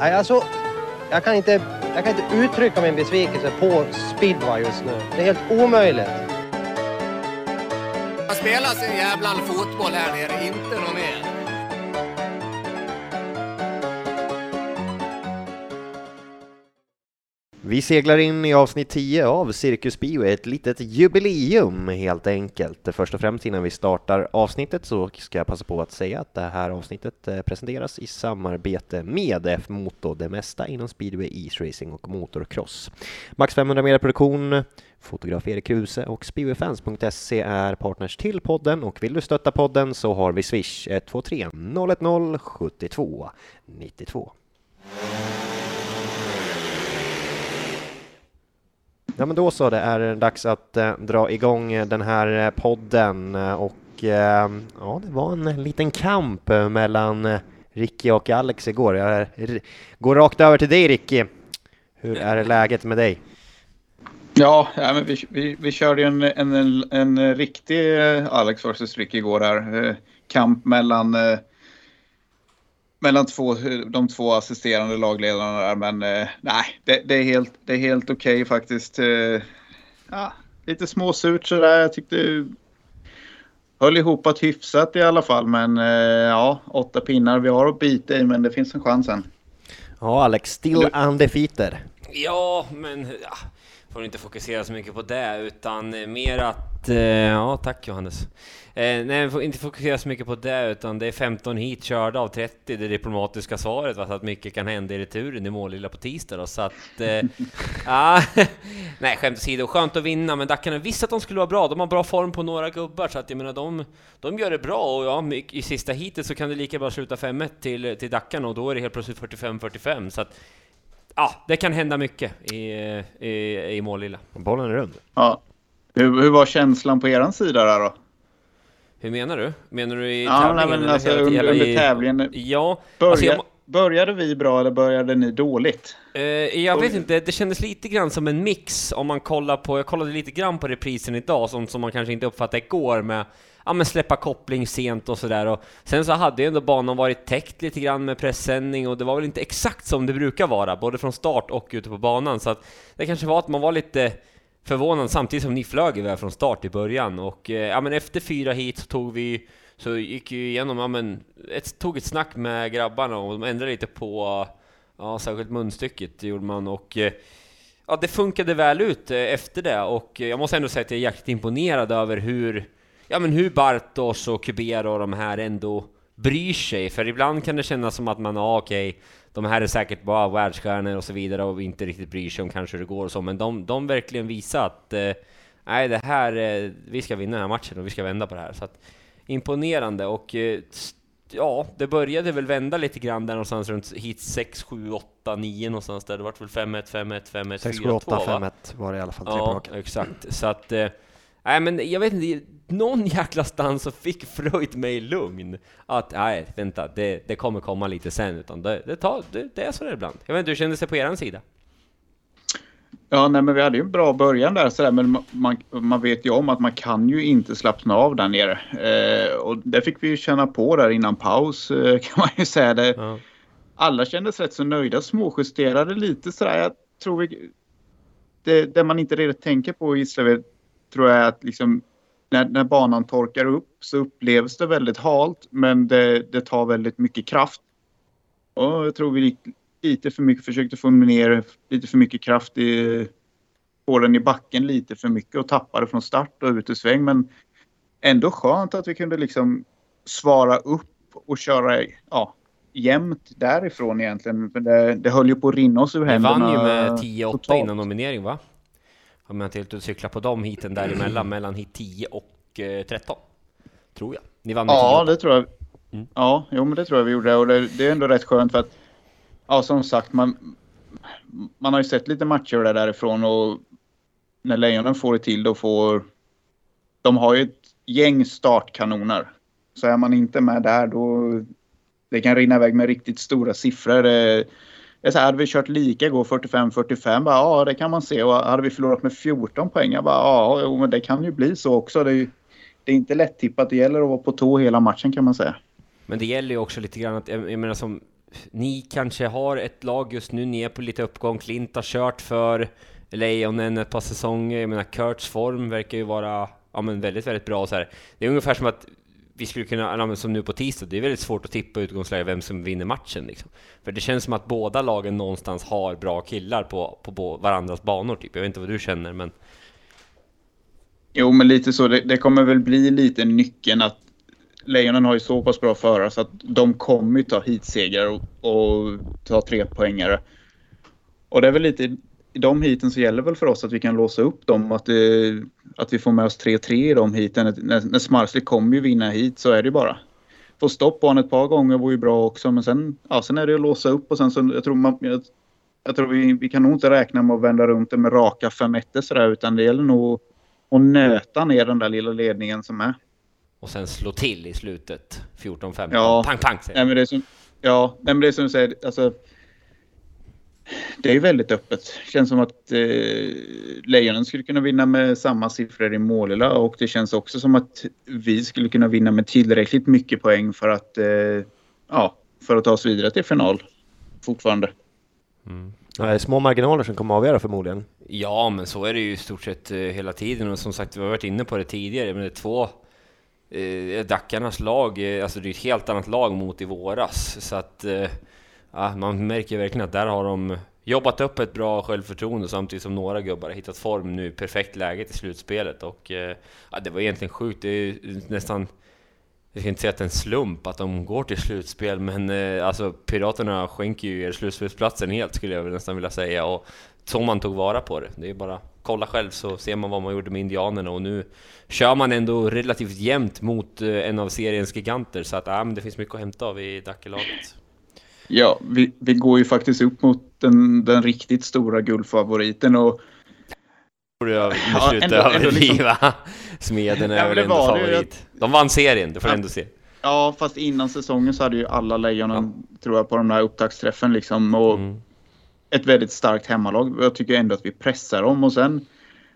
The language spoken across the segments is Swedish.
Nej, alltså, jag kan, inte, jag kan inte uttrycka min besvikelse på speedway just nu. Det är helt omöjligt. Man spelar sin jävla fotboll här nere, inte någon mer. Vi seglar in i avsnitt 10 av Cirkus Bio, ett litet jubileum helt enkelt. Först och främst innan vi startar avsnittet så ska jag passa på att säga att det här avsnittet eh, presenteras i samarbete med F-Moto, det mesta inom speedway, isracing och motocross. Max 500 meter produktion, fotograf Erik Kruse och speedwayfans.se är partners till podden och vill du stötta podden så har vi Swish 123 010 72 92. Ja men då så, det är dags att eh, dra igång eh, den här eh, podden eh, och eh, ja, det var en eh, liten kamp mellan eh, Ricky och Alex igår. Jag går rakt över till dig Ricky. Hur är läget med dig? Ja, ja men vi, vi, vi körde ju en, en, en, en riktig eh, Alex vs Ricky igår här. Eh, Kamp mellan, eh, mellan två, de två assisterande lagledarna där. Men eh, nej, det, det är helt, det är helt okej faktiskt. Eh, Ja, lite småsurt sådär. Jag tyckte höll ihop att hyfsat i alla fall. Men eh, ja, åtta pinnar vi har att bita i men det finns en chans än. Ja Alex, still undefeated. Ja, men ja, får inte fokusera så mycket på det utan eh, mer att... Eh, ja, tack Johannes. Eh, nej, får inte fokusera så mycket på det utan det är 15 hit körda av 30. Det diplomatiska svaret var att mycket kan hända i returen i Målilla på tisdag då, så att... Eh, ja, nej, skämt åsido, skönt att vinna men Dackarna visste att de skulle vara bra. De har bra form på några gubbar så att jag menar de, de gör det bra och ja, i sista hitet så kan det lika bra sluta 5-1 till, till Dackarna och då är det helt plötsligt 45-45 så att Ja, det kan hända mycket i, i, i Målilla. Bollen är rund. Ja. Hur, hur var känslan på eran sida där då? Hur menar du? Menar du i Ja, nej, tävlingen? men eller alltså hela- under, under i- tävlingen. Ja, Börja, alltså jag, Började vi bra eller började ni dåligt? eh, jag vet inte, det kändes lite grann som en mix om man kollar på, jag kollade lite grann på reprisen idag, sånt som man kanske inte uppfattade igår med Ja men släppa koppling sent och sådär. Och sen så hade ju ändå banan varit täckt lite grann med pressändning och det var väl inte exakt som det brukar vara, både från start och ute på banan. Så att det kanske var att man var lite förvånad samtidigt som ni flög iväg från start i början. Och eh, ja men efter fyra hit så tog vi så gick ju igenom, ja men ett, tog ett snack med grabbarna och de ändrade lite på ja särskilt munstycket gjorde man. Och eh, ja det funkade väl ut eh, efter det. Och jag måste ändå säga att jag är jäkligt imponerad över hur ja men hur Bartos och Kubera och de här ändå bryr sig för ibland kan det kännas som att man, ja okej de här är säkert bara världsstjärnor och så vidare och inte riktigt bryr sig om kanske hur det går och så men de, de verkligen visar att eh, nej det här, eh, vi ska vinna den här matchen och vi ska vända på det här så att imponerande och eh, ja, det började väl vända lite grann där någonstans runt hit 6, 7, 8, 9 någonstans där. Det vart väl 5-1, 5-1, 5-1, 6, 7, 4-2 8, va? 5, 1 var det i alla fall. Tre Ja, exakt. Så att... Nej men jag vet inte, någon jäkla stans så fick Freud mig lugn. Att nej, vänta, det, det kommer komma lite sen. Utan det, det, tar, det, det är så där ibland. Jag vet inte, hur kändes det på eran sida? Ja, nej, men vi hade ju en bra början där sådär, men ma- man, man vet ju om att man kan ju inte slappna av där nere. Eh, och det fick vi ju känna på där innan paus eh, kan man ju säga. Det, Ja. Alla kändes rätt så nöjda, småjusterade lite sådär. Jag tror vi, det, det man inte redan tänker på i Gislaved tror jag att liksom när, när banan torkar upp så upplevs det väldigt halt men det, det tar väldigt mycket kraft. Och jag tror vi gick lite för mycket, försökte få ner lite för mycket kraft i, på den i backen lite för mycket och tappade från start och ut i sväng. Men ändå skönt att vi kunde liksom svara upp och köra ja, jämnt därifrån egentligen. För det, det höll ju på att rinna oss ur händerna. vann ju med 10-8 totalt. innan nominering va? Om jag inte helt cyklar på de hiten däremellan, mellan hit 10 och eh, 13. Tror jag. Ni vann med Ja, 10 det tror jag. Mm. Ja, jo, men det tror jag vi gjorde. Och det, det är ändå rätt skönt för att, ja, som sagt, man, man har ju sett lite matcher där därifrån och när Lejonen får det till då får... De har ju ett gäng startkanoner. Så är man inte med där då... Det kan rinna iväg med riktigt stora siffror. Det, är så här, hade vi kört lika igår 45-45, bara, ja det kan man se. Och hade vi förlorat med 14 poäng, jag bara, ja men det kan ju bli så också. Det är, ju- det är inte lätt tippat. Det gäller att vara på tå hela matchen kan man säga. Men det gäller ju också lite grann att, jag menar som ni kanske har ett lag just nu, ni är på lite uppgång. Klint har kört för Lejonen ett par säsonger. Jag menar, Kurts form verkar ju vara ja, men väldigt, väldigt bra. Så här. Det är ungefär som att vi skulle kunna, som nu på tisdag, det är väldigt svårt att tippa utgångsläge vem som vinner matchen. Liksom. För det känns som att båda lagen någonstans har bra killar på, på, på varandras banor. Typ. Jag vet inte vad du känner, men... Jo, men lite så. Det, det kommer väl bli lite nyckeln att Lejonen har ju så pass bra förare så att de kommer ju ta hitsegrar och, och ta tre poängare. Och det är väl lite i de hiten så gäller väl för oss att vi kan låsa upp dem. Att, det, att vi får med oss 3-3 i de hiten. När, när Smarsli kommer ju vinna hit så är det ju bara. Få stopp på honom ett par gånger vore ju bra också. Men sen, ja, sen är det att låsa upp och sen så jag tror, man, jag, jag tror vi, vi kan nog inte räkna med att vända runt det med raka 5 sådär utan det gäller nog att nöta ner den där lilla ledningen som är. Och sen slå till i slutet, 14-15. Ja. Pang, pang! Nej, men det är som, ja, nej, men det är som du säger, alltså det är väldigt öppet. Känns som att eh, Lejonen skulle kunna vinna med samma siffror i Målilla och det känns också som att vi skulle kunna vinna med tillräckligt mycket poäng för att, eh, ja, för att ta oss vidare till final fortfarande. Mm. Är små marginaler som kommer att avgöra förmodligen. Ja, men så är det ju i stort sett eh, hela tiden och som sagt, vi har varit inne på det tidigare, men det är två eh, Dackarnas lag, eh, alltså det är ett helt annat lag mot i våras, så att eh, ja, man märker verkligen att där har de jobbat upp ett bra självförtroende samtidigt som några gubbar har hittat form nu, perfekt läge till slutspelet och eh, ja, det var egentligen sjukt. Det är nästan, jag ska inte säga att det är en slump att de går till slutspel, men eh, alltså Piraterna skänker ju er slutspelsplatsen helt skulle jag nästan vilja säga och så man tog vara på det. Det är bara kolla själv så ser man vad man gjorde med Indianerna och nu kör man ändå relativt jämnt mot eh, en av seriens giganter så att ja, men det finns mycket att hämta av i Dackelaget. Ja, vi, vi går ju faktiskt upp mot den, den riktigt stora guldfavoriten och Ja, beslutet ja, ändå, liksom... Smeden är ja, väl ändå favorit. De vann serien, det får ja. ändå se. Ja, fast innan säsongen så hade ju alla lejonen, ja. tror jag, på den här upptaktsträffen liksom. Och mm. ett väldigt starkt hemmalag. Jag tycker ändå att vi pressar dem och sen,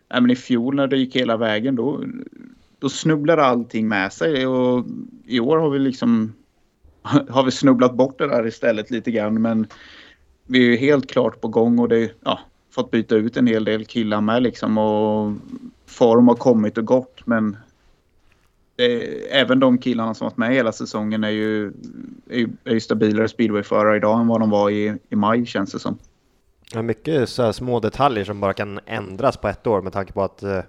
ja, men i fjol när det gick hela vägen då, då snubblade allting med sig och i år har vi liksom har vi snubblat bort det där istället lite grann. Men vi är ju helt klart på gång och det ja, fått byta ut en hel del killar med liksom och form har kommit och gått men det, även de killarna som varit med hela säsongen är ju, är ju, är ju stabilare speedwayförare idag än vad de var i, i maj känns det som. Ja, mycket så små detaljer som bara kan ändras på ett år med tanke på att eh,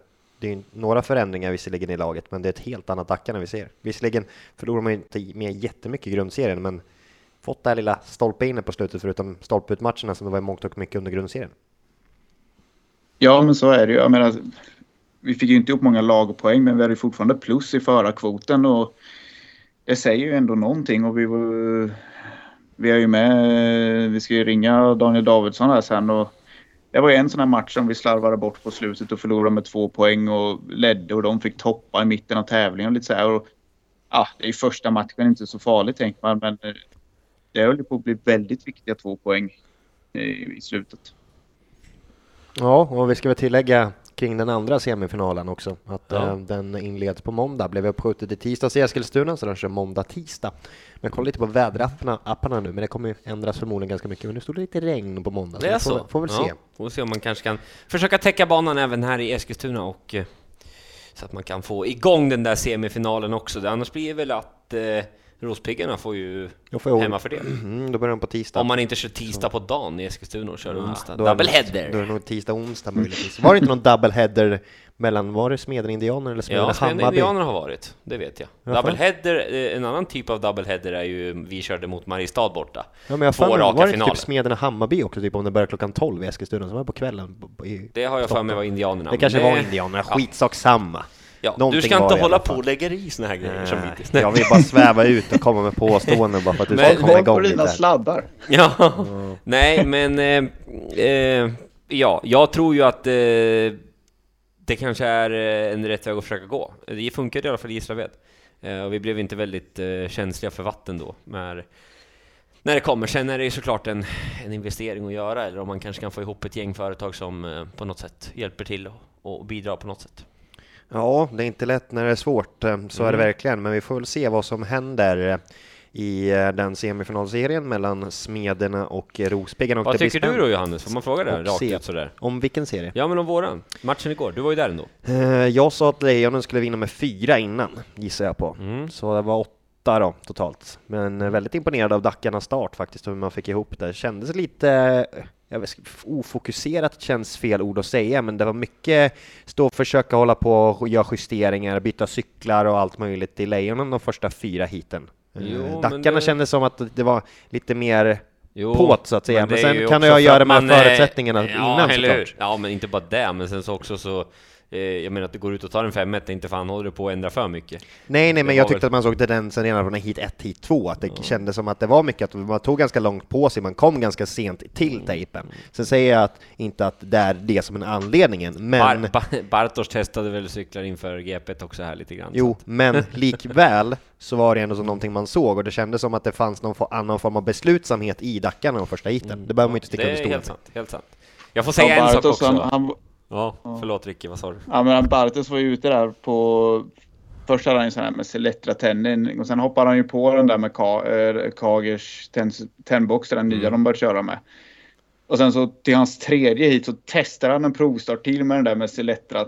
det är några förändringar visserligen i laget, men det är ett helt annat Dackarna vi ser. Visserligen förlorar man inte med jättemycket i grundserien, men fått det här lilla stolpe inne på slutet förutom stolpe ut matcherna som det var i mångt och mycket under grundserien. Ja, men så är det ju. Jag menar, vi fick ju inte upp många lagpoäng, men vi hade fortfarande plus i förarkvoten och det säger ju ändå någonting och vi var, vi är ju med, vi ska ju ringa Daniel Davidsson här sen och det var ju en sån här match som vi slarvade bort på slutet och förlorade med två poäng och ledde och de fick toppa i mitten av tävlingen och lite så här. Och, ja, det är ju första matchen, inte så farligt tänker man, men eh, det höll på att bli väldigt viktiga två poäng i, i slutet. Ja, och vi ska väl tillägga kring den andra semifinalen också. Att ja. äh, den inleds på måndag, blev uppskjutet till tisdags i Eskilstuna så den kör måndag, tisdag. Men jag kollar lite på väderapparna apparna nu, men det kommer ändras förmodligen ganska mycket. Men nu står det lite regn på måndag. Det är så? Får, får väl ja. se. Får se om man kanske kan försöka täcka banan även här i Eskilstuna och eh, så att man kan få igång den där semifinalen också. Annars blir det väl att eh, Rospiggarna får ju får hemmafördel. Mm, då börjar de på tisdag. Om man inte kör tisdag på dagen i Eskilstuna och kör ja, onsdag. Double header. Då är det nog tisdag, onsdag möjligtvis. Var det inte någon double header mellan, var det Smeden Indianer eller Smeden ja, Hammarby? Ja, Indianer har varit, det vet jag. Double header, eh, en annan typ av double header är ju, vi körde mot Mariestad borta. Ja, men jag Två raka var det typ Smeden och Hammarby också, typ om det börjar klockan 12 i Eskilstuna, så var det på kvällen? I det har jag för mig var Indianerna. Det kanske det... var Indianerna, skitsak samma. Ja, du ska inte hålla på och lägga i såna här grejer som hittills. Jag vill bara sväva ut och komma med påståenden bara för att du ska komma igång lite. dina sladdar. Ja, mm. nej men eh, eh, ja, jag tror ju att eh, det kanske är eh, en rätt väg att försöka gå. Det funkade i alla fall i Gislaved. Eh, och vi blev inte väldigt eh, känsliga för vatten då. Men när det kommer. Sen är det ju såklart en, en investering att göra, eller om man kanske kan få ihop ett gäng företag som på något sätt hjälper till och, och bidrar på något sätt. Ja, det är inte lätt när det är svårt, så mm. är det mm. verkligen, men vi får väl se vad som händer i eh, den semifinalserien mellan Smederna och Rospiggarna. Vad tycker du då Johannes? Får man fråga det rakt se. ut sådär? Om vilken serie? Ja men om våran, matchen igår, du var ju där ändå. Eh, Jag sa att Lejonen skulle vinna med fyra innan, gissar jag på. Mm. Så det var åtta då, totalt. Men eh, väldigt imponerad av Dackarnas start faktiskt, hur man fick ihop det. Kändes lite, eh, jag vet, ofokuserat känns fel ord att säga, men det var mycket stå och försöka hålla på och göra justeringar, byta cyklar och allt möjligt i Lejonen de första fyra heaten. Eh, Jo, men Dackarna det- kändes som att det var lite mer Jo, påt så att säga, men, är sen kan för göra man, eh, förutsättningarna ja, innan såklart. Ja, men inte bara det, men sen så också så jag menar att det går ut och tar en 5 inte fan håller du på att ändra för mycket. Nej, nej, men jag tyckte väl- att man såg tendensen redan från hit 1, hit 2, att det kändes som att det var mycket att man tog ganska långt på sig, man kom ganska sent till tejpen. Sen säger jag att, inte att det är det som är anledningen, men... Bar, Bar, Bartosz testade väl cyklar inför GP också här lite grann. Jo, men likväl så var det ändå som någonting man såg och det kändes som att det fanns någon annan form av beslutsamhet i Dackarna de första heaten. Det behöver man inte sticka det under är stolen helt med. sant, helt sant. Jag får säga Ja, en sak Bartos, också. han, han, Ja, förlåt Ricky, vad sa du? ja, men Bartos var ju ute där på... Först hade han ju sån här med Selectra-tändning och sen hoppade han ju på den där med Ka, äh, Kagers tänd- tändbox, den nya de började köra med. Och sen så till hans tredje hit så testade han en provstart till med den där med Selectra.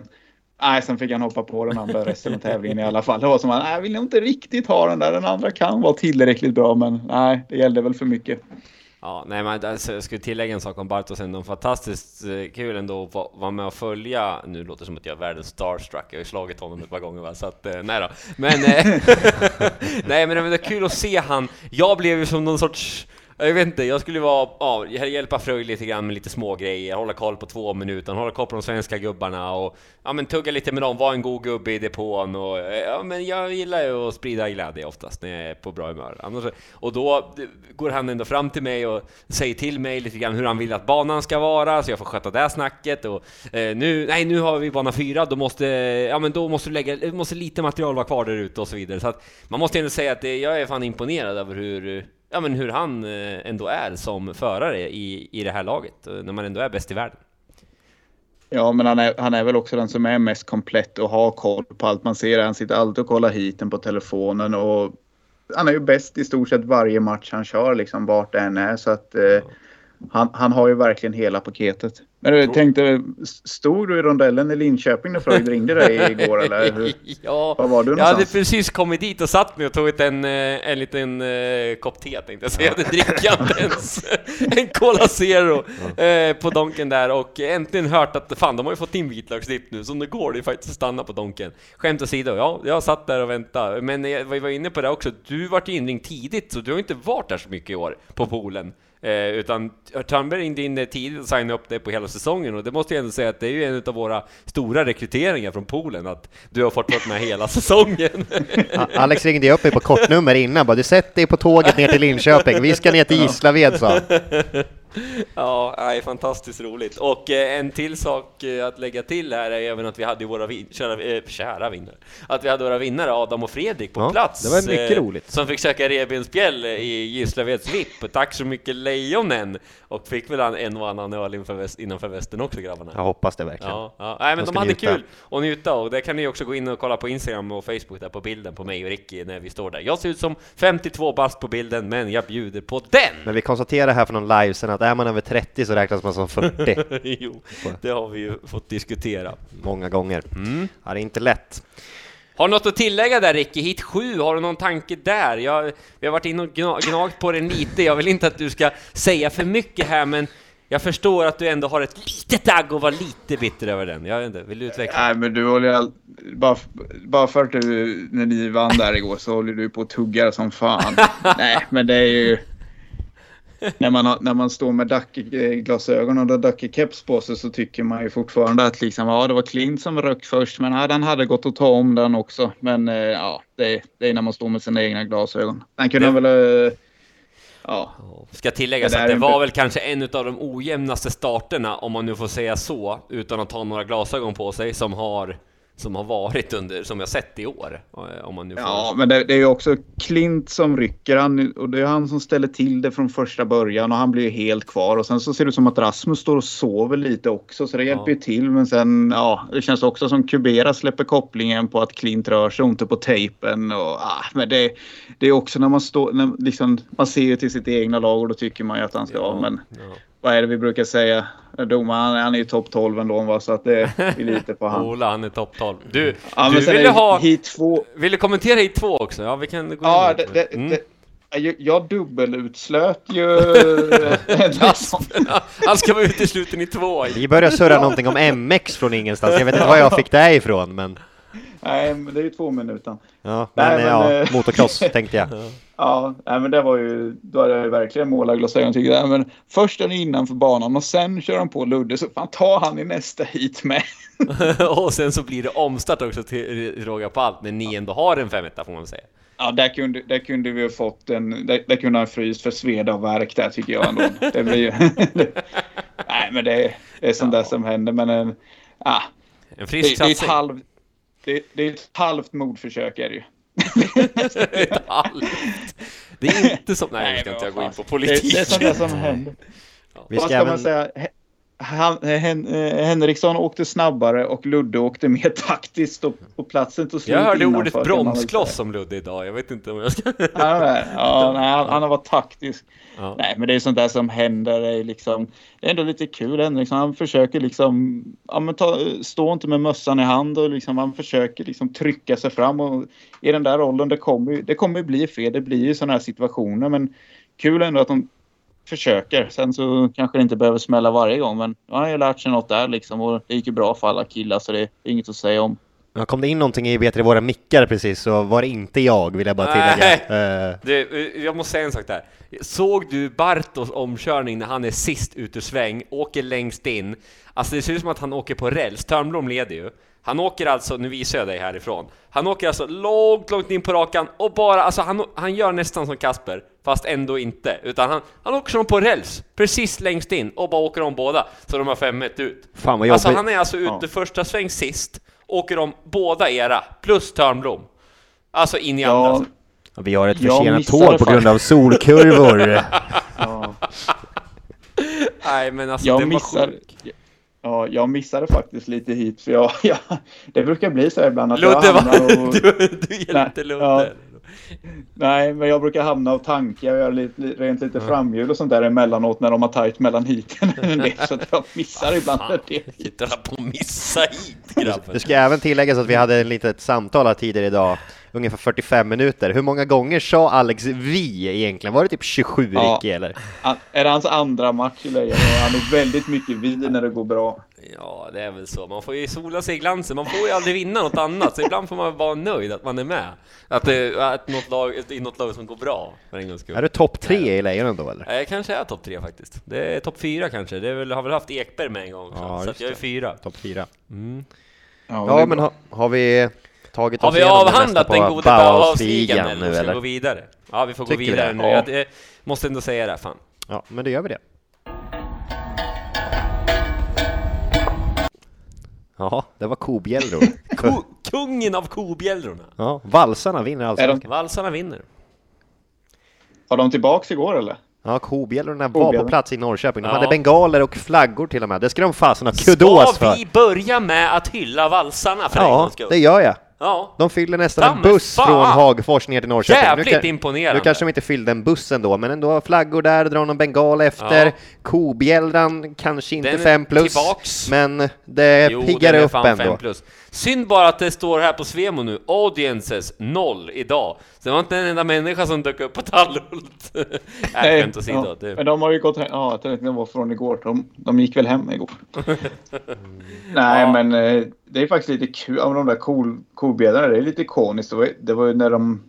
Nej, sen fick han hoppa på den andra resten av tävlingen i alla fall. Det var som att jag vill inte riktigt ha den där. Den andra kan vara tillräckligt bra, men nej, det gällde väl för mycket. Ja, nej men alltså, jag skulle tillägga en sak om Bartos ändå. Fantastiskt eh, kul ändå att vara med och följa. Nu låter det som att jag är världens starstruck. Jag har ju slagit honom ett par gånger va, så att eh, nej då. Men, eh, nej men det var kul att se han. Jag blev ju som någon sorts jag vet inte, jag skulle vara, ja, hjälpa Fröjd lite grann med lite små grejer, hålla koll på två minuter, hålla koll på de svenska gubbarna och ja men tugga lite med dem, vara en god gubbe i depån och eh, ja men jag gillar ju att sprida glädje oftast när jag är på bra humör. Annars, och då eh, går han ändå fram till mig och säger till mig lite grann hur han vill att banan ska vara, så jag får sköta det snacket och eh, nu, nej nu har vi bana fyra, då måste, eh, ja men då måste du lägga, måste lite material vara kvar där ute och så vidare. Så att man måste ändå säga att det, jag är fan imponerad över hur ja, men hur han eh, ändå är som förare i, i det här laget, eh, när man ändå är bäst i världen. Ja, men han är, han är väl också den som är mest komplett och har koll på allt man ser. Han sitter alltid och kollar hiten på telefonen och han är ju bäst i stort sett varje match han kör, liksom vart det än är. Så att eh, han, han har ju verkligen hela paketet. Men du tänkte, stod du i rondellen i Linköping när Freud ringde dig igår eller? Hur? ja, Var var du jag hade precis kommit dit och satt mig och tagit en, eh, en liten eh, kopp te tänkte jag säga, jag dricker inte ens. en Cola Zero eh, på Donken där och äntligen hört att fan, de har ju fått in vitlöksdipp nu, så nu går det ju faktiskt att stanna på Donken. Skämt åsido, ja, jag satt där och väntade, men jag vi var inne på det också, du vart ju inringd tidigt, så du har inte varit där så mycket i år på poolen. Eh, utan Törnberg ringde in dig tidigt och signade upp dig på hela säsongen och det måste jag ändå säga att det är ju en av våra stora rekryteringar från poolen att du har fått vara med hela säsongen. Alex ringde ju upp mig på kortnummer innan, bara du sätter dig på tåget ner till Linköping, vi ska ner till Gislaved sa han. ja, nej, fantastiskt roligt. Och eh, en till sak eh, att lägga till här är även att vi hade våra vin- kära, eh, kära vinnare. Att vi hade våra vinnare Adam och Fredrik på Ja, plats. det var mycket eh, roligt. Som fick söka revbensspjäll i Gislaveds VIP. Tack så mycket Lejonen! Och fick väl en och annan öl väst, innanför västen också grabbarna. Jag hoppas det verkligen. Ja, ja. Nej, men De hade njuta. kul och njuta och det kan ni också gå in och kolla på Instagram och Facebook där på bilden på mig och Ricky när vi står där. Jag ser ut som 52 bast på bilden men jag bjuder på den! Men vi konstaterar här från någon livesen att är man över 30 så räknas man som 40 jo, det har vi ju fått diskutera. många gånger. Mm. Ja, det är inte lätt. Har du något att tillägga där Ricky? Hit 7, har du någon tanke där? Jag, vi har varit inne och gna- gnagt på den lite, jag vill inte att du ska säga för mycket här men jag förstår att du ändå har ett litet agg och var lite bitter över den. Jag vet inte, vill du utveckla? Nej, men du håller all... bara, bara för att du, när ni vann där igår så håller du på att tugga som fan. Nej, men det är ju... När man, har, när man står med Ducky-glasögon och Ducky-keps på sig så tycker man ju fortfarande att liksom, ja, det var Klint som rök först, men ja, den hade gått att ta om den också. Men eh, ja, det, det är när man står med sina egna glasögon. Den kunde Det- väl... eh, Ja, Ska tilläggas att det var en- väl kanske en av de ojämnaste starterna, om man nu får säga så, utan att ha några glasögon på sig, som har som har varit under, som jag sett i år. eh, Om man nu får... Ja, men det, det är ju också Klint som rycker. Han, och det är han som ställer till det från första början och han blir ju helt kvar. Och sen så ser det ut som att Rasmus står och sover lite också, så det hjälper ju till. Men sen, ja, det känns också som Kubera släpper kopplingen på att Klint rör sig inte på tejpen. Och, ah, men det, det är också när man står, när, liksom, man ser ju till sitt egna lag och då tycker man ju att han ska Ja. Men ja. Vad är det vi brukar säga? Domaren, han, han är ju topp 12 ändå, va? så att det är lite på han. Ola, han är topp 12. Du, Ja, du ville ha... hit två. Vill du kommentera hit två också? Ja, vi kan gå in Ja, lite det, Mm. det, jag, jag dubbelutslöt ju. Han ska vara utesluten i två. Vi börjar surra någonting om MX från ingenstans. Jag vet inte var jag fick det ifrån, men Nej, men det är ju två minuter. Ja, men, Nej, men, ja, eh, motocross tänkte jag. Ja, nej, men det var ju, då hade jag ju verkligen målarglasögon tycker jag. Men först är innanför banan och sen kör han på Ludde. Så fan ta han i nästa hit med. och sen så blir det omstart också till råga på allt, när ni ändå har en femetta får man säga. Ja, där kunde, där kunde vi ha fått en, där, där kunde han fryst för sveda och värk där tycker jag ändå. Det blir ju, nej men det är, det är sånt där som händer. Men en, ah, En det, frisk det, är ett satsning. Det, det är ett halvt mordförsök är det ju. Ett halvt. Det är inte som... Nej, nu ska inte jag gå in på politik. Det, det är sånt där som händer. Vi Vad ska ska man även, säga? He- Han, Hen, eh, Henriksson åkte snabbare och Ludde åkte mer taktiskt och på platsen tog slut Jag hörde ordet man bromskloss säga. om Ludde idag, jag vet inte om jag ska... Ja, nej, ja, nej, han, han har varit taktisk. Ja. Nej, men det är sånt där som händer. Det är, liksom, det är ändå lite kul. Henriksson, han försöker liksom, ja, men ta, stå inte med mössan i hand och liksom, han försöker liksom trycka sig fram. Och I den där rollen, det kommer ju det kommer ju bli fel. Det blir ju sådana här situationer. Men kul ändå att de försöker. Sen så kanske det inte behöver smälla varje gång. Men ja, han har ju lärt sig något där liksom. Och det gick ju bra för alla killar så det är inget att säga om ja, kom det in någonting i vet våra mickar precis så var det inte jag vill jag bara tillägga. Eh, Du, jag måste säga en sak där. Såg du Bartos omkörning när han är sist ut ur sväng, åker längst in? Alltså det ser ut som att han åker på räls. Törnblom leder ju. Han åker alltså, nu visar jag dig härifrån. Han åker alltså långt, långt in på rakan och bara, alltså han, han gör nästan som Kasper, fast ändå inte. Utan han, han åker som på räls, precis längst in och bara åker om båda. Så de har 5 ut. Fan vad jobbigt. Alltså han är alltså ute Ja. första sväng sist, åker om båda era, plus Törnblom. Alltså in i Ja. andra. Vi har ett försenat tåg på grund av solkurvor. Ja. Nej men alltså Jag det var missade, sjukt. ja, jag missade faktiskt lite hit. För jag, jag, det brukar bli så här ibland att Ludde jag hamnar och, Du, du hjälpte Nej, Ludde. ja. Nej, men jag brukar hamna och tanka och göra lite, li- rent lite framhjul och sånt där emellanåt när de har tajt mellan heaten. Så att jag missar ibland Fan, det. Sitter han på att missa hit grabben? Det ska även tilläggas att vi hade ett litet samtal här tidigare idag, ungefär 45 minuter. Hur många gånger sa Alex vi egentligen? Var det typ 27 Ja. Ricky eller? Är det hans andra match i Lejon han är väldigt mycket vid när det går bra. Ja, det är väl så. Man får ju sola sig i glansen. Man får ju aldrig vinna något annat, så ibland får man vara nöjd att man är med. Att det att något lag, i något lag som går bra, för en gångs skull. Är du topp tre i Lejonen då eller? Jag kanske är topp tre faktiskt. Det är topp fyra kanske. Det är väl, har väl haft Ekberg med en gång Ja, så att jag är fyra. Topp fyra. Mm. Ja, Ja är men ha, har vi tagit Har oss vi igenom det avhandlat den gode Bauhaus-ligan Bauhaus-ligan eller? nu Ska vi gå eller? vidare? Ja, vi får gå Tycker vi vidare det? nu. Ja. Jag, jag måste ändå säga det, fan. Ja, men då gör vi det. Ja, det var kobjällror. Ko, kungen av kobjällrorna. Ja, valsarna vinner allsvenskan. Valsarna vinner. Var de tillbaks igår eller? Ja, kobjällrorna var på plats i Norrköping. De Ja. hade bengaler och flaggor till och med. Det ska de fasen ha kudos Ska för. vi börja med att hylla valsarna för Ja, det gör jag. Ja. De fyllde nästan en Ta mig buss fan! från Hagfors ner till Norrköping. Jävligt kan- imponerande. Nu kanske de inte fyllde en buss ändå, men ändå flaggor där, drar någon bengal efter. Ja. Kobjällran kanske inte Den är fem plus, tillbaks. men det Jo, piggar upp ändå. Synd bara att det står här på Svemo nu, audiences noll idag. Så det var inte en enda människa som dök upp på Tallhult. Nej, skämt åsido. ja. Det- Men de har ju gått hem. Ja, jag tänkte var från igår. De, de gick väl hem igår. Nej, Ja. men eh, det är faktiskt lite kul. Ja, de där cool, coolbjädrarna, det är lite ikoniskt. Det var, det var ju när de,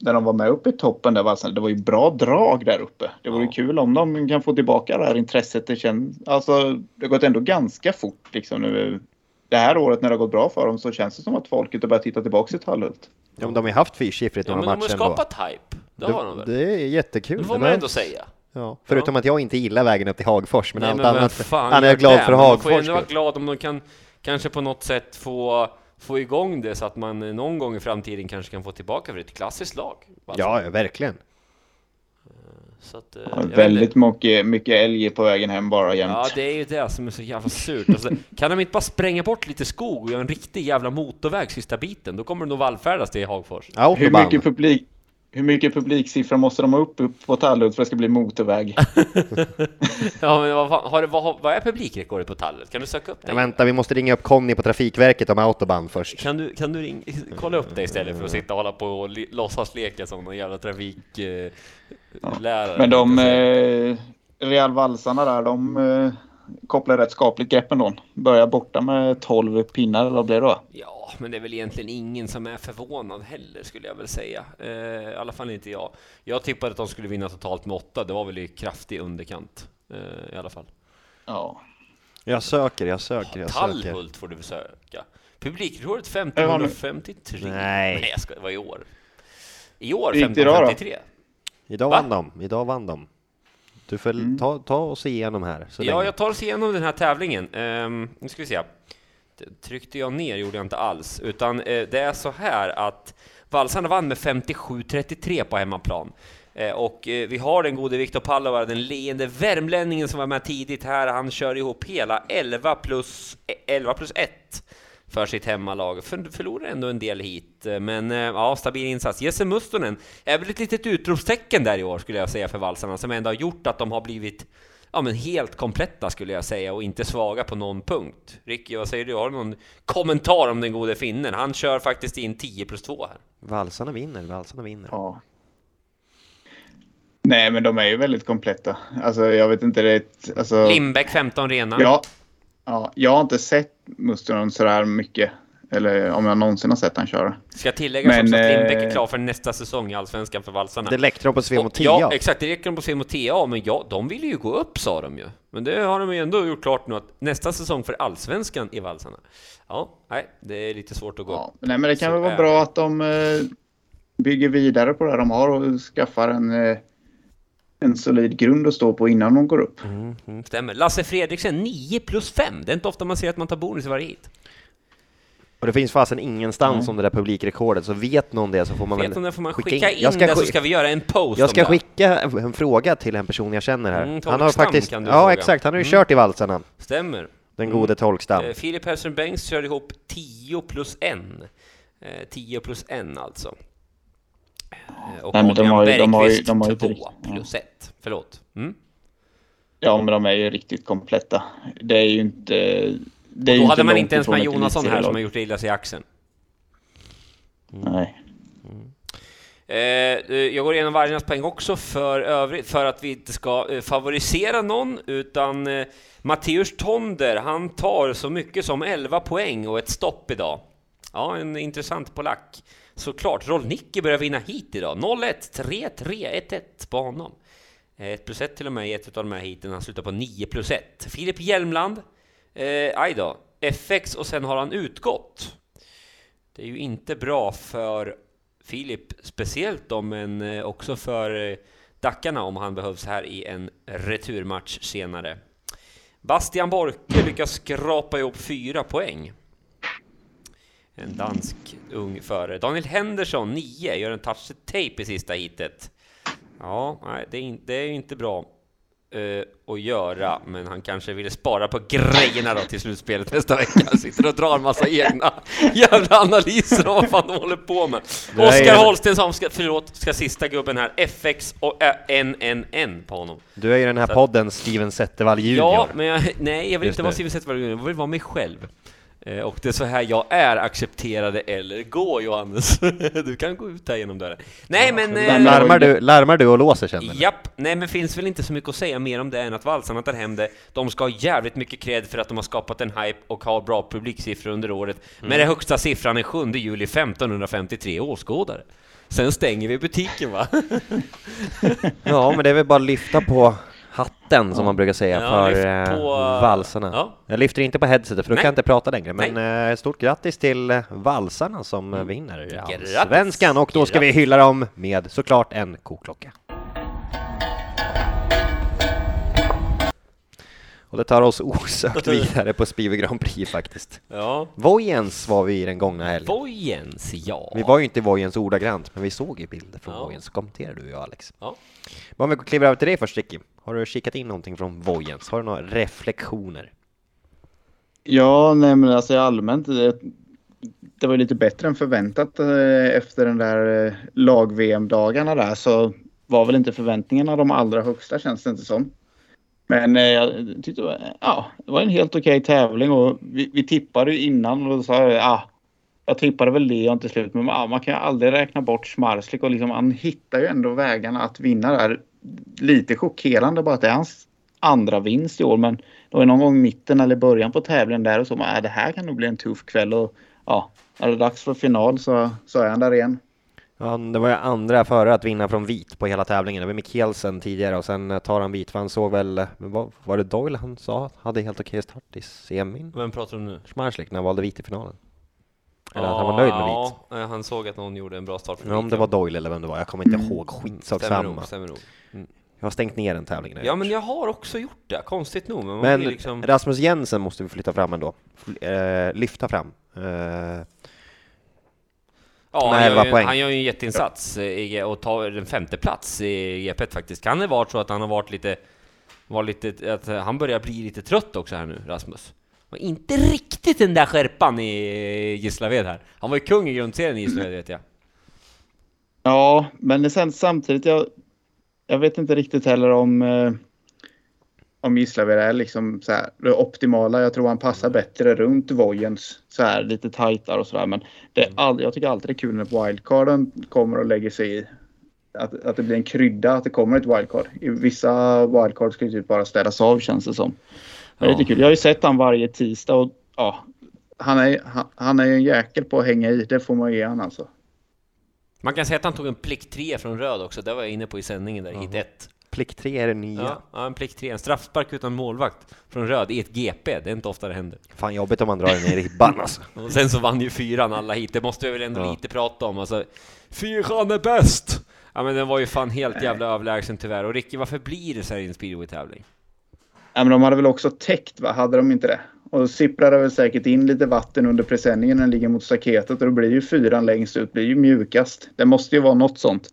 när de var med uppe i toppen där. Var, det var ju bra drag där uppe. Det vore Ja. kul om de kan få tillbaka det här intresset. Det, känns, alltså, det har gått ändå ganska fort liksom nu. Det här året när det har gått bra för dem så känns det som att folket har börjat titta tillbaka till Tallhult. Ja, men de har ju haft fyrsiffrigt Ja, några men de har matcher skapat hype. Det har de väl? Det är jättekul. Det får man ändå säga. Ja, förutom att jag inte gillar vägen upp till Hagfors, men Nej, allt men annat fan han är jag glad det? för Men Man får ju Hagfors ändå vara glad om de kan kanske på något sätt få få igång det så att man någon gång i framtiden kanske kan få tillbaka för ett klassiskt lag. Alltså, Ja, ja, verkligen. Så att, eh, Ja, väldigt mycket, mycket älg på vägen hem bara jämt. Ja, det är ju det som är så jävla surt. Alltså, kan de inte bara spränga bort lite skog och göra en riktig jävla motorväg sista biten? Då kommer det nog vallfärdas till Hagfors. hur, Autobahn. mycket publik, hur mycket publiksiffra måste de ha upp, upp på Tallud för att det ska bli motorväg? Ja, men vad, fan, har det, vad, vad är publikrekordet på Tallet? Kan du söka upp det? Ja, vänta, vi måste ringa upp Conny på Trafikverket om Autobahn först. Kan du, kan du ring, kolla upp det istället för att sitta och hålla på och låtsas leka som någon jävla trafiklärare? Eh, lärare. Men de eh, Real Valsarna där, de eh, kopplar rätt skapligt grepp ändå. Börjar borta med 12 pinnar, eller vad blir det då? Ja, men det är väl egentligen ingen som är förvånad heller skulle jag väl säga. Eh, I alla fall inte jag. Jag tippade att de skulle vinna totalt med åtta. Det var väl i kraftig underkant eh, i alla fall. Ja. Jag söker, jag söker, jag söker. Tallhult får du söka. Publikrekordet 1553. Nej. Nej, jag ska, det var i år. I år Hur gick det idag då? 1553. Idag Va? vann de, idag vann de. Du får Mm. ta, ta oss igenom här. Ja, länge. jag tar oss igenom den här tävlingen. Um, nu ska vi se. Det tryckte jag ner, gjorde jag inte alls. Utan eh, det är så här att Valsarna vann med 57-33 på hemmaplan. Eh, och eh, vi har den gode Viktor Pallova, den leende värmlänningen som var med tidigt här. Han kör ihop hela 11 plus, eh, 11 plus 1 för sitt hemmalag. För, förlorar ändå en del hit, eh, men eh, ja, stabil insats. Jesse Mustonen är väl ett litet utropstecken där i år skulle jag säga för valsarna, som ändå har gjort att de har blivit ja, men helt kompletta skulle jag säga och inte svaga på någon punkt. Ricky, vad säger du? Har du någon kommentar om den gode finnen? Han kör faktiskt in 10 plus 2 här. Valsarna vinner, valsarna vinner. ja. Nej, men de är ju väldigt kompletta. Alltså, jag vet inte, det är ett, alltså, Lindbäck 15 rena. ja, ja, jag har inte sett Mustonen sådär mycket. Eller om jag någonsin har sett han köra. Ska tilläggas Men, också att Lindbäck är eh, klar för nästa säsong i Allsvenskan för valsarna. Det läckte de på Svemo Och- 10 Ja, exakt. Det räcker de på Svemo 10 men ja, de ville ju gå upp sa de ju. Men det har de ju ändå gjort klart nu att nästa säsong för Allsvenskan i valsarna. Ja, nej, det är lite svårt att gå Ja, upp. nej, men det kan Så väl vara är bra det. att de eh, bygger vidare på det de har och skaffar en, eh, en solid grund att stå på innan de går upp. Mm, stämmer. Lasse Fredriksen 9 plus 5. Det är inte ofta man ser att man tar bonus i varje hit. Och det finns fasen ingenstans Nej. om det där publikrekordet, så vet någon det så får man Vet väl det får man skicka skicka in. in, ska det så ska vi göra en post Jag ska skicka en fråga till en person jag känner här. Mm, han har faktiskt, kan du ja fråga. exakt, han har ju Mm. kört i valsarna, Stämmer. den gode Tolkstam. Eh, Filip Hellström Bengts kör ihop 10 plus 1. Eh, 10 plus 1 alltså. Eh, och Nej, men de har ju- de har ju- de har ju 2 direkt- ja. plus 1. Förlåt. Mm. Ja, men de är ju riktigt kompletta. Det är ju inte... Det är ju Då hade man inte ens med Jonasson här som har gjort det illa sig i axeln. Nej. Eh, eh, jag går igenom Vargarnas poäng också för övrigt, för att vi inte ska eh, favorisera någon, utan eh, Matteus Tonder, han tar så mycket som 11 poäng och ett stopp idag. Ja, en intressant polack. Såklart, Rolnicki börjar vinna hit idag. 0-1, 3-3, 1-1 på honom. 1 plus 1 till och med i ett av de här heaten, han slutar på 9 plus 1. Filip Hjelmland, eh, aj då, FX och sen har han utgått. Det är ju inte bra för Filip, speciellt då, men eh, också för eh, Dackarna om han behövs här i en returmatch senare. Bastian Borke lyckas skrapa ihop fyra poäng. En dansk ung förare. Daniel Henderson, 9, gör en touch tape i sista hitet. Ja, nej, det är, in, det är inte bra eh, att göra, men han kanske ville spara på grejerna då till slutspelet nästa vecka. Han sitter och drar en massa egna jävla analyser om vad fan de håller på med. Oskar Holsten som ska, förlåt, ska sista gubben här, FX och NNN på honom. Du är ju den här Så- podden Steven Zettervall junior. Ja, men jag, nej, jag vill Just inte vara. Steven Zetterberg Junior, jag vill vara mig själv. Eh, Och det är så här jag är, accepterade eller gå Johannes. Du kan gå ut här genom dörren. Nej men... eh, larmar, du, larmar du och låser sen? eller? Japp, nej men finns väl inte så mycket att säga mer om det än att valsarna tar hem det. De ska ha jävligt mycket cred för att de har skapat en hype och har bra publiksiffror under året. Men den högsta siffran är 7 juli 1553 åskådare. Sen stänger vi butiken va? Ja, men det är väl bara att lyfta på hatten som man brukar säga Ja, för eh, på- valsarna. Ja. Jag lyfter inte på headsetet för då Nej. kan jag inte prata längre. Men eh, stort grattis till eh, valsarna som mm. vinner. Allsvenskan och då ska vi Grattis. hylla dem med såklart en koklocka. Och det tar oss osökt vidare på Spive Grand Prix faktiskt. Ja. Vojens var vi i den gångna helgen. Vojens, ja. Vi var ju inte i Vojens ordagrant, men vi såg ju bilder från Ja. Vojens, kommenterade du och jag Alex. Ja. Men Om vi kliver över till dig först Ricky, har du kikat in någonting från Vojens? Har du några reflektioner? Ja, nej men alltså allmänt. Det, det var lite bättre än förväntat eh, efter den där eh, lag-VM-dagarna där så var väl inte förväntningarna de allra högsta känns det inte som. Men eh, jag tyckte det var, ja, det var en helt okej tävling och vi, vi tippade ju innan och då sa jag, ja, jag tippade väl Leon till slut men ah, man kan ju aldrig räkna bort Schmarslik och liksom han hittar ju ändå vägarna att vinna där. Lite chockerande bara att det är hans andra vinst i år men det var någon gång i mitten eller början på tävlingen där och så, men, äh, det här kan nog bli en tuff kväll och ja, när det är dags för final så, så är han där igen. Ja, det var ju andra före att vinna från vit på hela tävlingen. Det var Mikkelsen tidigare och sen tar han vit för han såg väl, vad var det Doyle han sa hade helt okej start i semin? Vem pratar du om nu? Schmarslik när han valde vit i finalen. Eller att han var nöjd med vit. Ja, han såg att någon gjorde en bra start för Ja, om det var Doyle eller vem det var, jag kommer inte ihåg, skitsak Stämmer samma. nog, stämmer nog. Jag har stängt ner den tävlingen. Ja, men jag har också gjort det, konstigt nog. Men, Men liksom... Rasmus Jensen måste vi flytta fram ändå. Eh, lyfta fram. Eh, Ja, han, 11 gör ju, han gör ju en jätteinsats i- och tar en femte plats i GP faktiskt. Kan det vara så att han har varit lite, var lite, att han börjar bli lite trött också här nu, Rasmus? Var inte riktigt den där skärpan i Gislaved här. Han var ju kung i grundserien i Gislaved vet jag. Ja, men sen samtidigt, jag, jag vet inte riktigt heller om, eh, om Gislaved är liksom så här, det optimala. Jag tror han passar bättre runt Vojens så här lite tajtare och sådär. Men det är all, jag tycker alltid det är kul när wildcarden kommer och lägger sig i. Att, att det blir en krydda att det kommer ett wildcard. I vissa wildcard ska ju typ bara städas av känns det som. Det är lite kul. Jag har ju sett han varje tisdag och ja, han är, han, han är ju en jäkel på att hänga i. Det får man ge han alltså. Man kan säga att han tog en plikt 3 från röd också, det var jag inne på i sändningen där, hit 1. plikt 3 är det nya. Ja, ja, en plikt 3, en straffspark utan målvakt från röd i ett GP, det är inte ofta det händer. Fan jobbigt om man drar den i ribban alltså. Och sen så vann ju fyran alla hit, det måste vi väl ändå Ja. lite prata om. Alltså, fyran är bäst! Ja men den var ju fan helt jävla överlägsen tyvärr. Och Ricky, varför blir det så här i en speedway-tävling? Ja, men de hade väl också täckt, va? hade de inte det? Och sipprade väl säkert in lite vatten under presenningen när den ligger mot staketet och då blir ju fyran längst ut, blir ju mjukast. Det måste ju vara något sånt.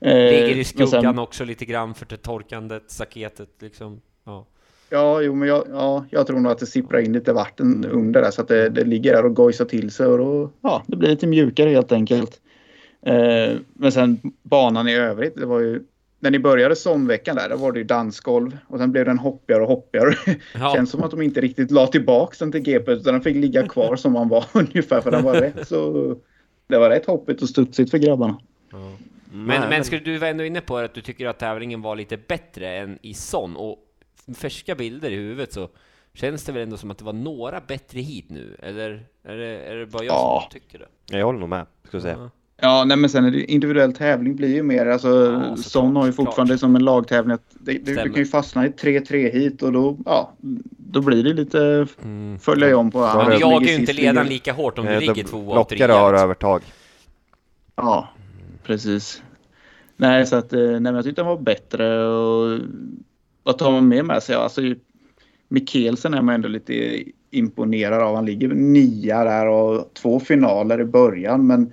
Eh, Ligger i skuggan sen- också lite grann för det torkandet, staketet liksom. Ja. Ja, jo, men jag, ja, jag tror nog att det sipprar in lite vatten under där så att det, det ligger där och gojsar till sig och då, ja, det blir lite mjukare helt enkelt. Eh, men sen banan i övrigt, det var ju när ni började somveckan där, då var det ju dansgolv och sen blev den hoppigare och hoppigare. Ja. Känns som att de inte riktigt la tillbaks den till GP utan den fick ligga kvar som man var ungefär för den var rätt så... Det var rätt hoppigt och studsigt för grabbarna. Men, men skulle du vara ändå inne på att du tycker att tävlingen var lite bättre än i sån? Och färska bilder i huvudet så känns det väl ändå som att det var några bättre hit nu? Eller är det, är det bara jag Ja. som tycker det? Jag håller nog med, ska jag säga. Ja. Ja, nej, men sen är det individuell tävling blir ju mer, alltså Ja, Son har ju fortfarande som en lagtävling att det, det, du kan ju fastna i 3-3 hit och då, ja, då blir det lite följa om på du som jagar ju inte ledaren lika hårt om du Eh, ligger de- tvåa och Lockare har liksom. övertag. Ja, precis. Nej, så att, eh, nej, men jag tyckte den var bättre och vad tar man med med sig? Ja, Alltså, Mikkelsen är man ändå lite imponerad av. Han ligger nia där och två finaler i början, men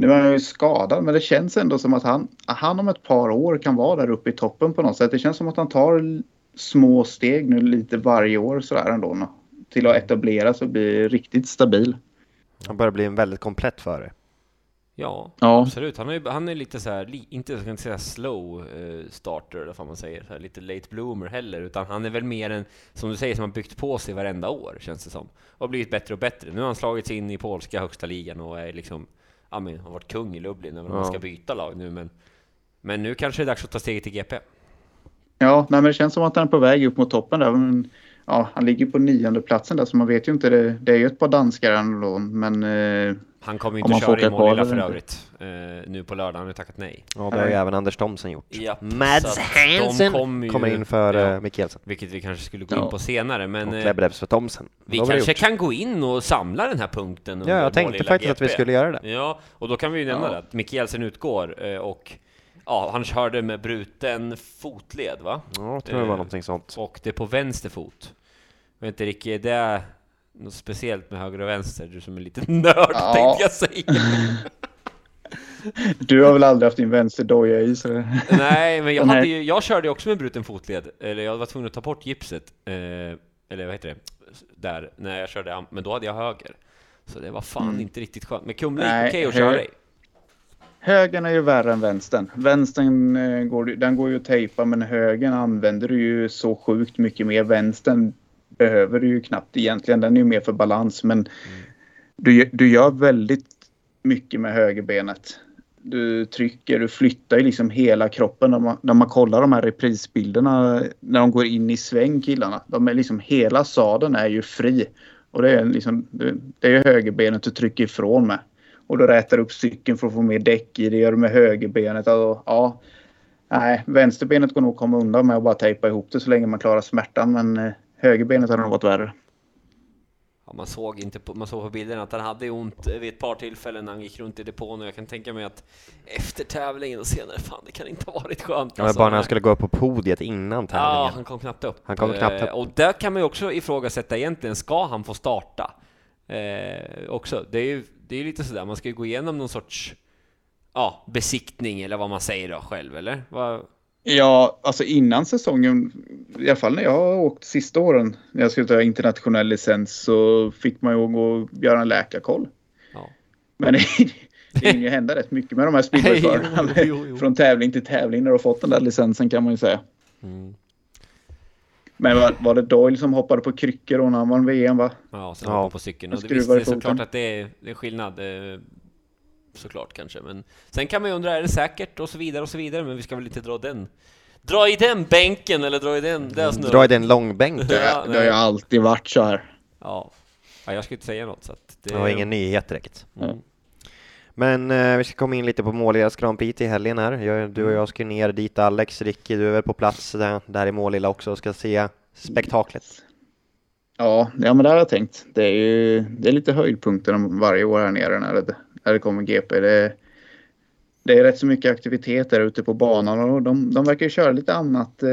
nu är han ju skadad, men det känns ändå som att han, han om ett par år kan vara där uppe i toppen på något sätt. Det känns som att han tar små steg nu lite varje år sådär ändå. Till att etablera sig och bli riktigt stabil. Han börjar bli en väldigt komplett förare. Ja, Ja. absolut. Han är, ju- han är lite så här, inte jag ska inte säga slow eh, starter, eller vad man säger, så här, lite late bloomer heller, utan han är väl mer en, som du säger, som har byggt på sig varenda år, känns det som. Och blivit bättre och bättre. Nu har han slagit sig in i polska högsta ligan och är liksom, ja men, har varit kung i Lublin, även om Ja. han ska byta lag nu, men men nu kanske det är dags att ta steget till GP. Ja, nej, men det känns som att han är på väg upp mot toppen där. Men, ja, han ligger på nionde platsen där så man vet ju inte. Det, det är ju ett par danskar ändå, men eh, Han kommer ju inte köra i Målilla för övrigt, eh, nu på lördag, han har tackat nej. Ja, det har ju även Anders Thomsen gjort. Japp, Mads Hansen kommer ju- kommer in för ja. ja. Mikkelsen. Vilket vi kanske skulle gå in Ja. på senare, men Och eh, Klebrebs för Thomsen. vi kanske kan gå in och samla den här punkten Ja, jag tänkte faktiskt att vi skulle göra det. Ja, och då kan vi ju nämna Ja. det att Mikkelsen utgår eh, och ja, han körde med bruten fotled va? Ja, jag tror det var Eh, någonting sånt. Och det är på vänster fot. Jag vet inte Ricky, är det något speciellt med höger och vänster? Du som är lite nörd Ja. tänkte jag säga. Du har väl aldrig haft din vänsterdoja i så... Nej, men jag, hade ju, jag körde också med bruten fotled. Eller jag var tvungen att ta bort gipset. Eh, eller vad heter det? Där, när jag körde, men då hade jag höger. Så det var fan Mm. inte riktigt skönt. Men Kumla gick okej att hö- köra i. Högern är ju värre än vänstern. Vänstern eh, går, den går ju att tejpa men högern använder du ju så sjukt mycket mer. Vänstern behöver du ju knappt egentligen. Den är ju mer för balans men du, du gör väldigt mycket med högerbenet. Du trycker, du flyttar ju liksom hela kroppen. När man, när man kollar de här reprisbilderna när de går in i sväng killarna. De är liksom, hela sadeln är ju fri. Och det är liksom, det, är ju högerbenet du trycker ifrån med. Och du rätar upp cykeln för att få mer däck i det. gör du med högerbenet. Alltså, ja, nej, vänsterbenet går nog att komma undan med att bara tejpa ihop det så länge man klarar smärtan. Men eh, högerbenet hade nog varit värre. Ja, man såg inte på, man såg på bilderna att han hade ont vid ett par tillfällen när han gick runt i depån och jag kan tänka mig att efter tävlingen och senare, fan det kan inte ha varit skönt. Ja, men alltså. bara när han skulle gå upp på podiet innan Ja, tävlingen. han kom knappt upp. Han kom knappt upp. Eh, Och där kan man ju också ifrågasätta egentligen, ska han få starta? Eh, också, det är ju det är lite sådär, man ska ju gå igenom någon sorts ja, besiktning eller vad man säger då själv, eller? Vad, Ja, alltså innan säsongen, i alla fall när jag har åkt sista åren, när jag skulle ta internationell licens så fick man ju gå och göra en läkarkoll. ja. Men det, det hinner ju hända rätt mycket med de här speedwayförarna. Från tävling till tävling när du har fått den där licensen kan man ju säga. Mm. Men var, var det Doyle som hoppade på kryckor och när han vann VM va? Ja, sen Ja. hoppa på cykeln. Och det, visst, det är såklart att det är, det är skillnad. Såklart kanske, men sen kan man ju undra, är det säkert och så vidare och så vidare, men vi ska väl inte dra den Dra i den bänken eller dra i den där. Dra i den långbänk. Det, det har ju alltid varit så här. Ja. ja, jag ska inte säga något så att det... Det var ingen nyhet direkt. Mm. Men eh, vi ska komma in lite på Målillas Grand Prix till helgen här. Jag, du och jag ska ner dit, Alex, Ricky, du är väl på plats där, där i Målilla också och ska se spektaklet. Ja, ja men det har jag tänkt. Det är ju det är lite höjdpunkter varje år här nere när det, när det kommer GP. Det, det är rätt så mycket aktivitet där ute på banan och de, de verkar ju köra lite annat eh,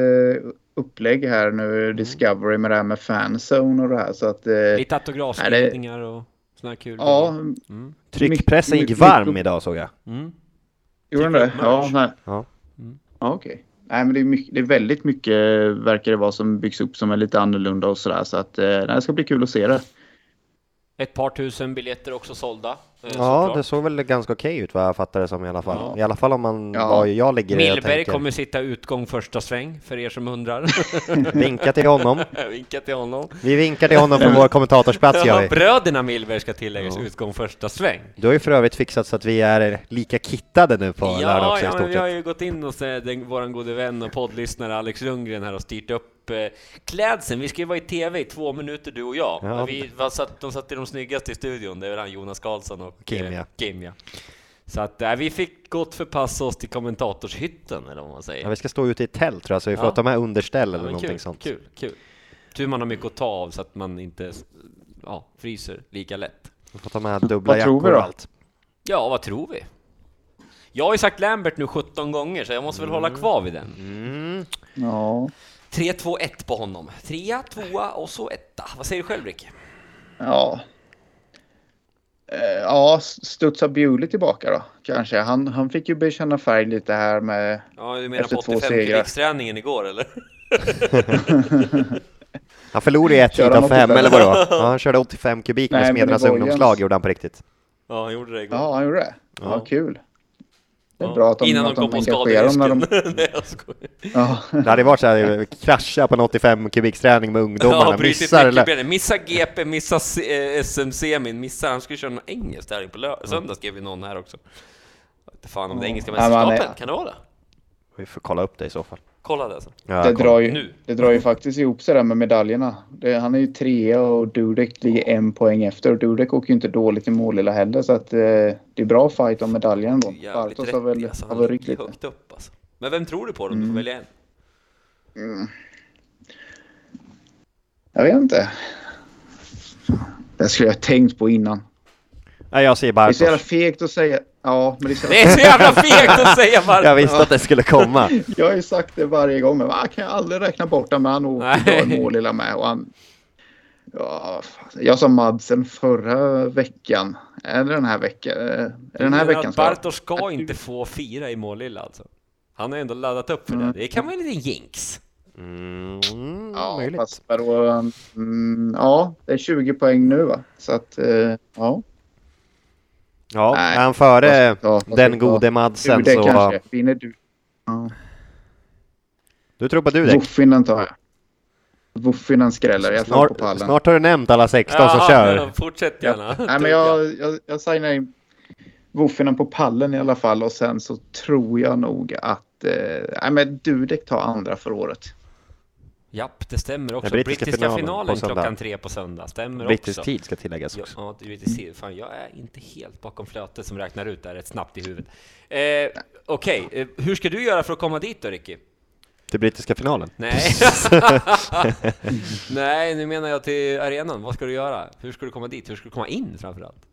upplägg här nu, Discovery med det här med fanzone och det här. Så att, eh, Lite autografskrivningar och här kul ja, Mm. Tryckpressen gick varm mycket- idag såg jag. Mm. gjorde den det? Ja, nej. Ja. Mm. ja okej. Nej, men det är, mycket, det är väldigt mycket verkar det vara som byggs upp som är lite annorlunda och sådär. Så att eh, nej, det ska bli kul att se det. Ett par tusen biljetter också sålda. Eh, Ja, såklart. det såg väl ganska okej ut vad jag fattade det som i alla fall. Ja. I alla fall om man, Ja. vad jag ligger Millberg tänker. kommer sitta utgång första sväng, för er som undrar. Vinka till honom. Vinka till honom. Vi vinkar till honom från vår kommentatorsplats gör vi. bröderna Millberg ska tilläggas, Ja. utgång första sväng. Du har ju för övrigt fixat så att vi är lika kittade nu på lördag Ja, också i ja men vi har ju gått in hos den, våran gode vän och poddlyssnare Alex Lundgren här och styrt upp eh, klädseln. Vi ska ju vara i TV i två minuter du och jag. Ja. Vi, var satt, de satt i de snyggaste i studion, det är väl han Jonas Karlsson och Kim, eh, ja. Kim ja. Så att äh, vi fick gott förpassa oss till kommentatorshytten eller vad man säger. Ja, vi ska stå ute i tält tror jag, så vi får Ja. ta med underställ Ja, eller men någonting kul, sånt. Kul, kul. Tur man har mycket att ta av så att man inte ja, fryser lika lätt. Vi får ta med dubbla Vad tror jackor vi då? och allt. Ja, vad tror vi? Jag har ju sagt Lambert nu 17 gånger så jag måste väl hålla kvar vid den. Mm. Ja. 3, 2, 1 på honom. Trea, tvåa och så etta. Vad säger du själv Rick? Ja. Eh, Ja, studsar Bewley tillbaka då kanske. Han, han fick ju bekänna färg lite här med... Ja, du menar Efter på två 85 segrar. kubiksträningen igår eller? Han förlorade ju ett fem 85? eller vadå? Ja, han körde 85 kubik med Nej, men Smedernas ungdomslag gjorde han på riktigt. Ja, han gjorde det igår. Ja, han gjorde det. Ja, Ja. kul. Det är Ja. bra att de, Innan de att kom på när de... skaderisken. Nej, jag skojar. Ja. Det hade varit så här, krascha på en 85 kubiksträning med ungdomarna, Ja, missar eller... Missa GP, missa eh, SM-semin, missa... Han skulle köra någon engelsk tävling på lö- söndag skrev ju någon här också. Jag vet fan om det är engelska mästerskapen, kan det vara det? Vi får kolla upp det i så fall. Kolla det alltså. Ja, Det kolla. drar, ju, Nu. det drar ju faktiskt ihop sig där med medaljerna. Det, han är ju trea och Dudek ligger en poäng efter. Och Dudek åker ju inte dåligt i Målilla heller så att eh, det är bra fight om medaljen då. Bartos har väl, alltså. har väl ryckt lite. högt upp alltså. Men vem tror du på då? Du får Mm. välja en. Jag vet inte. Det skulle jag tänkt på innan. Nej, jag säger Det är så jävla Bartos. fegt att säga. Ja, men det känns... Det är så jävla fegt att säga varför! Jag visste att det skulle komma. Jag har ju sagt det varje gång, men man kan jag aldrig räkna bort honom. Men han Nej. drar mål lilla med. Och han, ja, jag sa Madsen förra veckan. Är det den här veckan? Är den här veckan? jag? Bartos ska inte få fira i Målilla alltså. Han har ändå laddat upp för det. Det kan vara en liten jinx. Mm, Ja, möjligt. fast vadå? Mm, ja, det är 20 poäng nu va? Så att, eh, ja. Ja, Nej, är han före jag ta? Den jag ta? gode Madsen Du, det så... kanske. Vinner du? Ja. Du tror på Dudek? Woffinen tar jag. Woffinen skräller alla fall på Snart, pallen. snart har du nämnt alla 16 som kör. Fortsätt gärna. Nej, men jag, jag, jag signar in Woffinen på pallen i alla fall och sen så tror jag nog att eh, nej, men Dudek tar andra för året. Japp, det stämmer också. Den brittiska Brittiska, finalen finalen, klockan tre på söndag. Stämmer Brittisk också. tid ska tilläggas Ja, också. ja, är brittisk tid. Fan, jag är inte helt bakom flötet som räknar ut det här rätt snabbt i huvudet. Eh, Okej, eh, hur ska du göra för att komma dit då, Ricky? Till brittiska finalen. Nej. Nej, nu menar jag till arenan. Vad ska du göra? Hur ska du komma dit? Hur ska du komma in framförallt? Eh,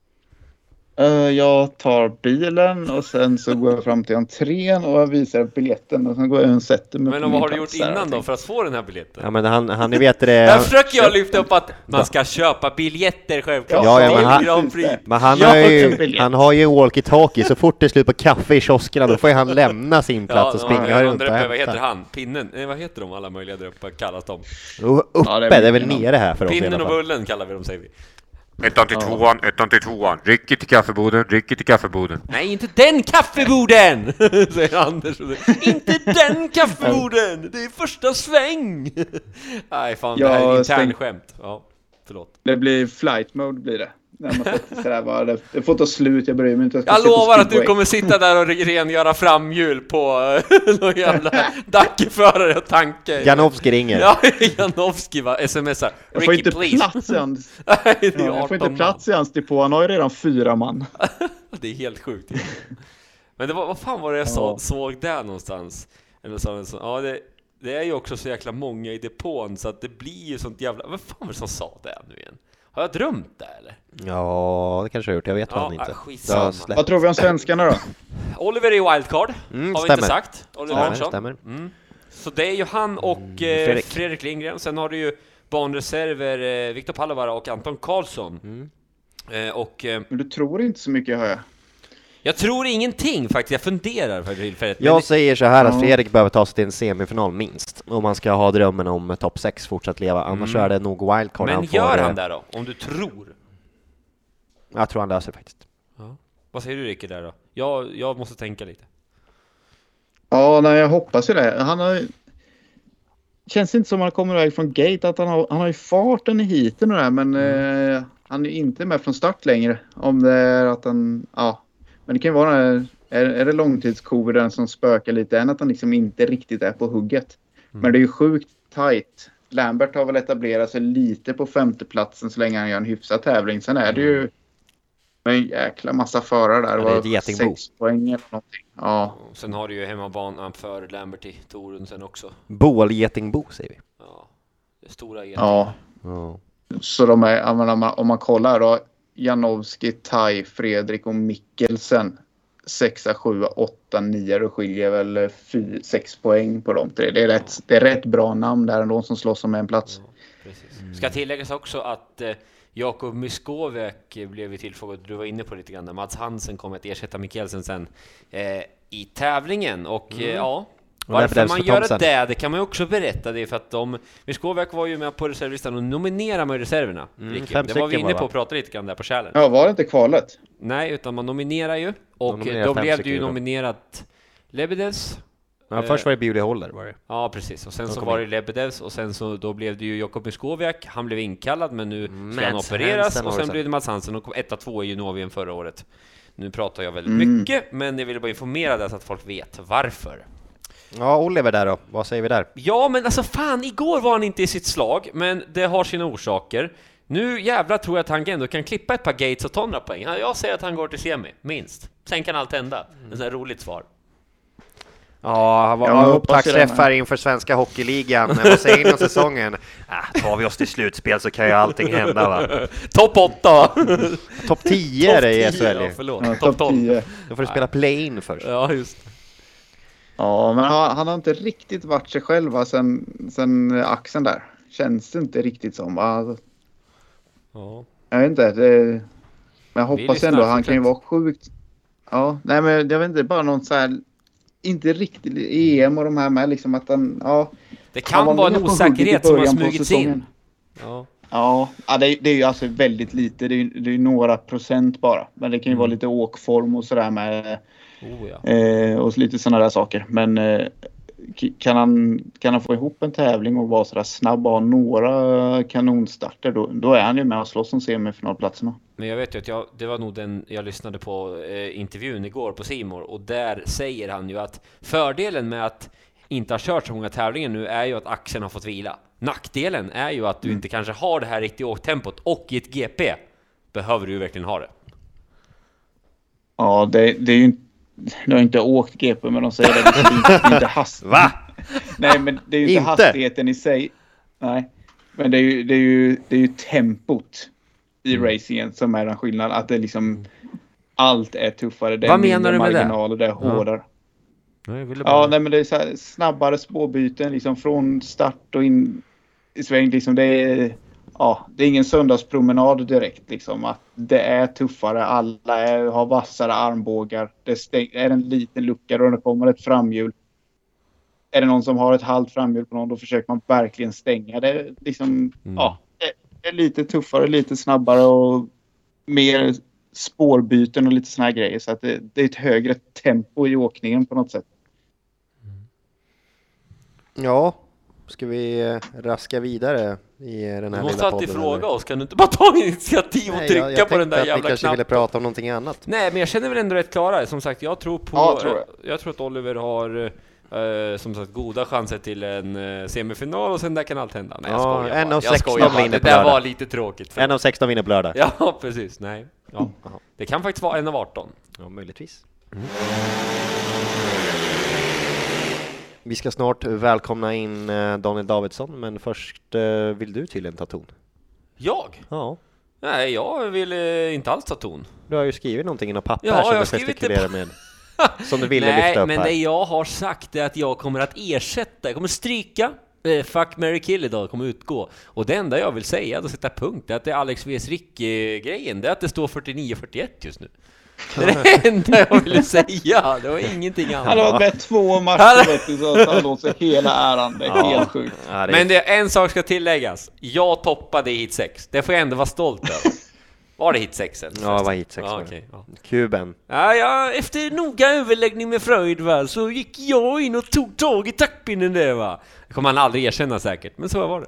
jag tar bilen och sen så går jag fram till entrén och visar biljetten och sen går jag och sätter mig Men vad har du gjort där, innan då för att få den här biljetten? Ja men han, han ni vet det... Här försöker jag lyfta upp att man ska köpa biljetter självklart. Ja, ja, men han-. Men han har ju, han har ju walkie-talkie, så fort det är slut på kaffe i kioskerna då får ju han lämna sin plats och springa runt där och uppe, vad heter hämta. han? Pinnen? Nej, vad heter de alla möjliga där uppe kallas de? Och Uppe, Ja, det det är väl nere här för oss Pinnen och. Bullen kallar vi dem säger vi. Ettan till tvåan, ettan till tvåan. Ricky till kaffeboden, Ricky till kaffeboden. Nej, inte den kaffeboden! säger Anders. Inte den kaffeboden! Det är första sväng! Nej, fan, det här är Jag ett internskämt. Ja, förlåt. Det blir flight mode blir det. När man bara, det, får ta slut, jag bryr mig inte. Jag på lovar att du kommer sitta där och rengöra framhjul på eh, någon jävla dackeförare och tanke. Janowski ringer. Ja, Janowski va, smsar. Jag får Ricky inte please. plats i hans, Nej, det är ja, jag får 18 inte plats i hans depå, han har ju redan fyra man. Det är helt sjukt. Men det var, vad fan var det jag sa, Ja. såg där någonstans? Eller så, så, ja, det, det är ju också så jäkla många i depån så att det blir ju sånt jävla... Vad fan var det som sa det nu igen? Har jag drömt det eller? Ja, det kanske jag har gjort. Jag vet Ja, fan inte. äh, skitsamma. Vad tror vi om svenskarna då? Oliver är wildcard, Mm, har vi stämmer. inte sagt. Oliver Stämmer, Arnsson. stämmer. Mm. Så det är ju han och eh, Fredrik. Fredrik. Lindgren. Sen har du ju banreserver eh, Viktor Pallovara och Anton Karlsson. Mm. Eh, och eh, Men du tror inte så mycket hör jag. Jag tror ingenting faktiskt. Jag funderar för tillfället. men Jag det- säger så här att Ja. Fredrik behöver ta sig till en semifinal minst. Om man ska ha drömmen om topp 6 fortsatt leva. Annars så är det nog wildcard men får, gör eh, han det då? Om du tror? Jag tror han löser det faktiskt. Vad säger du Ricky där då? Jag, jag måste tänka lite. Ja, nej, jag hoppas ju det. Han har Känns inte som han kommer iväg från gate att han har, han har ju farten i heaten och det här, men eh, han är ju inte med från start längre. Om det är att han, ja. Men det kan ju vara, är, är det långtidscoviden som spökar lite än att han liksom inte riktigt är på hugget. Men det är ju sjukt tight. Lambert har väl etablerat sig lite på femteplatsen så länge han gör en hyfsad tävling. Sen är det ju en jäkla massa förare där. Ja, det är ett var getingbo. sex poäng eller någonting. Ja. Sen har du ju hemmabanan för Lambert i Torun sen också. Bålgetingbo säger vi. Ja, det stora geting. ja. Ja. Så de är, menar, om, man, om man kollar då. Janowski, Tai, Fredrik och Mikkelsen. Sexa, sjua, åtta, nio. Då skiljer väl fy, sex poäng på de tre. Det är, rätt, det är rätt bra namn där ändå som slåss om en plats. Precis. Ska tilläggas också att eh, Jakob Myskowiak blev ju tillfrågad, du var inne på lite grann Mats Hansen kommer att ersätta Mikkelsen sen eh, i tävlingen och eh, ja Och därför varför man gör det, det kan man ju också berätta. Det är för att de... Myskowiak var ju med på reservlistan och nominerade man ju reserverna. Mm, Ricky. fem det var vi inne på det, och pratade lite grann där på kärlen. Ja, var det inte kvalet? Nej, utan man nominerar ju och nominerar då blev det ju då. nominerat Lebedevs, Ja, först var det Bewley Holler var det. Ja, precis. Och sen De så var det in. Lebedevs och sen så då blev det ju Jakob Myskowiak. Han blev inkallad, men nu ska han Mats opereras Hansen och sen det blev det Mats Hansen och kom etta, tvåa i Junovien förra året. Nu pratar jag väldigt mycket, men jag ville bara informera dig så att folk vet varför. Ja, Oliver där då. Vad säger vi där? Ja, men alltså fan, igår var han inte i sitt slag, men det har sina orsaker. Nu jävlar tror jag att han ändå kan klippa ett par gates och ta några poäng. Ja, Jag säger att han går till semi, minst. Sen kan allt hända. Mm. Ett sånt roligt svar. Ja, Ja, var upptaktsträffar det. inför svenska hockeyligan? Vad säger ni om säsongen? Ah, tar vi oss till slutspel så kan ju allting hända va? Topp 8! Topp 10 är det i Topp 10, SHL ja, förlåt. Ja, Topp topp 12. 10. Då får du spela play-in först. Ja, just Ja, men han, han har inte riktigt varit sig själv va, sen, sen axeln där. Känns det inte riktigt som. Va? ja. Jag vet inte. Det, men jag hoppas ändå. Han kan ju vara sjukt. Ja, nej men jag vet inte. Bara något så här. Inte riktigt EM och de här med liksom att han. Ja, Det kan var vara en osäkerhet som har smugits in. Ja. Ja, ja det, är- det är ju alltså väldigt lite. Det är, ju- det är ju några procent bara. Men det kan ju Mm. vara lite åkform och sådär med. Oh, ja. Eh, och lite sådana där saker. Men eh, kan, han, kan han få ihop en tävling och vara sådär snabb och ha några kanonstarter då, då är han ju med och slåss om semifinalplatserna. Men jag vet ju att jag, det var nog den jag lyssnade på eh, intervjun igår på Simor och där säger han ju att fördelen med att inte ha kört så många tävlingar nu är ju att axeln har fått vila. Nackdelen är ju att du Mm. inte kanske har det här riktiga åktempot och i ett GP behöver du ju verkligen ha det. Ja, det, det är ju inte... Nu har inte åkt GP men de säger det. Det är inte, det är inte hast... Va? Nej men det är ju inte, Inte? hastigheten i sig. Nej. Men det är ju, det är ju, det är ju tempot i Mm. racingen som är den skillnaden. Att det liksom... Allt är tuffare. Det är Vad menar du med det? marginaler, det är hårdare. Jag ville Ja, nej, men det är så här, snabbare spårbyten liksom från start och in i sväng. Liksom, det, är, ja, det är ingen söndagspromenad direkt. Liksom, att det är tuffare, alla är, har vassare armbågar. Det stäng, är en liten lucka och det kommer ett framhjul. Är det någon som har ett halvt framhjul på någon då försöker man verkligen stänga. Det liksom, ja, det är lite tuffare, lite snabbare och mer spårbyten och lite såna här grejer. Så att det, det är ett högre tempo i åkningen på något sätt. Ja, ska vi eh, raska vidare i den Du här måste lilla alltid fråga eller? oss, kan du inte bara ta initiativ och Nej, trycka jag, jag på den där jävla ni kanske ville knappen? prata om någonting annat. Nej, men jag känner väl ändå rätt klara. Som sagt, jag tror på... Ja, tror jag. eh, jag tror att Oliver har eh, som sagt goda chanser till en eh, semifinal och sen där kan allt hända. Nej, jag Ja, skojar en bara. av Jag 16 skojar bara. vinner Det där var lite tråkigt. En av 16 vinner på lördag. Ja, precis. Nej. Ja. Jaha. Det kan faktiskt vara en av 18. Ja, möjligtvis. Vi ska snart välkomna in eh, Daniel Davidsson, men först eh, vill du till en ta ton? Jag? Ja, Nej, jag vill eh, inte alls ta ton. du har ju skrivit någonting i något papper Ja, som jag du gestikulerar med. Som du ville Nej, lyfta upp men här. det jag har sagt är att jag kommer att ersätta, jag kommer stryka eh, Fuck, Mary kill idag kommer utgå. Och det enda jag vill säga, och sätta punkt, är att det är Alex vs Rick-grejen, det är att det står 49-41 just nu. Det är det enda jag ville säga, det var ingenting Han har annat. varit med två matcher så han åt sig hela äran. Det är Ja. helt sjukt. Ja, det är- Men det, en sak ska tilläggas, jag toppade i hit 6, det får jag ändå vara stolt över. Var det hit 6 eller? Ja, det var hit sex Ja, var det. okej, ja. Kuben. Ja, ja, efter noga överläggning med Freud va, så gick jag in och tog tag i taktpinnen där va. Det kommer han aldrig erkänna säkert, men så var det.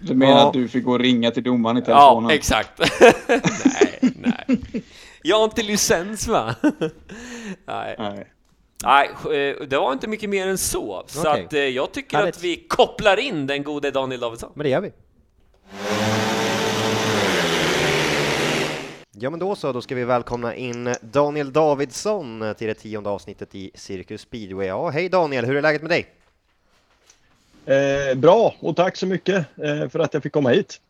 Du menar Ja. att du fick gå och ringa till domaren i telefonen? Ja, exakt. nej, nej. Jag har inte licens va? nej. Nej. nej, eh, det var inte mycket mer än så. Så Okej. att eh, jag tycker Härligt. att vi kopplar in den gode Daniel Davidsson. Men det gör vi. Ja men då så, då ska vi välkomna in Daniel Davidsson till det tionde avsnittet i Cirkus Speedway. Ja, hej Daniel, hur är läget med dig? Eh, bra, och tack så mycket eh, för att jag fick komma hit.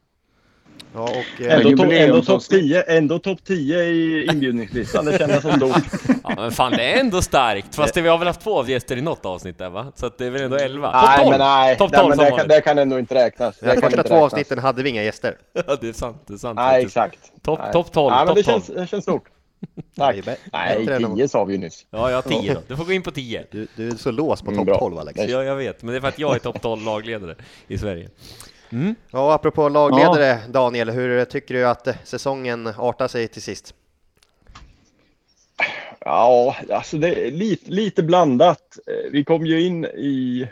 Ja, och, Ändå, eh, to- ändå topp 10, ändå top 10 i inbjudningslistan. Det kändes som stort. Ja, men fan det är ändå starkt. Fast det, vi har väl haft två gäster i något avsnitt där va? Så att det är väl ändå 11? nej, Topp 12! men nej. Nej 12 men som det, kan, det kan ändå inte räknas. De första två avsnitten hade vi inga gäster. Ja, det är sant. Det är sant Nej, faktiskt. exakt. Topp Nej. top 12, Nej, men det 12. känns, det känns stort. Tack. Nej, bättre än 10 sa vi ju nyss. Ja, jag har 10 då. Du får gå in på 10. Du, du är så låst på Mm, topp bra. 12 Alex. Nej. Ja, jag vet. Men det är för att jag är topp 12 lagledare i Sverige. Ja, apropå lagledare Daniel, hur tycker du att eh, säsongen artar sig till sist? Ja, alltså det är lite, lite blandat. Eh, Vi kom ju in i,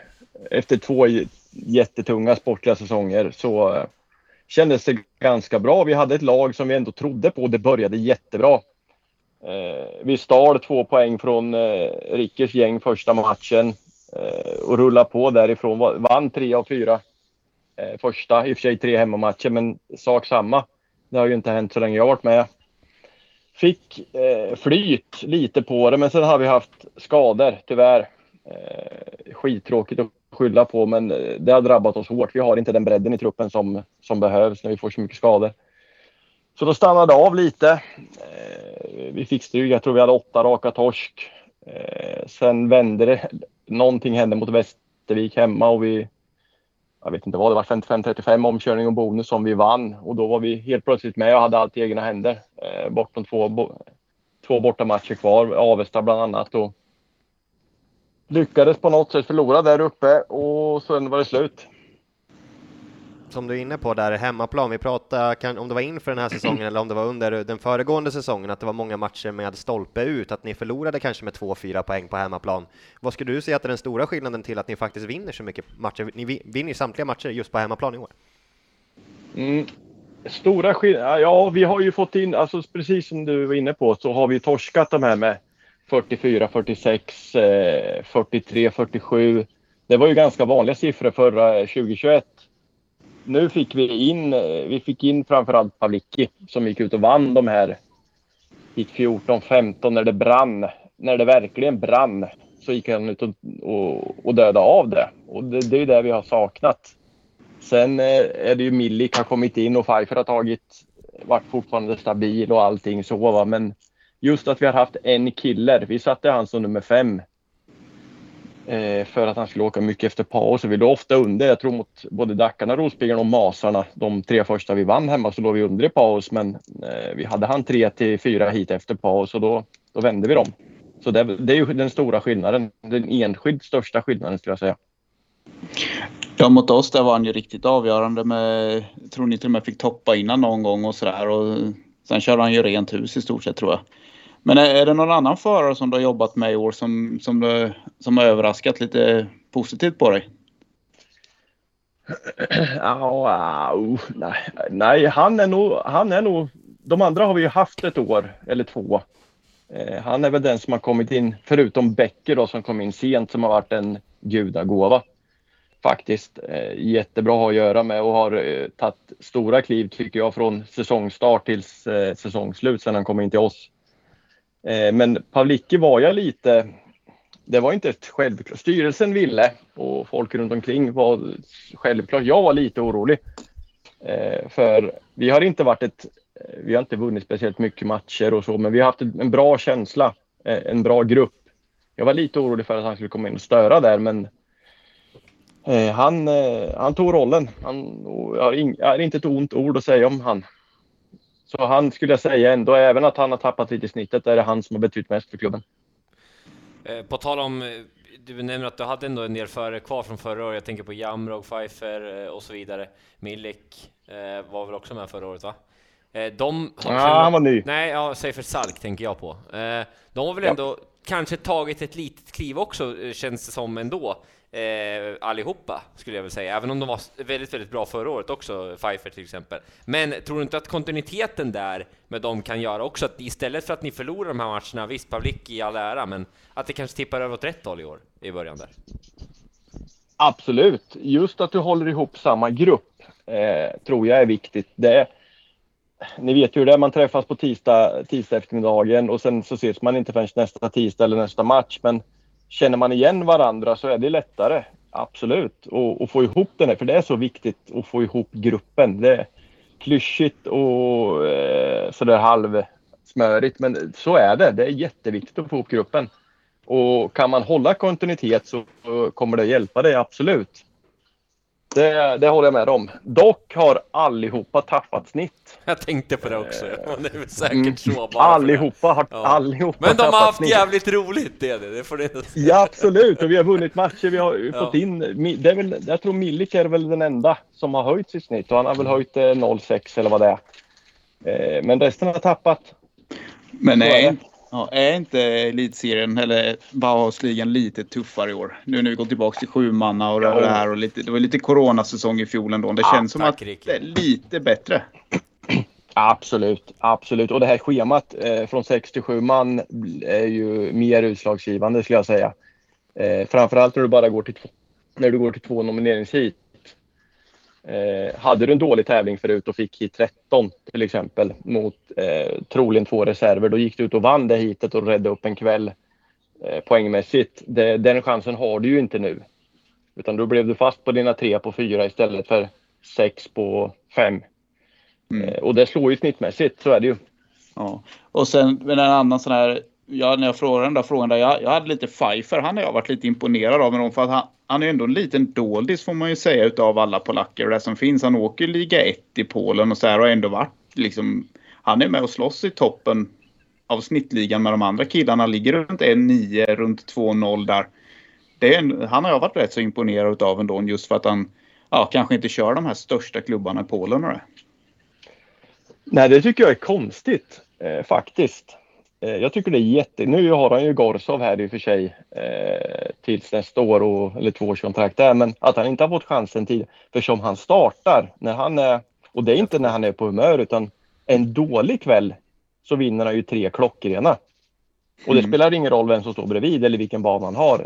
efter två jättetunga sportliga säsonger så eh, kändes det ganska bra. Vi hade ett lag som vi ändå trodde på. Det började jättebra. Vi stal två poäng från Rickers gäng första matchen och rullade på därifrån. Va- Vann tre av fyra eh, första, i och för sig tre hemmamatcher, men sak samma. Det har ju inte hänt så länge jag varit med. Fick eh, flyt lite på det, men sen har vi haft skador tyvärr. Eh, skittråkigt att skylla på, men eh, det har drabbat oss hårt. Vi har inte den bredden i truppen som, som behövs när vi får så mycket skador. Så då stannade det av lite. Eh, vi fick stryk. Jag tror vi hade åtta raka torsk. Eh, sen vände det. Någonting hände mot Västervik hemma och vi jag vet inte vad det var, 55-35 omkörning och bonus som vi vann och då var vi helt plötsligt med och hade allt i egna händer. Eh, bortom två, bo, två bortamatcher kvar, Avesta bland annat. Och lyckades på något sätt förlora där uppe och sen var det slut. Som du är inne på där, hemmaplan, vi pratade om det var inför den här säsongen eller om det var under den föregående säsongen, att det var många matcher med stolpe ut, att ni förlorade kanske med 2-4 poäng på hemmaplan. Vad skulle du säga att är den stora skillnaden till att ni faktiskt vinner så mycket matcher? Ni vinner samtliga matcher just på hemmaplan i år. Mm. Stora skillnader? Ja, vi har ju fått in, alltså precis som du var inne på, så har vi torskat de här med 44, 46, 43, 47. Det var ju ganska vanliga siffror förra 2021 nu fick vi in, eh, vi fick in framförallt Pavlicki som gick ut och vann de här Gick 14, 15 när det brann. När det verkligen brann så gick han ut och, och, och dödade av det. Och det, det är det vi har saknat. Sen eh, är det ju Milik har kommit in och Pfeiffer har tagit, varit fortfarande stabil och allting så va. Men just att vi har haft en killer. Vi satte han som nummer fem Eh, för att han skulle åka mycket efter paus. Vi låg ofta under. Jag tror mot både Dackarna, Rospiggarna och Masarna, de tre första vi vann hemma, så låg vi under i paus. Men eh, vi hade han tre till fyra hit efter paus och då, då vände vi dem. Så det, det är ju den stora skillnaden. Den enskilt största skillnaden skulle jag säga. Ja, mot oss där var han ju riktigt avgörande med, jag tror ni till och med fick toppa innan någon gång och sådär. Sen körde han ju rent hus i stort sett tror jag. Men är det någon annan förare som du har jobbat med i år som, som, som har överraskat lite positivt på dig? Oh, oh, nej, nej, han är nog, han är nog, de andra har vi ju haft ett år eller två. Eh, han är väl den som har kommit in, förutom Becker då som kom in sent, som har varit en gudagåva. Faktiskt eh, jättebra att ha att göra med och har eh, tagit stora kliv tycker jag från säsongstart till eh, säsongsslut sedan han kom in till oss. Eh, men Pavlicki var jag lite, det var inte ett självklart. Styrelsen ville och folk runt omkring var självklart. Jag var lite orolig. Eh, för vi har inte varit ett, eh, vi har inte vunnit speciellt mycket matcher och så, men vi har haft en bra känsla, en bra grupp. Jag var lite orolig för att han skulle komma in och störa där, men han, han tog rollen. Han, jag, har har inte ett ont ord att säga om han. Så han skulle jag säga ändå, även att han har tappat lite i snittet, är det han som har betytt mest för klubben. Eh, på tal om, eh, du nämner att du hade ändå en del före kvar från förra året. Jag tänker på Jamrog, Pfeiffer eh, och så vidare. Milik var väl också med förra året va? De ja, han var ny. Nej, ja, Seifer Salk tänker jag på. De har väl ändå ja. kanske tagit ett litet kliv också, känns det som ändå eh, allihopa, skulle jag vilja säga. Även om de var väldigt, väldigt bra förra året också, Pfeiffer till exempel. Men tror du inte att kontinuiteten där med dem kan göra också att istället för att ni förlorar de här matcherna, visst Pavlik i all ära, men att det kanske tippar över åt rätt håll i år, i början där? Absolut. Just att du håller ihop samma grupp eh, tror jag är viktigt. Det, ni vet ju hur det är, man träffas på tisdag, tisdag eftermiddagen och sen så ses man inte förrän nästa tisdag eller nästa match. Men känner man igen varandra så är det lättare. Absolut. Och, och få ihop den här, för det är så viktigt att få ihop gruppen. Det är klyschigt och eh, sådär halvsmörigt, men så är det. Det är jätteviktigt att få ihop gruppen. Och kan man hålla kontinuitet så kommer det hjälpa dig, absolut. Det, det håller jag med om. Dock har allihopa tappat snitt. Jag tänkte på det också. Det är säkert mm. så bara allihopa har, ja. allihopa Men de har haft snitt. jävligt roligt det är det. det får det Ja absolut och vi har vunnit matcher. Vi har ja. fått in, det är väl, jag tror Milik är väl den enda som har höjt sitt snitt och han har väl höjt 0,6 eller vad det är. Eh, men resten har tappat. Men nej, Ja, är inte elitserien eller Bauhausligan lite tuffare i år? Nu när vi går tillbaka till sju manna och det här och lite, det var lite coronasäsong i fjol ändå. Det känns ja, som att Ricky. det är lite bättre. Absolut, absolut. Och det här schemat eh, från 6 till 7 man är ju mer utslagsgivande skulle jag säga. Eh, framförallt när du bara går till när du går till två nomineringshit. Eh, hade du en dålig tävling förut och fick hit 13 till exempel mot eh, troligen två reserver, då gick du ut och vann det hitet och redde upp en kväll eh, poängmässigt. Det, den chansen har du ju inte nu. Utan då blev du fast på dina tre på fyra istället för sex på fem. Mm. Eh, och det slår ju snittmässigt, så är det ju. Ja. Och sen med en annan sån här, ja, när jag frågade den där frågan där, jag, jag hade lite Pfeiffer, han har jag varit lite imponerad av. Men för att han, han är ändå en liten doldis får man ju säga utav alla polacker och det som finns. Han åker liga 1 i Polen och så här och har ändå varit liksom, han är med och slåss i toppen av snittligan med de andra killarna. Ligger runt 1-9, runt 2-0 där. Det är en, han har jag varit rätt så imponerad utav ändå just för att han ja, kanske inte kör de här största klubbarna i Polen och det. Nej, det tycker jag är konstigt eh, faktiskt. Eh, jag tycker det är jätte... Nu har han ju Gorsov här i och för sig eh, tills nästa år och, eller tvåårskontrakt där, men att han inte har fått chansen tid. För som han startar när han är, och det är inte när han är på humör utan en dålig kväll så vinner han ju tre klockrena. Och det Mm. spelar ingen roll vem som står bredvid eller vilken bana han har.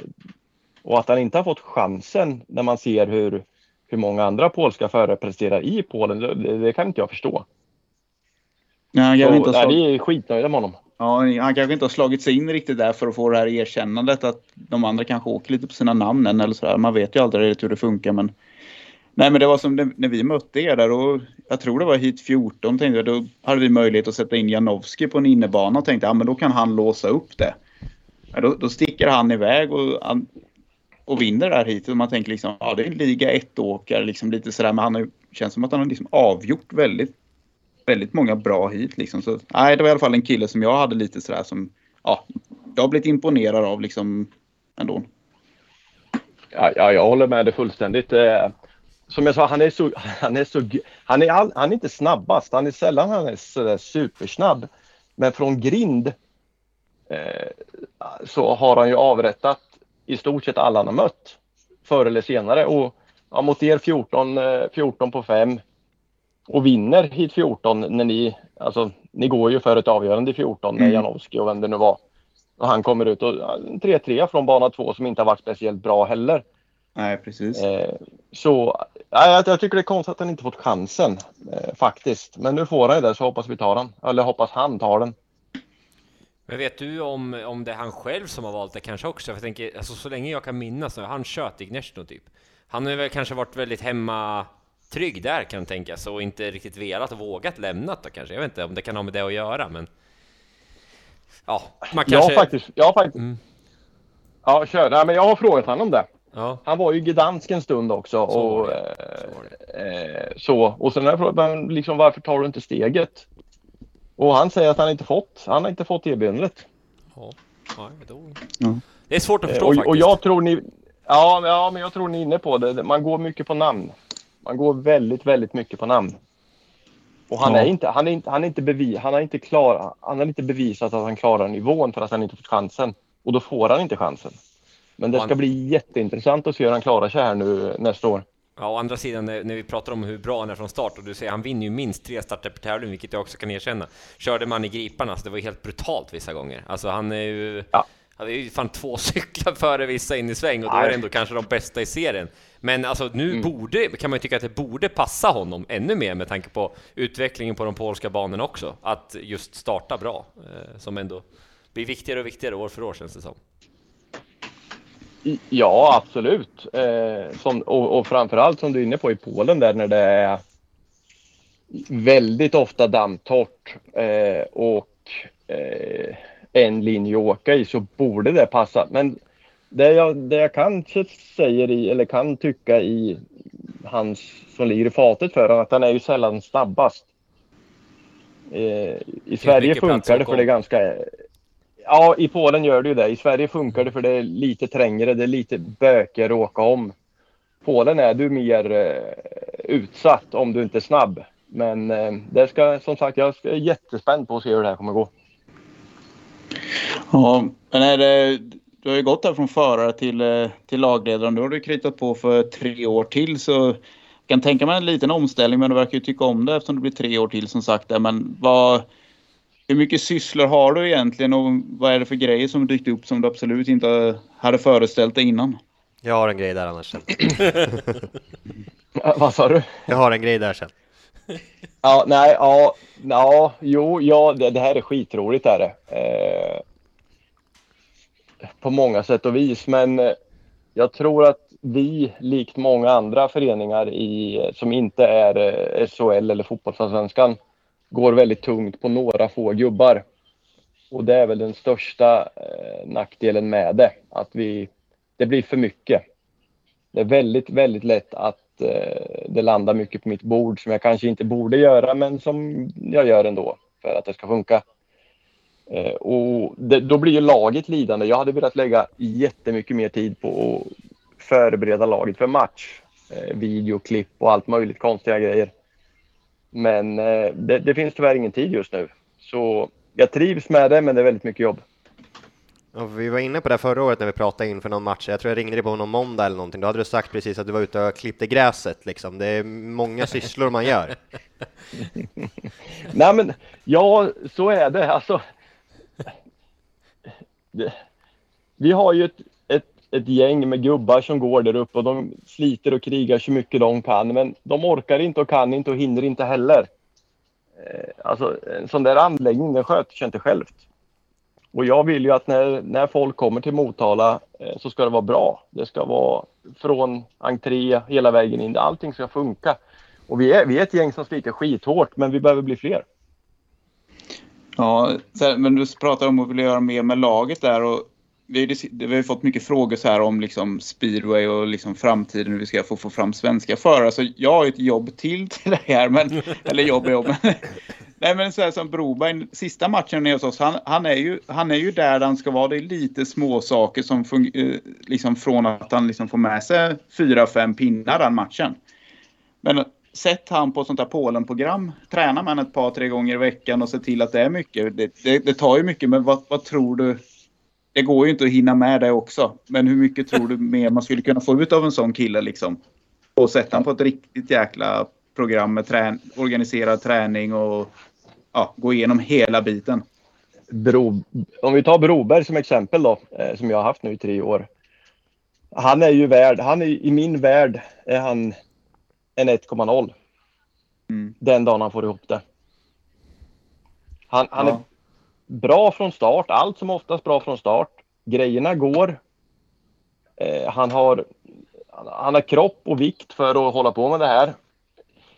Och att han inte har fått chansen när man ser hur, hur många andra polska förare presterar i Polen, det, det kan inte jag förstå. Nej, han, kanske inte Så, nej, vi är skitnöjda med honom ja, han kanske inte har slagit sig in riktigt där för att få det här erkännandet att de andra kanske åker lite på sina namn än eller sådär. Man vet ju aldrig riktigt hur det funkar men Nej men det var som när- vi mötte er där och jag tror det var hit 14 tänkte jag då hade vi möjlighet att sätta in Janowski på en innebana och tänkte ja men då kan han låsa upp det. Ja, då, då sticker han iväg och, och vinner där hit och man tänker liksom ja det är en liga 1-åkare liksom lite sådär men han har, ju- känns som att han har liksom avgjort väldigt väldigt många bra hit liksom. Så, nej, det var i alla fall en kille som jag hade lite sådär som, ja, jag har blivit imponerad av liksom ändå. Ja, ja, jag håller med dig fullständigt. Eh, Som jag sa, han är så, han är så, han är, all, han är inte snabbast. Han är sällan han är så där supersnabb. Men från grind eh, så har han ju avrättat i stort sett alla han har mött. Förr eller senare. Och ja, mot er 14, 14 eh, på 5 och vinner hit 14 när ni, alltså ni går ju för ett avgörande i 14 med Mm. Janowski och vem det nu var. Och han kommer ut och ja, en 3-3 från bana 2 som inte har varit speciellt bra heller. Nej, precis. Eh, så ja, jag, jag tycker det är konstigt att han inte fått chansen eh, faktiskt. Men nu får han ju det så hoppas vi tar den. Eller hoppas han tar den. Men vet du om, om det är han själv som har valt det kanske också? För jag tänker, alltså så länge jag kan minnas så har han kört i Gnesno typ. Han har väl kanske varit väldigt hemma trygg där kan tänkas och inte riktigt velat och vågat lämnat då kanske. Jag vet inte om det kan ha med det att göra men... Ja, man kanske... har faktiskt, jag faktiskt Mm. Ja, kör. Nej, men jag har frågat honom om det. Ja, Han var ju i Gdansk en stund också. Så och, det. eh, så eh, så. och sen har jag frågat men liksom, varför tar du inte steget? Och han säger att han inte fått. Han har inte fått erbjudandet. Ja, ja, då... Ja. Det är svårt att Eh, förstå och, faktiskt. och jag tror ni... Ja, men- ja, men jag tror ni är inne på det. Man går mycket på namn. Man går väldigt, väldigt mycket på namn. Och han Ja. är inte, han är inte, han är inte bevi, han har inte klar, han har inte bevisat att han klarar nivån för att han inte fått chansen. Och då får han inte chansen. Men det ska bli jätteintressant att se hur han klarar sig här nu nästa år. Ja, å andra sidan när, när vi pratar om hur bra han är från start och du säger han vinner ju minst tre starter per tävling, vilket jag också kan erkänna. Körde man i griparna, så det var ju helt brutalt vissa gånger. Alltså han är ju... Ja. Han är ju fan två cyklar före vissa in i sväng och då är det ändå kanske de bästa i serien. Men alltså nu Mm. borde, kan man ju tycka att det borde passa honom ännu mer med tanke på utvecklingen på de polska banorna också. Att just starta bra, eh, som ändå blir viktigare och viktigare år för år känns det som. Ja, absolut. Eh, som, och, och framförallt som du är inne på i Polen där när det är väldigt ofta dammtorrt eh, och eh, en linje att åka i så borde det passa. Men det jag, det jag kanske säger i, eller kan tycka i hans som ligger i fatet för honom, att han är ju sällan snabbast. Eh, I Sverige funkar det för det är ganska Ja, i Polen gör det ju det. I Sverige funkar det för det är lite trängre, det är lite bökigare att åka om. Polen är du mer eh, utsatt om du inte är snabb. Men eh, det ska, som sagt, jag är jättespänd på att se hur det här kommer gå. Ja, men är det, du har ju gått där från förare till, eh, till lagledare. Nu har du kritat på för tre år till så jag kan tänka mig en liten omställning men du verkar ju tycka om det eftersom det blir tre år till som sagt. Där. Men vad, hur mycket sysslor har du egentligen och vad är det för grejer som dykt upp som du absolut inte hade föreställt dig innan? Jag har en grej där annars sen. Vad sa du? Jag har en grej där sen. Ja, nej, ja, ja, jo, ja, det, det här är skitroligt är det. Eh, på många sätt och vis. Men eh, jag tror att vi, likt många andra föreningar i, som inte är eh, SHL eller fotbollsallsvenskan, går väldigt tungt på några få gubbar. Och det är väl den största eh, nackdelen med det, att vi, det blir för mycket. Det är väldigt, väldigt lätt att Eh, det landar mycket på mitt bord som jag kanske inte borde göra, men som jag gör ändå för att det ska funka. Eh, och det, då blir ju laget lidande. Jag hade velat lägga jättemycket mer tid på att förbereda laget för match. Eh, videoklipp och allt möjligt konstiga grejer. Men eh, det, det finns tyvärr ingen tid just nu. Så jag trivs med det, men det är väldigt mycket jobb. Ja, vi var inne på det förra året när vi pratade inför någon match. Jag tror jag ringde dig på någon måndag eller någonting. Då hade du sagt precis att du var ute och klippte gräset. Liksom. Det är många sysslor man gör. Nej, men ja, så är det. Alltså, det, vi har ju ett, ett, ett gäng med gubbar som går där uppe och de sliter och krigar så mycket de kan. Men de orkar inte och kan inte och hinner inte heller. Eh, alltså en sån där anläggning, den sköter sig inte självt. Och jag vill ju att när, när folk kommer till Motala eh, så ska det vara bra. Det ska vara från entré hela vägen in. Allting ska funka. Och vi är, vi är ett gäng som sliter skithårt, men vi behöver bli fler. Ja, men du pratar om att vilja göra mer med laget där och vi har, ju- vi har ju fått mycket frågor så här om liksom speedway och liksom framtiden hur vi ska få, få fram svenska förare. Så jag har ju ett jobb till till det här, men, eller jobb och jobb. men- Nej men så här som Broberg, sista matchen nere hos oss, han, han, är ju, han är ju där han ska vara. Det är lite små saker som eh, liksom från att han liksom får med sig fyra, fem pinnar den matchen. Men sätt han på ett sånt här Polen-program, träna med ett par, tre gånger i veckan och se till att det är mycket. Det, det, det tar ju mycket, men vad, vad tror du? Det går ju inte att hinna med det också. Men hur mycket tror du mer man skulle kunna få ut av en sån kille liksom? Och sätta han på ett riktigt jäkla program med trän organiserad träning och ja, gå igenom hela biten. Bro, om vi tar Broberg som exempel då, eh, som jag har haft nu i tre år. Han är ju värd, han är, i min värld är han en 1,0 Mm. den dagen han får ihop det. Han, han Ja bra från start, allt som oftast bra från start. Grejerna går. Eh, han, har, han har kropp och vikt för att hålla på med det här.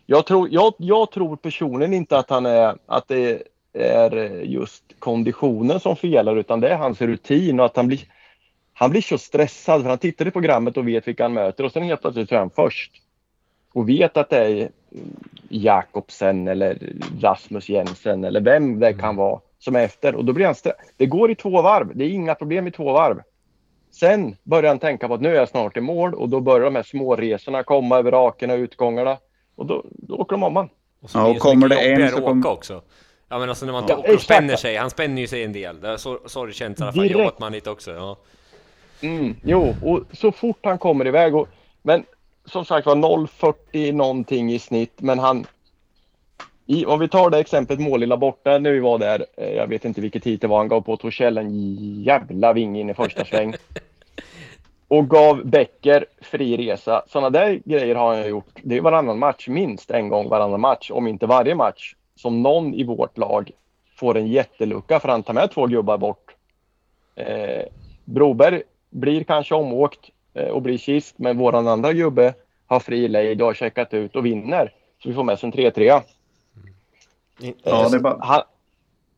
Jag tror, jag, jag tror personligen inte att, han är, att det är just konditionen som felar utan det är hans rutin och att han blir, han blir så stressad för han tittar i programmet och vet vilka han möter och sen helt plötsligt är han först. Och vet att det är Jakobsen eller Rasmus Jensen eller vem det kan vara som är efter och då blir han Det går i två varv. Det är inga problem i två varv. Sen börjar han tänka på att nu är jag snart i mål och då börjar de här småresorna komma över rakerna och utgångarna och då, då åker de om han. Och så Ja, och det så kommer det en så att kom- åka också. Ja men alltså när man Ja, åker och spänner sig, han spänner ju sig en del. Det har så- sorry känts i alla fall, jobbat man lite också. Ja. Mm, jo, och så fort han kommer iväg. Och, men som sagt var 0,40 någonting i snitt. Men han... I, om vi tar det exemplet Målilla borta när vi var där. Eh, jag vet inte vilket tid det var. Han gav på Torssell en jävla ving in i första sväng. Och gav Becker fri resa. Sådana där grejer har han gjort. Det är varannan match, minst en gång varannan match. Om inte varje match. Som någon i vårt lag får en jättelucka för han tar med två gubbar bort. Eh, Broberg blir kanske omåkt eh, och blir sist, men våran andra gubbe har fri lejd och har checkat ut och vinner. Så vi får med oss en 3-3. Ja, det är bara... Han,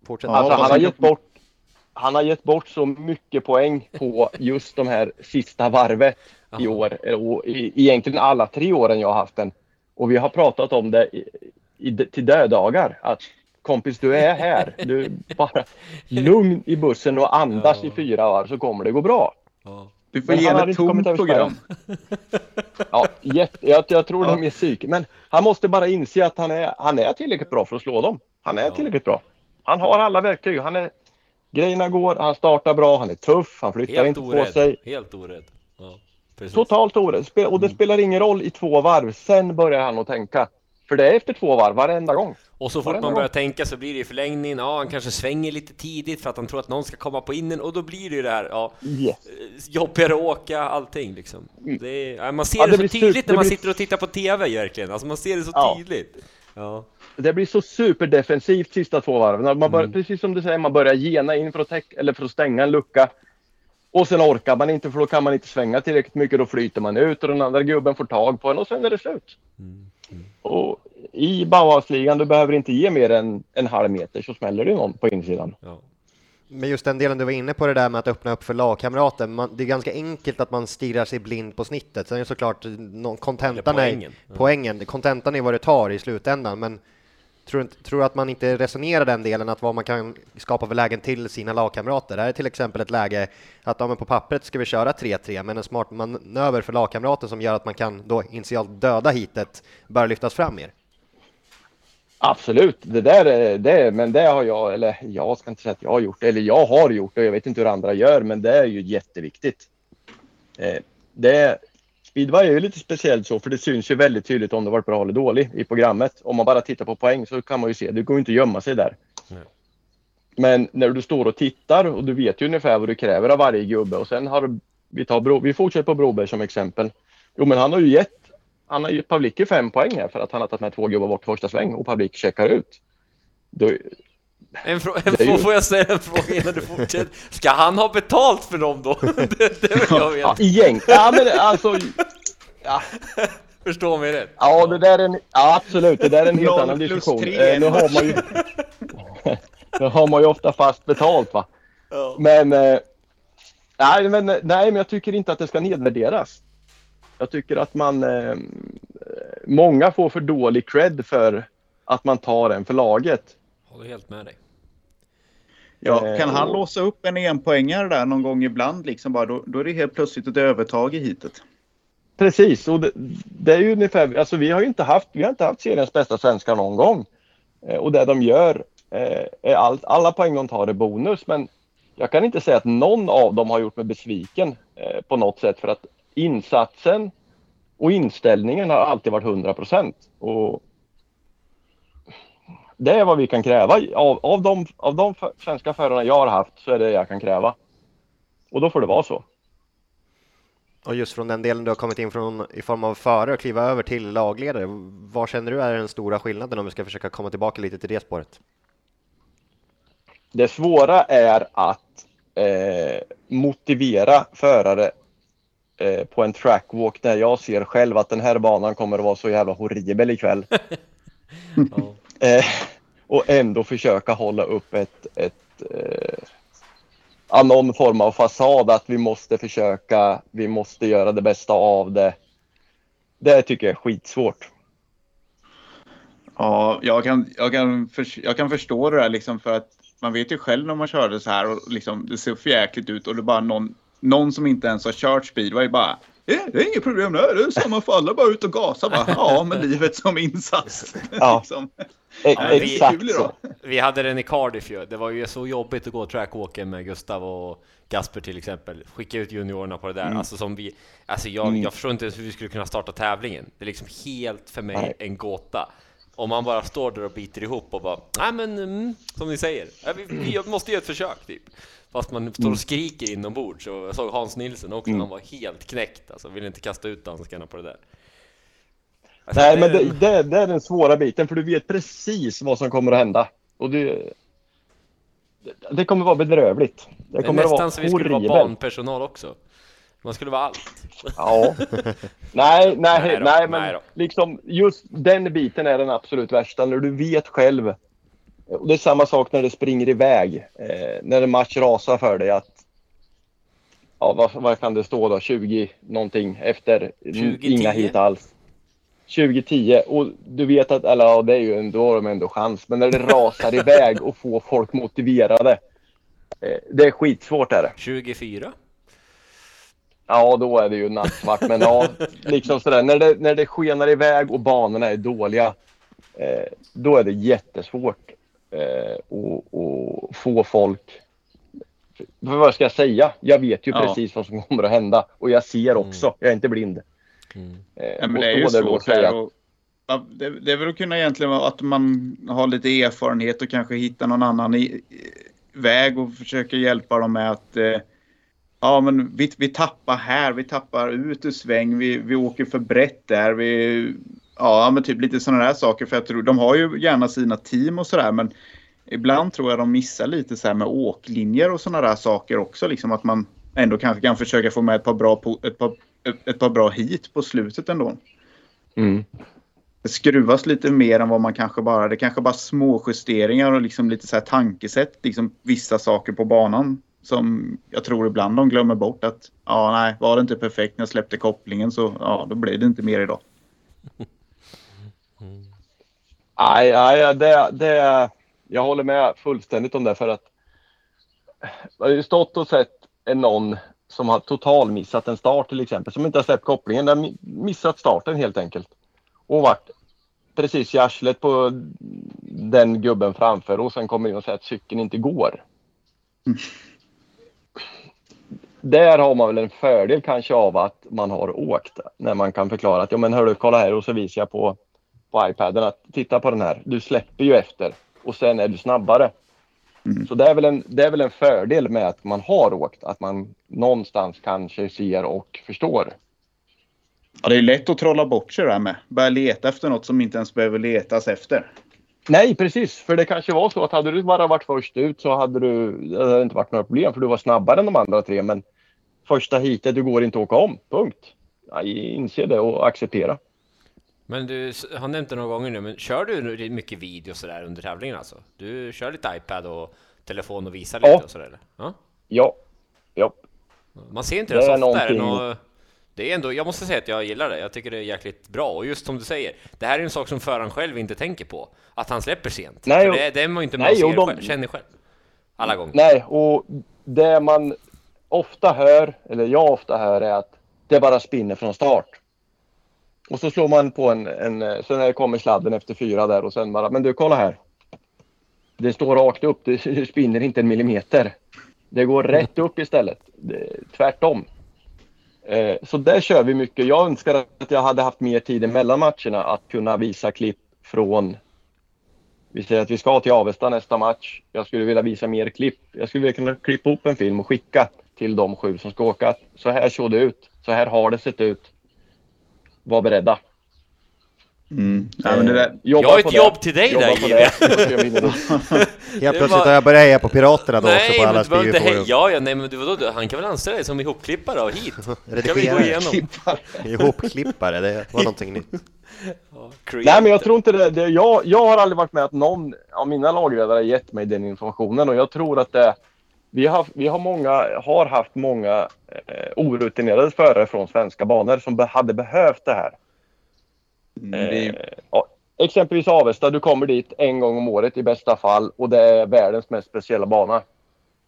Fortsätt. Alltså, och han, har gett bort, han har gett bort så mycket poäng på just de här sista varvet i år. Och i, egentligen alla tre åren jag har haft den. Och vi har pratat om det i, i, till dödagar. Att kompis, du är här. Du är bara lugn i bussen och andas Ja. i fyra varv så kommer det gå bra. Ja. Du får Men ge ett tomt program. Ja, jätte, jag, jag tror Ja. är mer psyk. Men han måste bara inse att han är, han är tillräckligt bra för att slå dem. Han är tillräckligt bra. Han har alla verktyg. Han är, grejerna går, han startar bra, han är tuff, han flyttar Helt inte på orädd. sig. Helt orädd. Ja. Totalt orädd. Och det spelar ingen roll i två varv. Sen börjar han att tänka. För det är efter två varv varenda gång. Och så fort Varenda man gång. börjar tänka så blir det i förlängningen, ja han kanske svänger lite tidigt för att han tror att någon ska komma på innen och då blir det ju det här, ja, Yes. eh, jobbigare att åka, allting liksom. Det är, ja, man ser Ja, det, det så tydligt super- när man blir- sitter och tittar på TV verkligen, alltså man ser det så Ja. tydligt. Ja. Det blir så superdefensivt sista två varven. Man börjar, Mm. Precis som du säger, man börjar gena in för att, täck, eller för att stänga en lucka. Och sen orkar man inte för då kan man inte svänga tillräckligt mycket. Då flyter man ut och den andra gubben får tag på en och sen är det slut. Och i Bauhausligan du behöver inte ge mer än en halv meter så smäller det någon på insidan. Ja. Men just den delen du var inne på det där med att öppna upp för lagkamrater. Man, det är ganska enkelt att man stirrar sig blind på snittet. Sen är det såklart kontentan är poängen. Poängen. Kontentan är vad det tar i slutändan. Men tror, tror att man inte resonerar den delen att vad man kan skapa för lägen till sina lagkamrater. Det här är till exempel ett läge att ja, men på pappret ska vi köra 3-3, men en smart manöver för lagkamraten som gör att man kan då initialt döda hitet bör lyftas fram mer. Absolut, det där är det, men det har jag, eller jag ska inte säga att jag har gjort det, eller jag har gjort det, jag vet inte hur andra gör, men det är ju jätteviktigt. Eh, det, speedway är ju lite speciellt så, för det syns ju väldigt tydligt om det varit bra eller dålig i programmet. Om man bara tittar på poäng så kan man ju se, det går ju inte att gömma sig där. Nej. Men när du står och tittar och du vet ju ungefär vad du kräver av varje gubbe och sen har vi tar Bro, vi fortsätter på Broberg som exempel. Jo, men han har ju gett han har gett Pavlicki fem poäng här för att han har tagit med två gubbar bort första sväng och Pavlicki checkar ut. Då, En frå- en ju- Får jag säga en fråga innan du fortsätter? Ska han ha betalt för dem då? det, det vill jag ja, veta. egentligen, ja men alltså, ja, Förstå mig rätt. ja det där är en, ja, absolut, det där är en helt annan diskussion. Eh, nu har man ju, nu har man ju ofta fast betalt va. Ja. Men, eh, nej, men, nej, men jag tycker inte att det ska nedvärderas. Jag tycker att man, eh, många får för dålig cred för att man tar en för laget. Håller helt med dig. Ja, kan Eh, han och- låsa upp en enpoängare där någon gång ibland liksom bara, då, då är det helt plötsligt ett övertag i hitet. Precis, och det, det är ju ungefär, alltså vi har ju inte haft, vi har inte haft seriens bästa svenskar någon gång. Eh, och det de gör, eh, är allt, alla poäng de tar är bonus, men jag kan inte säga att någon av dem har gjort mig besviken eh, på något sätt för att insatsen och inställningen har alltid varit 100 procent. Och det är vad vi kan kräva. Av, av, de, av de svenska förarna jag har haft så är det jag kan kräva. Och då får det vara så. Och just från den delen du har kommit in från i form av förare och kliva över till lagledare, vad känner du är den stora skillnaden om vi ska försöka komma tillbaka lite till det spåret? Det svåra är att eh, motivera förare eh, på en trackwalk där jag ser själv att den här banan kommer att vara så jävla horribel ikväll. Ja. Eh, och ändå försöka hålla upp ett, ett eh, ja, någon form av fasad att vi måste försöka, vi måste göra det bästa av det. Det tycker jag är skitsvårt. Ja, jag kan, jag kan, för, jag kan förstå det där liksom för att man vet ju själv när man körde så här och liksom det ser för jäkligt ut och det är bara någon, någon som inte ens har kört speedway bara "Eh, det är inget problem, det är samma för alla, bara ut och gasa bara. Ja, med livet som insats. Ja. liksom. E- Ja, vi- exakt kul så. Vi hade den i Cardiff ju. Det var ju så jobbigt att gå trackwalken med Gustav och Gasper till exempel. Skicka ut juniorerna på det där. Alltså som vi... Alltså jag, Mm. jag förstår inte ens hur vi skulle kunna starta tävlingen. Det är liksom helt för mig Nej. en gåta. Om man bara står där och biter ihop och bara, nej men, mm, som ni säger, vi, vi måste göra ett försök typ. Fast man står och skriker inombords. Så jag såg Hans Nilsson också, Mm. han var helt knäckt alltså. Ville inte kasta ut danskarna på det där. Alltså, Nej, det men det, det, det är den svåra biten för du vet precis vad som kommer att hända. Och det, det, kommer vara bedrövligt. Det det är kommer att nästan vara så vi skulle vara barnpersonal också. Man skulle vara allt. Ja. nej, nej, Nej nej, då, men nej liksom just den biten är den absolut värsta när du vet själv. Och det är samma sak när det springer iväg. Eh, när en match rasar för dig att Ja, vad, vad kan det stå då? 20 någonting efter 2010? inga hit alls. 2010 och du vet att, eller ja, det är ju ändå, har de ändå chans. Men när det rasar iväg och får folk motiverade. Eh, det är skitsvårt är det. 24? Ja, då är det ju nattsvart. Men ja, liksom sådär. När det, när det skenar iväg och banorna är dåliga, eh, då är det jättesvårt eh, att, att få folk... För vad ska jag säga? Jag vet ju Ja. precis vad som kommer att hända och jag ser också. Jag är inte blind. Mm. Eh, Ja, men och det är ju och svårt här. Och, ja, det, det är väl att kunna egentligen vara att man har lite erfarenhet och kanske hitta någon annan i, i, väg och försöka hjälpa dem med att eh, ja, men vi, vi tappar här, vi tappar ut ur sväng, vi, vi åker för brett där. Vi, ja, men typ lite sådana där saker. För jag tror, de har ju gärna sina team och sådär, men ibland tror jag de missar lite så här med åklinjer och sådana där saker också. Liksom att man, ändå kanske kan försöka få med ett par bra, ett par, ett par bra hit på slutet ändå. Mm. Det skruvas lite mer än vad man kanske bara... Det kanske bara små justeringar och liksom lite så här tankesätt. Liksom vissa saker på banan som jag tror ibland de glömmer bort att ja, nej, var det inte perfekt när jag släppte kopplingen så ja, då blir det inte mer idag. Nej, nej det, det, jag håller med fullständigt om det för att jag har ju stått och sett någon som har total missat en start till exempel, som inte har släppt kopplingen, den missat starten helt enkelt. Och varit precis i arslet på den gubben framför och sen kommer in och säger att cykeln inte går. Där har man väl en fördel kanske av att man har åkt när man kan förklara att ja men hörru kolla här och så visar jag på, på iPaden att titta på den här. Du släpper ju efter och sen är du snabbare. Mm. Så det är, väl en, det är väl en fördel med att man har åkt, att man någonstans kanske ser och förstår. Ja, det är lätt att trolla bort sig där med. Börja leta efter något som inte ens behöver letas efter. Nej, precis. För det kanske var så att hade du bara varit först ut så hade du, det hade inte varit några problem för du var snabbare än de andra tre. Men första heatet, du går inte att åka om. Punkt. Ja, inse det och acceptera. Men du har nämnt det några gånger nu, men kör du mycket video sådär under tävlingen alltså? Du kör lite iPad och telefon och visar Ja. lite och sådär eller? Ja. Ja. Ja. Man ser inte Det det, så är ofta. Någonting- nå- det är ändå, jag måste säga att jag gillar det. Jag tycker det är jäkligt bra. Och just som du säger, det här är en sak som föraren själv inte tänker på. Att han släpper sent. Nej, och- det, det är man ju inte med nej, ser de- själv, känner själv. Alla gånger. Nej, och det man ofta hör, eller jag ofta hör, är att det bara spinner från start. Och så slår man på en, en eh, sen när det kommer sladden efter fyra där och sen bara, men du kolla här. Det står rakt upp, det spinner inte en millimeter. Det går rätt upp istället. Det, tvärtom. Eh, så där kör vi mycket. Jag önskar att jag hade haft mer tid mellan matcherna att kunna visa klipp från vi säger att vi ska till Avesta nästa match. Jag skulle vilja visa mer klipp. Jag skulle vilja kunna klippa upp en film och skicka till de sju som ska åka. Så här såg det ut. Så här har det sett ut. Var beredda. Mm. Ja, men det där, Jag har på ett det. jobb till dig Jobba där, på Jimmy. Helt plötsligt har jag börjat heja på Piraterna då också Nej, på men alla heja. Ja, ja, nej, men du, vadå, du, han kan väl anställa dig som ihopklippare och hit? Vi gå igenom? Ihopklippare, det var någonting nytt. Nej, men jag tror inte det. det jag, jag har aldrig varit med att någon av mina lagledare gett mig den informationen och jag tror att det vi har, vi har, många, har haft många eh, orutinerade förare från svenska banor som be, hade behövt det här. mm, det Eh, ja, exempelvis Avesta, du kommer dit en gång om året i bästa fall och det är världens mest speciella bana.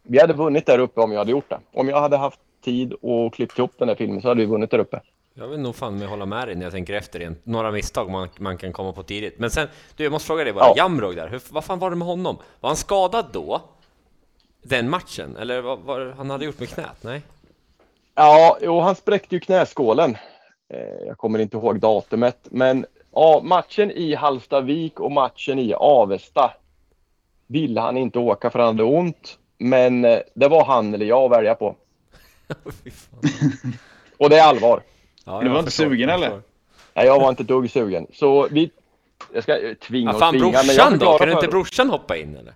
Vi hade vunnit där uppe om jag hade gjort det. Om jag hade haft tid och klippt ihop den här filmen så hade vi vunnit där uppe. Jag vill nog fan med hålla med dig när jag tänker efter igen. Några misstag man, man kan komma på tidigt. Men sen, du jag måste fråga dig bara, Ja. Jamrog där, hur, vad fan var det med honom? Var han skadad då? Den matchen? Eller vad vad han hade gjort med knät? Nej? Ja, jo, han spräckte ju knäskålen. Eh, jag kommer inte ihåg datumet, men ja, matchen i Hallstavik och matchen i Avesta ville han inte åka för han hade ont. Men eh, det var han eller jag att välja på. Och det är allvar. Ja, Du var inte sugen, eller? Nej, jag var inte dugg sugen. Så vi... Jag ska eh, tvinga Ja, och fan tvinga. men jag brorsan då? Kan inte för- brorsan hoppa in eller?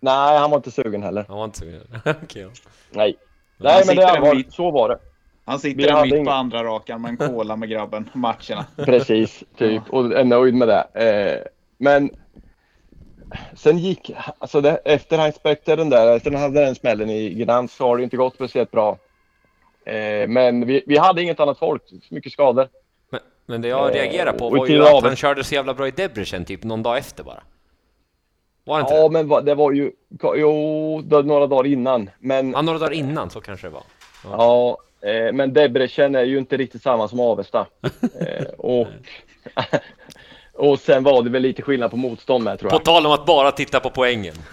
Nej, han var inte sugen heller. Han var inte sugen. Okej, ja. Nej. Han Nej, men det allvar. mitt. Så var det. han sitter där mitt på andra rakan med en cola med grabben. Matcherna. Precis, typ. Och är nöjd med det. Eh, men sen gick, alltså det, efter han spräckte den där, efter han hade den smällen i Gnans så har det inte gått speciellt bra. Eh, men vi, vi hade inget annat folk, så mycket skador. Men, men det jag Eh, reagerar på och var ju att han körde så jävla bra i Debrecen typ någon dag efter bara. Var det inte Ja, det? men va- det var ju, jo, det var några dagar innan. Men Ja, några dagar innan så kanske det var. Ja, eh, men Debrecen är ju inte riktigt samma som Avesta. Eh, och, och sen var det väl lite skillnad på motstånd med tror På jag. tal om att bara titta på poängen.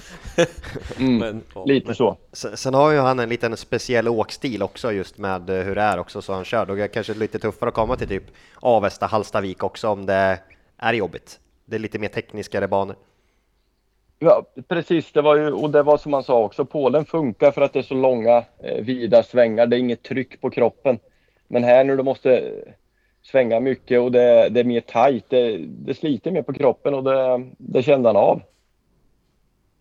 Mm, Men, ja. lite så. Sen, har ju han en liten speciell åkstil också just med eh, hur det är också så han kör. Då är det kanske lite tuffare att komma till typ Avesta, Hallstavik också om det är jobbigt. Det är lite mer tekniskare banor. Ja, precis. Det var ju, och det var som man sa också, Polen funkar för att det är så långa, eh, vida svängar. Det är inget tryck på kroppen. Men här nu, du måste eh, svänga mycket och det, det är mer tajt. Det, det sliter mer på kroppen och det, det kände han av.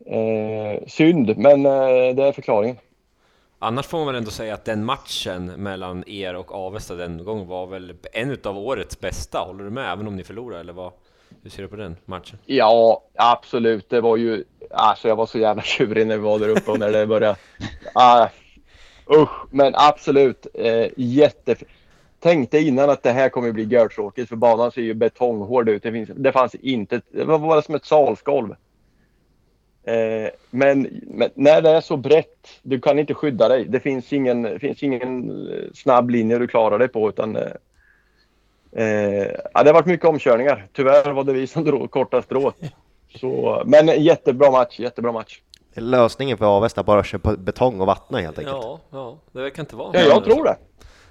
Eh, synd, men eh, det är förklaringen. Annars får man väl ändå säga att den matchen mellan er och Avesta den gången var väl en utav årets bästa, håller du med? Även om ni förlorade, eller vad? Hur ser du på den matchen? Ja, absolut. Det var ju... Alltså jag var så jävla tjurig när vi var där uppe och när det började... Ah, usch, men absolut. Eh, jätte... Tänkte innan att det här kommer bli görtråkigt för banan ser ju betonghård ut. Det, finns, det fanns inte... Det var bara som ett salsgolv. Eh, men, men, när det är så brett, du kan inte skydda dig. Det finns ingen, finns ingen eh, snabb linje du klarar dig på utan eh, eh, ja, det har varit mycket omkörningar. Tyvärr var det vi som drog korta strået. Så, men jättebra match, jättebra match. Lösningen för Avesta bara att köpa betong och vattna helt enkelt. Ja, ja, det verkar inte vara. Ja, jag tror det.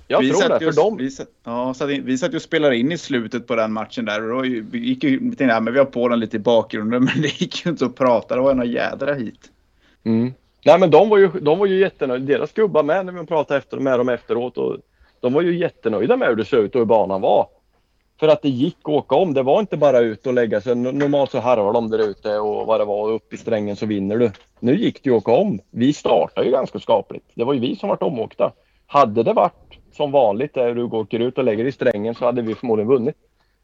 Jag vi tror satt det, för just, dem. Vi satt, ja, satt in, vi satt ju och spelade in i slutet på den matchen där och då gick ju, vi tänkte, ja, men vi har på den lite i bakgrunden men det gick ju inte att prata. Det var några jädra hit. Mm. Nej men de var ju, de var ju jättenöjda. Deras gubbar med när vi pratade efter, med dem efteråt. Och de var ju jättenöjda med hur det såg ut och hur banan var. För att det gick att åka om. Det var inte bara ut och lägga sig. Normalt så harvar de där ute och vad det var. Upp i strängen så vinner du. Nu gick det ju att åka om. Vi startade ju ganska skapligt. Det var ju vi som vart omåkta. Hade det varit som vanligt där du åker ut och lägger i strängen så hade vi förmodligen vunnit.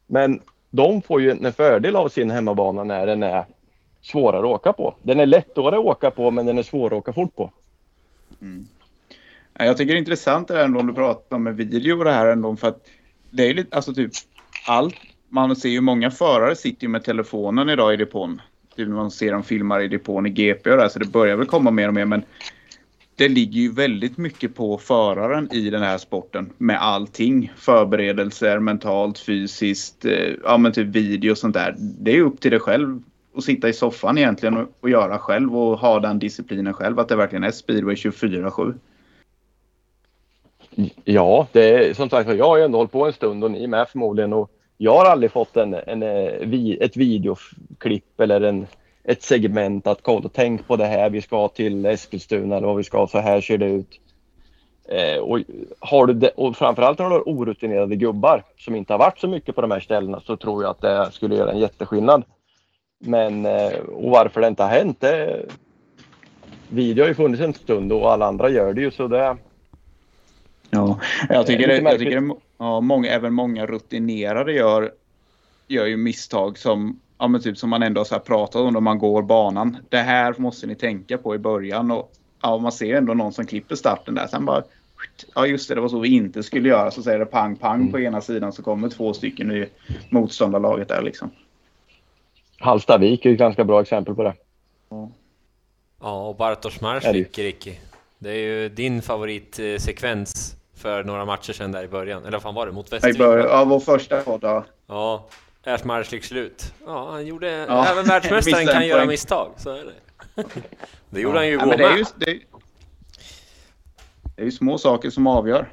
Men de får ju en fördel av sin hemmabana när den är svårare att åka på. Den är lättare att åka på men den är svårare att åka fort på. Mm. Jag tycker det är intressant det här ändå om du pratar med video och det här ändå för att det är lite, alltså typ allt. Man ser ju många förare sitter ju med telefonen idag i depån. Typ när man ser dem filmar i depån i GP och där så det börjar väl komma mer och mer men det ligger ju väldigt mycket på föraren i den här sporten med allting. Förberedelser, mentalt, fysiskt, eh, ja men typ video och sånt där. Det är upp till dig själv att sitta i soffan egentligen och, och göra själv och ha den disciplinen själv att det verkligen är speedway 24-7. Ja, det är som sagt jag har ju ändå hållit på en stund och ni med förmodligen och jag har aldrig fått en, en, eh, ett videoklipp eller en, ett segment att kolla, tänk på det här, vi ska till Eskilstuna eller vad vi ska, så här ser det ut. Eh, och, har du det, och framförallt när du har orutinerade gubbar som inte har varit så mycket på de här ställena så tror jag att det skulle göra en jätteskillnad. Men eh, och varför det inte har hänt, det, video har ju funnits en stund och alla andra gör det ju så det, Ja, jag tycker, Eh, det, lite jag tycker det, ja, många, även många rutinerade gör, gör ju misstag som, ja, men typ som man ändå har så här pratat om när man går banan. Det här måste ni tänka på i början. Och, ja, man ser ändå någon som klipper starten där. Sen bara, ja just det, det var så vi inte skulle göra. Så säger det pang pang på ena sidan så kommer två stycken i motståndarlaget där liksom. Hallstavik är ett ganska bra exempel på det. Ja, och Bartosz det. Marsvik, Ricky. Det är ju din favoritsekvens för några matcher sedan där i början. Eller vad fan var det? Mot I Västervik? början, ja, vår första podd, ja. Ja, Ers slut. Ja, han gjorde... Ja, Även världsmästaren kan göra misstag, så är det. Det gjorde han ju ja igår men det är med. ju, det, det är ju små saker som avgör.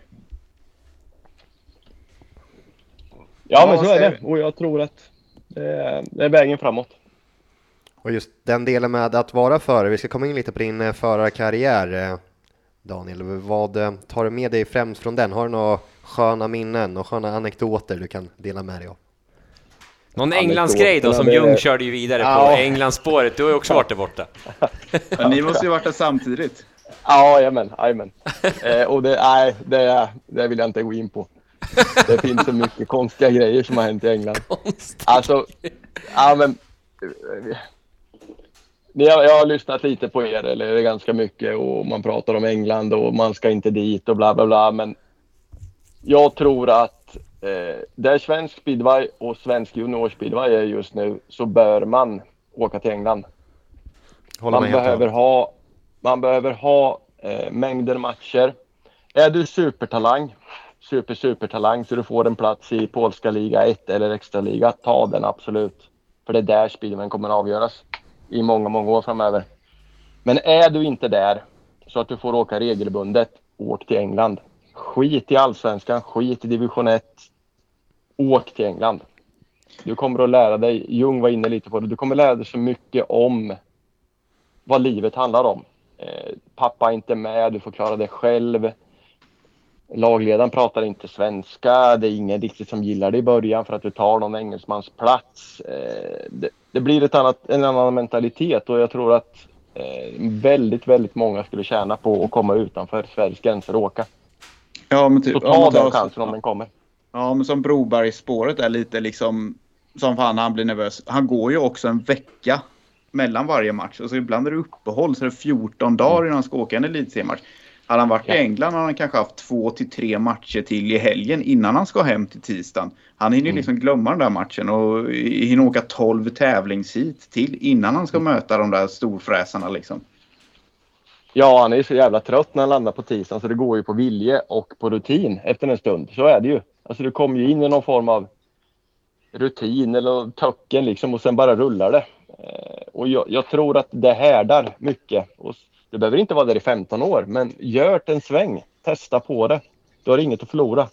Ja, Ja, men så är är det. Och jag tror att det är, det är vägen framåt. Och just den delen med att vara förare, vi ska komma in lite på din eh, förarkarriär. Eh, Daniel, vad eh, tar du med dig främst från den? Har du några sköna minnen och sköna anekdoter du kan dela med dig av? Någon Englandsgrej då, som det- Ljung körde ju vidare på Ja. Englandsspåret. Du har ju också varit där borta. Men ni måste ju varit där samtidigt. Ja, jajamän, jajamän. eh, och det, nej, det, det vill jag inte gå in på. Det finns så mycket konstiga grejer som har hänt i England. Alltså, ja men. Jag har lyssnat lite på er, eller ganska mycket, och man pratar om England och man ska inte dit och bla bla bla. Men jag tror att eh, där svensk speedway och svensk juniorspeedway är just nu så bör man åka till England. Håller Man behöver ha, man behöver ha eh, mängder matcher. Är du supertalang, super supertalang så du får en plats i polska liga 1 eller extra liga, ta den absolut. För det är där speedwayen kommer att avgöras i många, många år framöver. Men är du inte där så att du får åka regelbundet, åk till England. Skit i allsvenskan, skit i division 1. Åk till England. Du kommer att lära dig, Jung var inne lite på det, du kommer lära dig så mycket om vad livet handlar om. Eh, pappa är inte med, du får klara det själv. Lagledaren pratar inte svenska, det är ingen riktigt som gillar det i början för att du tar någon engelsmans plats. Eh, det, det blir ett annat, en annan mentalitet och jag tror att eh, väldigt, väldigt många skulle tjäna på att komma utanför Sveriges gränser och åka. Ja, men typ, Så ta tar- den chansen om den kommer. Ja, men som Brobergsspåret är lite liksom som fan han blir nervös. Han går ju också en vecka mellan varje match. Och så ibland är det uppehåll så är det 14 dagar innan han ska åka en elitseriematch. Hade han varit Ja. i England hade han kanske haft två till tre matcher till i helgen innan han ska hem till tisdagen. Han hinner ju liksom glömma den där matchen och hinner åka 12 tävlingshit till innan han ska möta de där storfräsarna liksom. Ja, han är så jävla trött när han landar på tisdagen så det går ju på vilje och på rutin efter en stund. Så är det ju. Alltså du kommer ju in i någon form av rutin eller töcken liksom och sen bara rullar det. Eh, Och jag, jag tror att det härdar mycket. Och du behöver inte vara där i 15 år, men gör en sväng. Testa på det. Du har inget att förlora.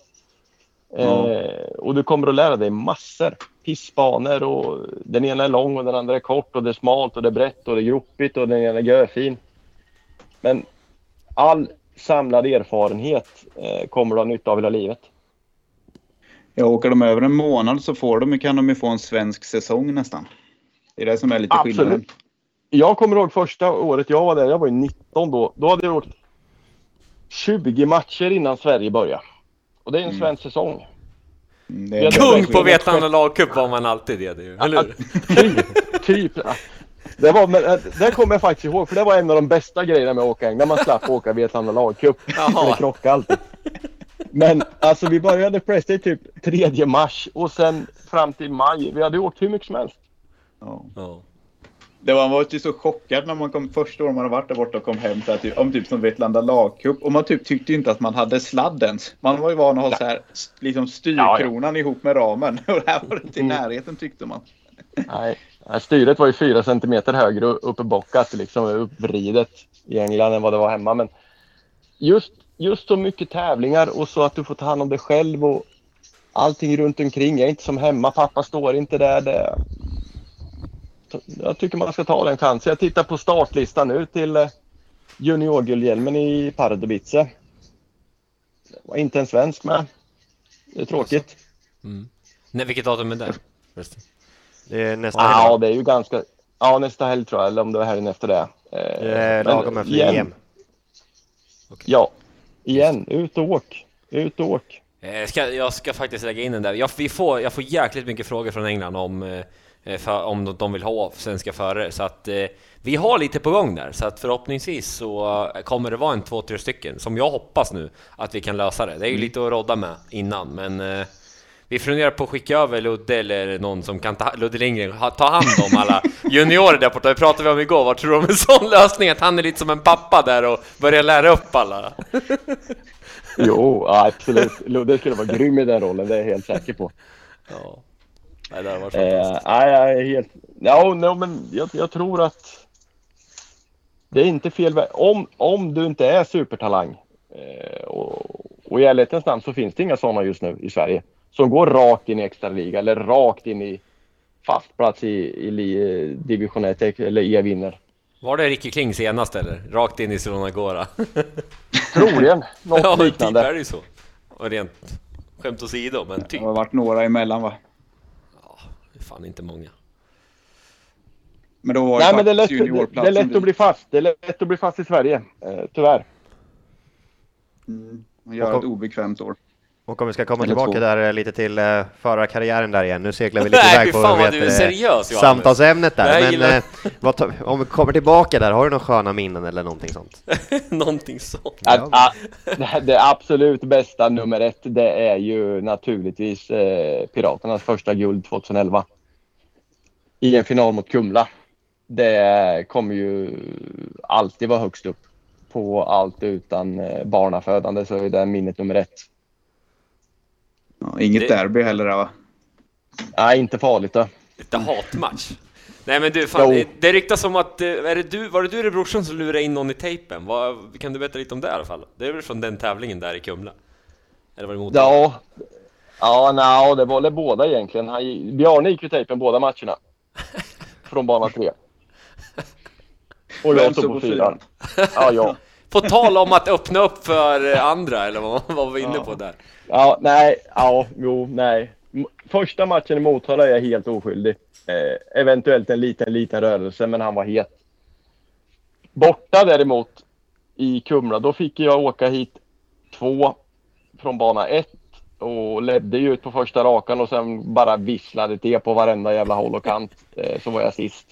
Ja. Eh, och du kommer att lära dig massor. Pissbanor och den ena är lång och den andra är kort och det är smalt och det är brett och det är gropigt och den ena är görfin. Men all samlad erfarenhet eh, kommer du ha nytta av hela livet. Ja, åker de över en månad så får de, kan de ju få en svensk säsong nästan. Det är det som är lite Absolut. skillnaden. Jag kommer ihåg första året jag var där, jag var ju 19 då. Då hade jag åkt 20 matcher innan Sverige började. Och det är en Mm. svensk säsong. Mm, det Kung på Vetlanda lagcup var man alltid det du, eller hur? Typ, typ. Det, var, men, eh, det kommer jag faktiskt ihåg, för det var en av de bästa grejerna med att åka när man slapp åka Vetlanda lagcup. Det krockade alltid. Men alltså vi började pressa typ 3 mars och sen fram till maj. Vi hade åkt hur mycket som helst. Ja. Ja. Det var, man var ju så chockad när man kom första året man hade varit där borta och kom hem så här, om typ som Vetlanda lagcup. Och man typ tyckte inte att man hade sladd ens. Man var ju van att ha så här liksom styrkronan ihop med ramen. Och det här var inte i Mm. närheten tyckte man. Nej, styret var ju fyra centimeter högre uppe bockat, liksom uppvridet i England än vad det var hemma. Men just, just så mycket tävlingar och så att du får ta hand om dig själv och allting runt omkring. Jag är inte som hemma, pappa står inte där. Det... Jag tycker man ska ta den chansen. Jag tittar på startlistan nu till eh, juniorguldhjälmen i Pardubice. Det var inte en svensk med. Det är tråkigt. Nej, vilket datum är det? Det är nästa Ja, helg. det är ju ganska... Ja, nästa helg tror jag, eller om det var helgen efter det. Det Eh, lagom efter igen, EM. Ja, igen. Ut och åk. Ut och åk. Eh, Ska, jag ska faktiskt lägga in den där. Jag, vi får, jag får jäkligt mycket frågor från England om, eh, för, om de- de vill ha svenska förare. Så att eh, vi har lite på gång där. Så att förhoppningsvis så eh, kommer det vara en två, tre stycken. Som jag hoppas nu att vi kan lösa det. Det är ju lite att rodda med innan, men eh, vi funderar på att skicka över Ludde eller någon som kan ta, Ludde Lindgren, ta hand om alla juniorer där borta. Det pratade vi om igår. Vad tror du om en sån lösning? Att han är lite som en pappa där och börjar lära upp alla. Jo, absolut. Ludde skulle vara grym i den rollen, det är jag helt säker på. Ja. Nej, det hade varit Eh, fantastiskt. nej, jag är helt... Ja, no, men jag, jag tror att det är inte fel väg. Om, om du inte är supertalang eh, och, och i ärlighetens namn så finns det inga sådana just nu i Sverige som går rakt in i extraliga eller rakt in i fast plats i, i division 1 eller E-vinner. Var det Ricky Kling senast eller? Rakt in i Solana Gora? Troligen något ja, typ liknande. är det ju så. Och rent skämt åsido, men typ. Det har varit några emellan va? Det är fan inte många. Men då var Nej, men det är lätt, det, det är lätt att bli fast. Det är lätt att bli fast i Sverige, eh, tyvärr. Mm, man gör ett obekvämt år. Och om vi ska komma Eller tillbaka två. där lite till uh, förarkarriären där igen. Nu seglar vi lite Nej, iväg på fan vet du är det, seriös, Johannes. samtalsämnet Det där. Men gillar eh, vad om vi kommer tillbaka där, har du några sköna minnen eller någonting sånt? Någonting sånt. Ja. Ah, det, det absolut bästa nummer ett, det är ju naturligtvis eh, Piraternas första guld 2011. I en final mot Kumla. Det kommer ju alltid vara högst upp. På allt utan eh, barnafödande så är det minnet nummer ett. Ja, inget Det- derby heller där, va? Nej, inte farligt då. Lite hatmatch. Nej men du, fan, Jo. det, det ryktas om att, eh, är det du, var det du eller brorsan som lurade in någon i tejpen? Vad, kan du berätta lite om det i alla fall? Det är väl från den tävlingen där i Kumla? Eller var det mot Ja, ja no, det var väl båda egentligen. Han, Bjarne gick ju tejpen båda matcherna. Från bana tre. Och jag stod på fyran. Ja, jag. På tal om att öppna upp för eh, andra, eller vad, vad var vi inne på där? Ja, nej, ja, jo, nej. Första matchen i Motala är jag helt oskyldig. Eh, eventuellt en liten, liten rörelse, men han var het. Borta däremot i Kumla, då fick jag åka hit två från bana ett och ledde ju ut på första rakan och sen bara visslade det på varenda jävla håll och kant. Eh, så var jag sist.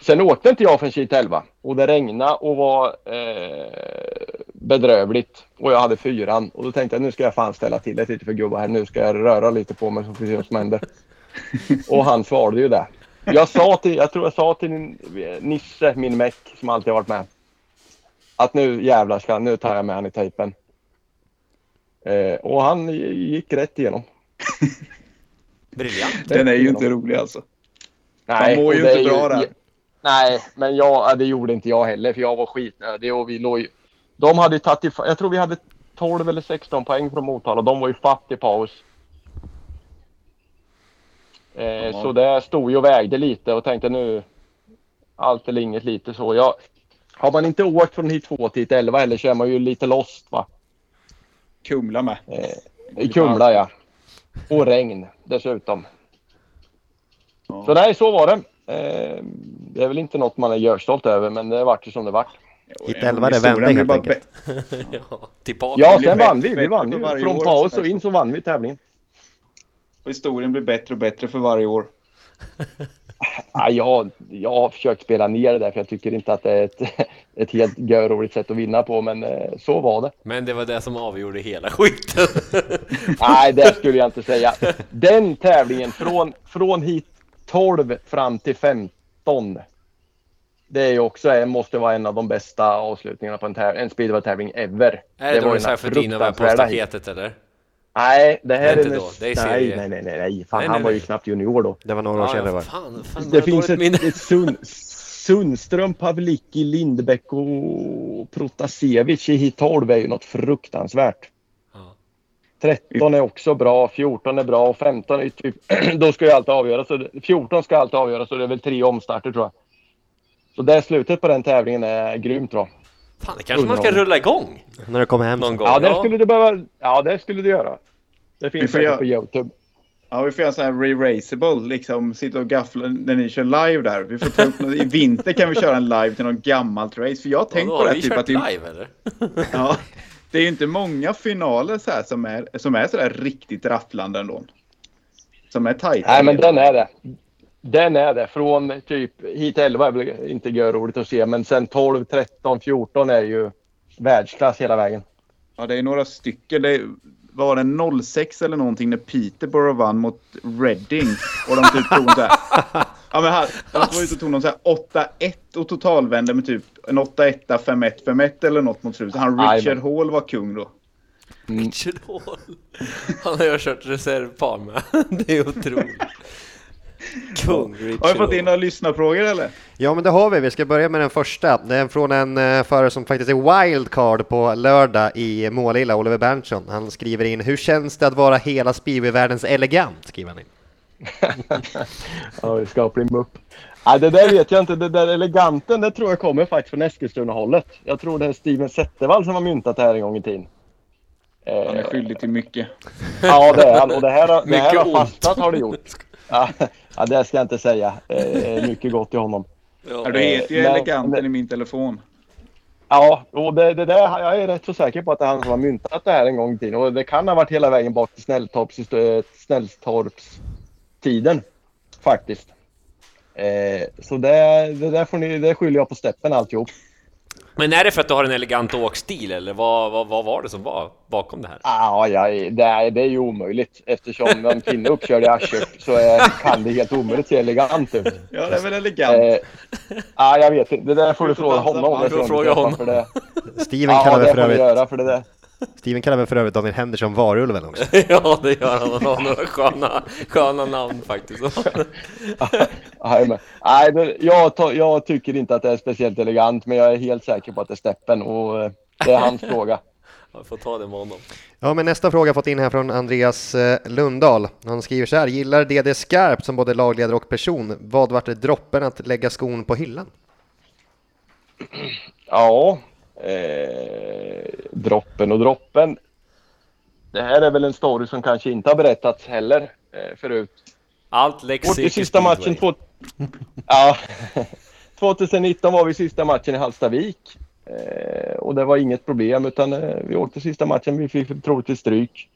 Sen åkte inte jag förrän hit 11 och det regnade och var eh, bedrövligt. Och jag hade fyran och då tänkte jag nu ska jag fan ställa till det lite för gubbar här. Nu ska jag röra lite på mig så får vi se vad som händer. och han svarade ju det. Jag sa till, jag tror jag sa till Nisse, min meck som alltid varit med. Att nu jävlar ska nu tar jag med han i tejpen. Eh, och han gick rätt igenom. Briljant. Den är ju inte rolig alltså. Nej, Man mår ju inte bra där. Nej, men jag, det gjorde inte jag heller för jag var skitnödig och vi låg ju... De hade ju tagit i, Jag tror vi hade 12 eller 16 poäng från Motala de var ju fatt i paus. Eh, Ja. Så det stod ju och vägde lite och tänkte nu... Allt eller inget lite så. Jag, har man inte åkt från hit 2 till hit 11 heller så är man ju lite lost va. Kumla med. I Kumla ja. Och regn dessutom. Ja. Så nej, så var det. Eh, det är väl inte något man är görstolt över men det vart ju som det vart. Hit 11 det vände helt bara enkelt. ja, tillbaka. Ja, sen vann vi. Vi vann ju. Från paus som och in så vann vi tävlingen. Och historien blir bättre och bättre för varje år. Ja, jag, jag har försökt spela ner det där för jag tycker inte att det är ett, ett helt görroligt sätt att vinna på men eh, så var det. Men det var det som avgjorde hela skiten. Nej, det skulle jag inte säga. Den tävlingen från, från hit 12 fram till 15. Det är ju också, måste vara en av de bästa avslutningarna på en, en speedway-tävling ever. Är det, var då här för dina var på staketet eller? Nej, det här Det är är... inte då, det är nej, nej, nej, nej, nej. Fan, Nej, han nej, var ju nej. knappt junior då. Det var några år sedan det var. fan, fan, Det finns ett, minne. ett Sund, Sundström, Pavlicki, Lindbäck och Protasevich i hit 12 är ju något fruktansvärt. Ja. 13 är också bra, 14 är bra och 15 är typ... då ska ju allt avgöras. Så det- 14 ska allt avgöras och det är väl tre omstarter tror jag. Så det slutet på den tävlingen är grymt bra. Fan, det kanske man ska rulla igång När du kommer hem någon gång. Ja, det skulle du behöva... Ja, det skulle du göra. Det finns säkert göra- på Youtube. Ja, vi får göra så här re-raceable, liksom sitta och gaffla när ni kör live där. Vi får ta upp något, I vinter kan vi köra en live till något gammalt race. För jag har tänkt Vadå, på har det vi typ att live eller? ja, det är ju inte många finaler så här som är, som är så där riktigt rafflande ändå. Som är tajta. Nej, men den är det. Den är det. Från typ hit 11 är väl inte roligt att se, men sen 12, 13, 14 är ju världsklass hela vägen. Ja, det är några stycken. Det var det 06 eller någonting när Peterborough vann mot Reading. Och de typ tog så här. Ja, men här, de var ute och tog någon så här 8-1 och totalvände med typ en 8-1, 5-1, 5-1 eller något mot slutet. Han Richard Jajamän. Hall var kung då. Richard Hall. Han har jag kört reservpar med. Det är otroligt. Kung Richard Har vi fått in några lyssnarfrågor eller? Ja, men det har vi. Vi ska börja med den första. Det är från en uh, förare som faktiskt är wildcard på lördag i Målilla, Oliver Berntsson. Han skriver in, hur känns det att vara hela speedwayvärldens elegant? Skriver han in. Ja, vi ska bli mupp. Nej, det där vet jag inte. Det där eleganten, det tror jag kommer faktiskt från Eskilstuna-hållet. Jag tror det är Steven Zettervall som har myntat det här en gång i tiden. Eh, Han är skyldig till mycket. Ja, det är han. Och det här, det här Mycket har fastnat har det gjort. Ja, ja, det ska jag inte säga. Eh, mycket gott till honom. Ja, du heter ju men- eleganten men- i min telefon. Ja, och det, det där, jag är rätt så säker på att det är han som har myntat det här en gång i tiden. Och det kan ha varit hela vägen bak till Snälltorps, eh, Snälltorps-tiden. Faktiskt. Eh, så det, det där får ni, det skyller jag på steppen alltihop. Men är det för att du har en elegant åkstil eller vad, vad, vad var det som var bakom det här? Ah, ja, det, är, det är ju omöjligt. Eftersom en pinne uppkörd i arslet så är, kan det helt omöjligt se elegant ut. Ja, det är väl elegant. Eh, ah, jag vet inte. Det där får du fråga honom. Du får fråga honom. För det. Steven Ja, kallar det för övrigt, Steven kallar väl för övrigt Daniel Henderson varulven också. ja, det gör han. Han har några sköna, sköna namn faktiskt. Nej, jag, jag tycker inte att det är speciellt elegant, men jag är helt säker på att det är steppen och eh, det är hans fråga. Jag får ta det med honom. Ja, men nästa fråga har fått in här från Andreas eh, Lundahl. Han skriver så här, gillar DD skarpt som både lagledare och person. Vad vart det droppen att lägga skon på hyllan? Ja, eh, droppen och droppen. Det här är väl en story som kanske inte har berättats heller eh, förut. Allt läggs Vårt i sista matchen två... ja. 2019 var vi sista matchen i Hallstavik. Eh, och det var inget problem utan eh, vi åkte sista matchen. Vi fick troligtvis stryk.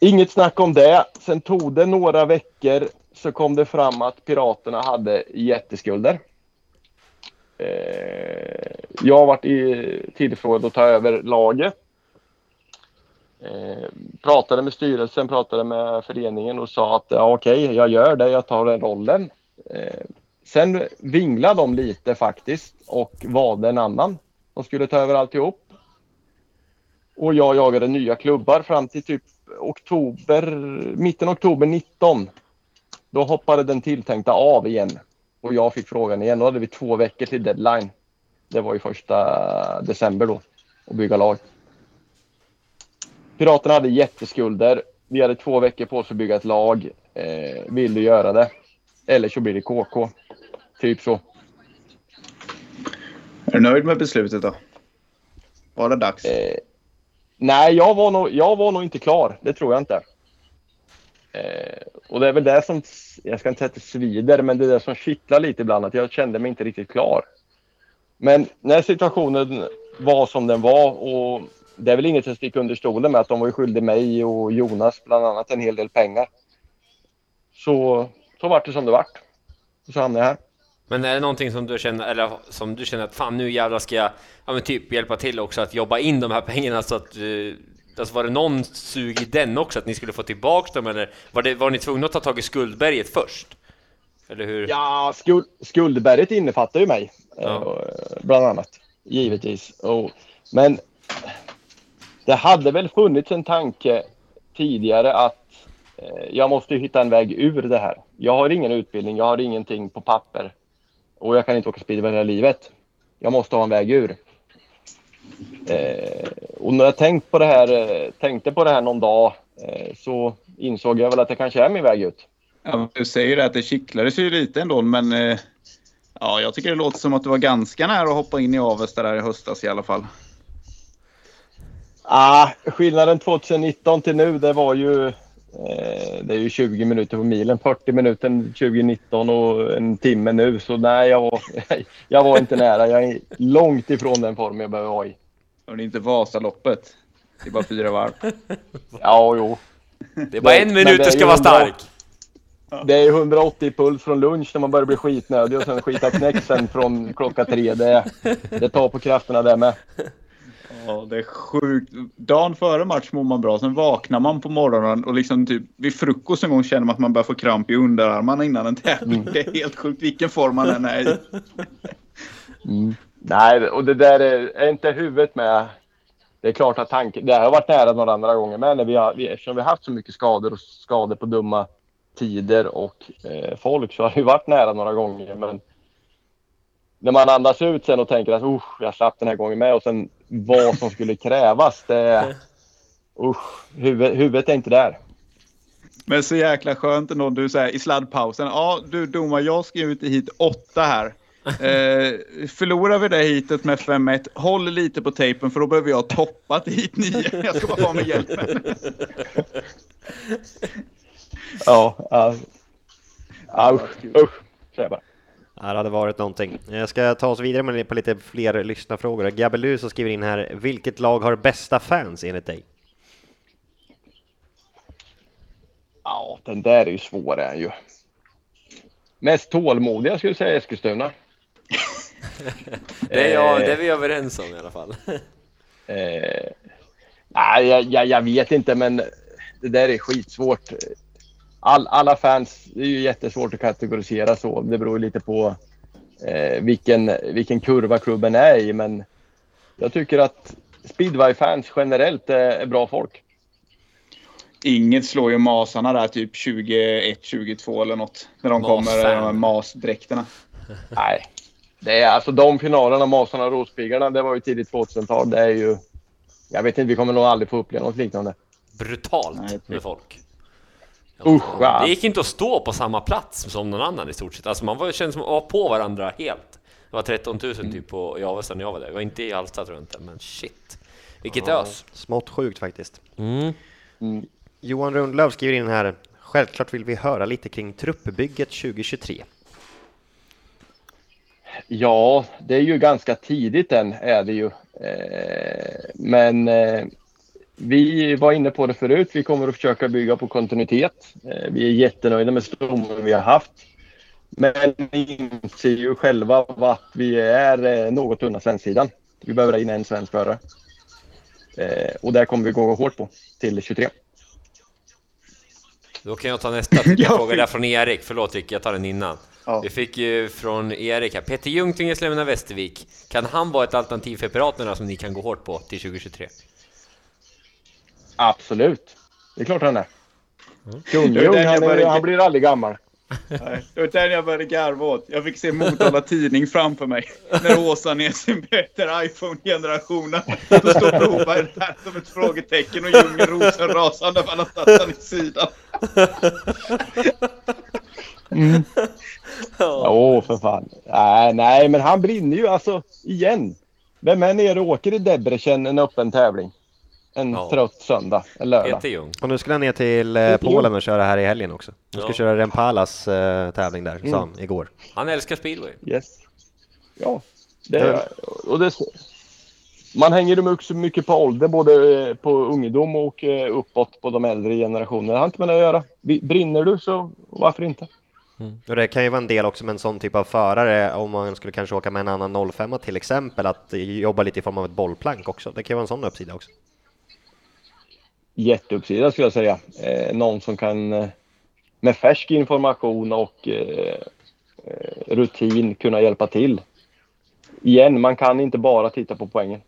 Inget snack om det. Sen tog det några veckor så kom det fram att Piraterna hade jätteskulder. Eh, jag har varit i tillfrågad att ta över laget. Eh, pratade med styrelsen, pratade med föreningen och sa att ja, okej, okay, jag gör det, jag tar den rollen. Eh, sen vinglade de lite faktiskt och valde en annan som skulle ta över alltihop. Och jag jagade nya klubbar fram till typ oktober, mitten oktober 19. Då hoppade den tilltänkta av igen och jag fick frågan igen. Då hade vi två veckor till deadline. Det var ju första december då att bygga lag. Piraterna hade jätteskulder. Vi hade två veckor på oss att bygga ett lag. Eh, vill du göra det? Eller så blir det KK. Typ så. Är du nöjd med beslutet då? Var det dags? Eh, nej, jag var, nog, jag var nog inte klar. Det tror jag inte. Eh, och det är väl det som, jag ska inte säga att det svider, men det är det som kittlar lite ibland. Att jag kände mig inte riktigt klar. Men när situationen var som den var och det är väl inget som sticker under stolen med att de var ju skyldiga mig och Jonas bland annat en hel del pengar. Så, så vart det som det vart. Och så hamnade jag här. Men är det någonting som du känner, eller som du känner att fan nu jävlar ska jag, ja men typ hjälpa till också att jobba in de här pengarna så att du... Alltså var det någon sug i den också, att ni skulle få tillbaka dem eller var, det, var ni tvungna att ta tag i skuldberget först? Eller hur? Ja, skuld, skuldberget innefattar ju mig. Ja. Eh, bland annat. Givetvis. Och, men det hade väl funnits en tanke tidigare att eh, jag måste hitta en väg ur det här. Jag har ingen utbildning, jag har ingenting på papper och jag kan inte åka speedway hela livet. Jag måste ha en väg ur. Eh, och när jag tänkt på det här, eh, tänkte på det här någon dag eh, så insåg jag väl att det kanske är min väg ut. Ja, du säger det att det kittlades ju lite ändå, men eh, ja, jag tycker det låter som att du var ganska nära att hoppa in i Avesta där i höstas i alla fall. Ah, skillnaden 2019 till nu, det var ju eh, det är ju 20 minuter på milen. 40 minuter 2019 och en timme nu. Så nej, jag var, jag var inte nära. Jag är långt ifrån den form jag behöver vara i. Och det är inte Vasaloppet. Det är bara fyra varv. Ja, jo. Det är bara en minut du ska vara stark. Det är 180 puls från lunch när man börjar bli skitnödig och sen skita knäcksen från klockan tre. Det, det tar på krafterna det med. Ja, det är sjukt. Dagen före match mår man bra. Sen vaknar man på morgonen och liksom typ vid frukost en gång känner man att man börjar få kramp i underarmarna innan en tävling. Mm. Det är helt sjukt vilken form man än är i. Mm. Nej, och det där är, är, inte huvudet med. Det är klart att tanken, det har varit nära några andra gånger med när vi har, vi, eftersom vi har haft så mycket skador och skador på dumma tider och eh, folk så har det varit nära några gånger. Men när man andas ut sen och tänker att usch, jag slapp den här gången med och sen vad som skulle krävas. Det, usch, huvud, huvudet är inte där. Men så jäkla skönt ändå du säger i sladdpausen. Ja du domare, jag ska ut hit åtta här. Eh, förlorar vi det hitet med 5-1, håll lite på tejpen för då behöver jag toppa till hit 9. Jag ska bara ha med hjälpen. ja, uh, uh, usch, säger jag bara. Det hade varit någonting. Jag ska ta oss vidare med på lite fler lyssnarfrågor. Gabelus som skriver in här, vilket lag har bästa fans enligt dig? Ja, den där är ju svår är ju. Mest tålmodiga skulle jag säga Eskilstuna. Det, är jag, det är vi överens om i alla fall. eh, nej, jag, jag, jag, vet inte, men det där är skitsvårt. All, alla fans, det är ju jättesvårt att kategorisera så. Det beror lite på eh, vilken, vilken kurva klubben är i, men jag tycker att speedway-fans generellt är, är bra folk. Inget slår ju masarna där typ 21, 22 eller något. När de Mas kommer, här masdräkterna. Nej, det är alltså de finalerna, Masarna och Rospiggarna, det var ju tidigt 2000-tal. Det är ju... Jag vet inte, vi kommer nog aldrig få uppleva något liknande. Brutalt Nej, med folk. Usch, det gick inte att stå på samma plats som någon annan i stort sett. Alltså man var, kände som att vara på varandra helt. Det var 13 000 mm. typ på i Avesta när jag var där. Jag var inte i Alsta tror jag inte, men shit. Vilket ja, ös. Smått sjukt faktiskt. Mm. Mm. Johan Rundlöv skriver in här. Självklart vill vi höra lite kring truppbygget 2023. Ja, det är ju ganska tidigt än är det ju. Eh, men eh, vi var inne på det förut. Vi kommer att försöka bygga på kontinuitet. Eh, vi är jättenöjda med stommen vi har haft. Men inser ju själva att vi är eh, något unna svensksidan. Vi behöver ha in en svensk förare. Eh, och där kommer vi gå hårt på till 23. Då kan jag ta nästa fråga där från Erik. Förlåt Rick, jag tar den innan. Ja. Vi fick ju från Erik här. Peter Ljung tvingas lämna Västervik. Kan han vara ett alternativ för Piraterna som ni kan gå hårt på till 2023? Absolut. Det är klart han är. Var den jag han, är- han blir aldrig gammal. Nej, det var den jag började garva åt. Jag fick se Motala Tidning framför mig. När Åsa Nesin berättar iPhone-generationen. Då står Broberg där som ett frågetecken och Ljung rosen rasande för han har satt i sidan. Mm. Åh, för fan. Nej, nej, men han brinner ju alltså igen. Vem är nere och åker i Debrecen en öppen tävling? En Ja. trött söndag, en lördag. Och nu skulle han ner till eh, Peter Polen och köra här i helgen också. Han ska Ja. köra Rempalas eh, tävling där, sa han igår. Han älskar speedway. Yes. Ja, det, och det, man hänger ju också mycket på ålder, både eh, på ungdom och uppåt på de äldre generationerna. Det har inte med det att göra. Brinner du så varför inte? Och det kan ju vara en del också med en sån typ av förare, om man skulle kanske åka med en annan 05 till exempel, att jobba lite i form av ett bollplank också. Det kan ju vara en sån uppsida också. Jätteuppsida skulle jag säga. Eh, någon som kan eh, med färsk information och eh, eh, rutin kunna hjälpa till. Igen, man kan inte bara titta på poängen.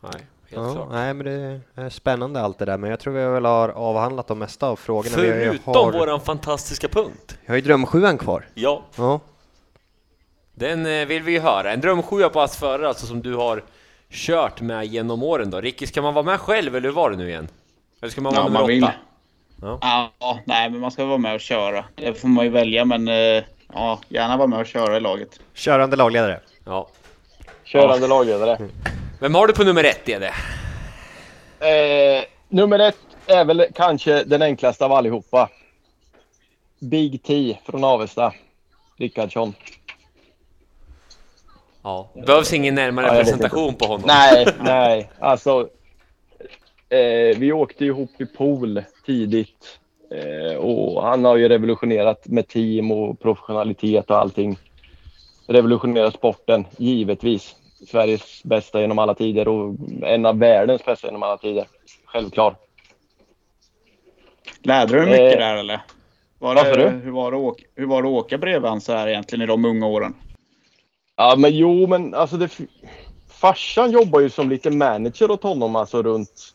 Nej, helt Ja, klart. nej, men det är spännande allt det där, men jag tror vi väl har avhandlat de mesta av frågorna. Förutom har, våran fantastiska punkt. Jag har ju drömsjuan kvar. Ja, Ja. den eh, vill vi ju höra. En drömsjua på oss förare alltså som du har kört med genom åren då. Ricky, ska man vara med själv eller hur var det nu igen? Eller ska man vara Ja, nummer man vill. åtta? Ja, nej, men man ska vara med och köra. Det får man ju välja, men eh, ja, gärna vara med och köra i laget. Körande lagledare. Ja. Körande lagledare. Vem har du på nummer ett, det? Eh, nummer ett är väl kanske den enklaste av allihopa. Big T från Avesta. Rickardsson. Ja. Behövs ingen närmare Ja, presentation på honom. Nej, nej. Alltså. Eh, vi åkte ihop i pool tidigt. Eh, och han har ju revolutionerat med team och professionalitet och allting. Revolutionerat sporten, givetvis. Sveriges bästa genom alla tider och en av världens bästa genom alla tider. Självklart. Lärde du mycket Eh, där eller? Var det, du? hur, var det att åka, hur var det att åka bredvid han så här egentligen i de unga åren? Ja, men jo, men alltså det... Farsan jobbar ju som lite manager åt honom alltså runt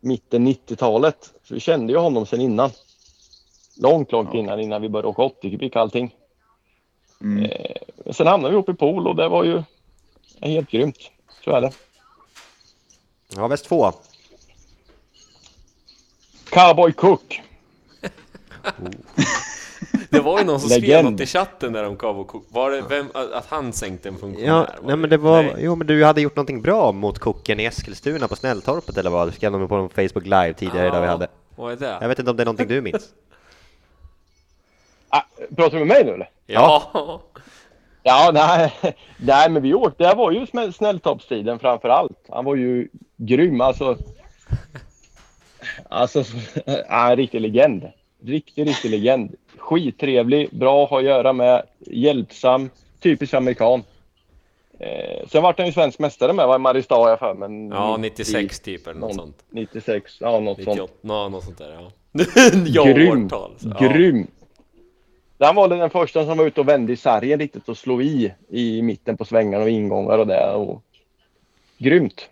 mitten 90-talet. Så vi kände ju honom sedan innan. Långt, långt Ja. innan, innan vi började åka 80 kubik allting. Mm. Eh, sen hamnade vi uppe i pool och det var ju helt grymt. Så är det. Ja, väst två. Cowboy Cook. Det var ju någon som skrev Legend. något i chatten där om Cavo Cook. Var det vem, att han sänkte en funktion Ja, nej men det var, Nej. jo men du hade gjort någonting bra mot kocken i Eskilstuna på Snälltorpet eller vad? Du skrev de på en Facebook live tidigare idag vi hade. Vad är det? Jag vet inte om det är någonting du minns? Ah, pratar du med mig nu eller? Ja. Ja, nej, nej men vi åkte. Det var ju snälltoppstiden framför allt. Han var ju grym alltså. Alltså, ja, en riktig legend. Riktig, riktig legend. Skittrevlig, bra att ha att göra med, hjälpsam, typisk amerikan. Eh, sen vart han ju svensk mästare med, var i Mariestad jag för mig. Ja, 90 96 typ eller något någon- sånt. 96, ja något sånt. 98, nå, något sånt där ja. ja, grym, årtal. så, ja. grym. Han var den första som var ute och vände i sargen riktigt och slog i i mitten på svängar och ingångar och det. Och... Grymt.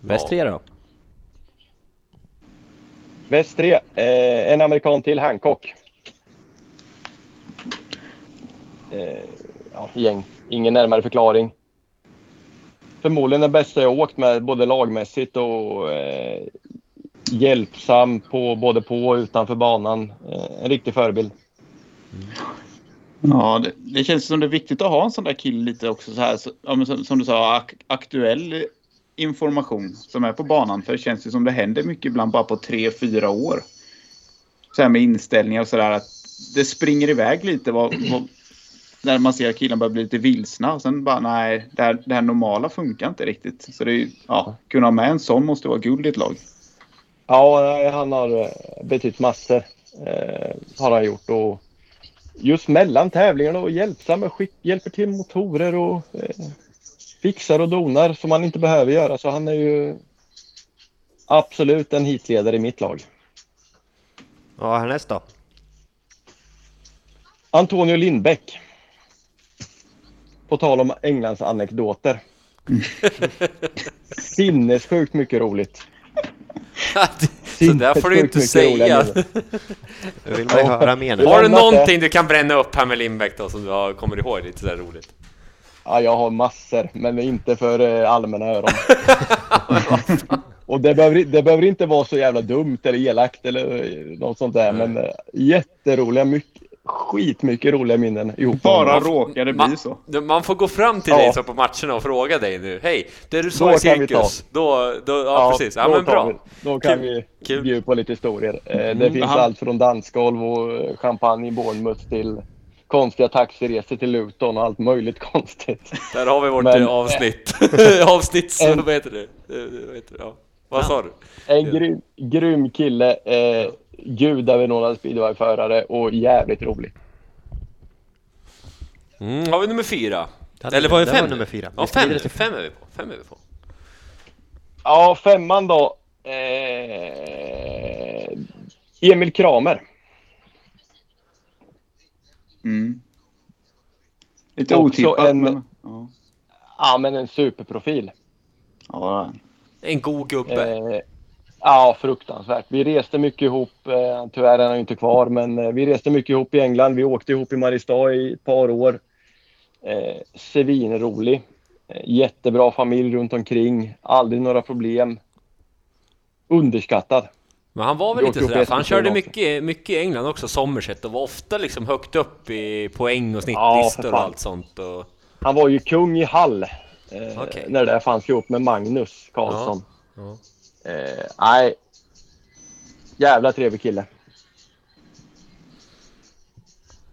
Väst tre då? Väst 3, eh, en amerikan till, Hancock. Eh, ja, gäng. Ingen närmare förklaring. Förmodligen den bästa jag åkt med både lagmässigt och eh, hjälpsam på både på och utanför banan. Eh, en riktig förebild. Ja, det, det känns som det är viktigt att ha en sån där kille lite också så här, så, ja, men som, som du sa, ak aktuell information som är på banan. För det känns ju som det händer mycket ibland bara på tre, fyra år. Så här med inställningar och sådär. Att det springer iväg lite vad, vad, när man ser att killen börjar bli lite vilsna. Och sen bara nej, det här, det här normala funkar inte riktigt. Så det är ju, ja, kunna ha med en sån måste vara guld i ett lag. Ja, han har eh, betytt massor. Eh, har han gjort. Och just mellan tävlingarna och hjälpsam hjälper till motorer och eh, fixar och donar som han inte behöver göra. Så han är ju absolut en hitledare i mitt lag. Ja, härnäst då? Antonio Lindbäck. På tal om Englands anekdoter. Sinnessjukt mycket roligt. Så där får du inte säga. vill man ju höra mer nu. Har du någonting du kan bränna upp här med Lindbäck då som du har, kommer ihåg lite sådär roligt? Ja, jag har massor, men inte för eh, allmänna öron. Och det behöver, det behöver inte vara så jävla dumt eller elakt eller eh, något sånt där. Men eh, jätteroliga, mycket, skitmycket roliga minnen ihop. Bara honom. råkade bli så. Man får gå fram till Ja. dig så på matcherna och fråga dig nu. Hej, det du sa Då i kan vi cirkus. Då, då, ja, precis. Ja då men bra. Vi, då kan Kul. vi Kul. bjuda på lite historier. Eh, det Mm, finns han- allt från dansgolv och champagne i Bournemouth till konstiga taxiresor till Luton och allt möjligt konstigt. Där har vi vårt Men- eh, avsnitt. Avsnitts... En- Vad heter det? Eh, Vad heter det? Ja. Vad sa du? En grym, grym kille, eh, gudabenådad speedwayförare och jävligt rolig. Mm, har vi nummer fyra? Eller var det det fem? var nummer fyra. Ja, fem, till fem är vi på. Fem är vi på. Ja, femman då. Eh, Emil Kramer. Mm. Lite otippat en- men... Ja. Ja, men en superprofil. Ja, En god gubbe. Eh, ja, fruktansvärt. Vi reste mycket ihop. Eh, tyvärr är han inte kvar, men eh, vi reste mycket ihop i England. Vi åkte ihop i Mariestad i ett par år. Eh, svinrolig. Eh, jättebra familj runt omkring. Aldrig några problem. Underskattad. Men han var väl lite sådär, för han körde mycket, mycket i England också, Somerset, och var ofta liksom högt upp i poäng och Ja, snittlistor för och allt sånt. Och... Han var ju kung i Hall. Eh, Okej. När det där fanns ihop med Magnus Karlsson. Ja, Eh, nej. Jävla trevlig kille.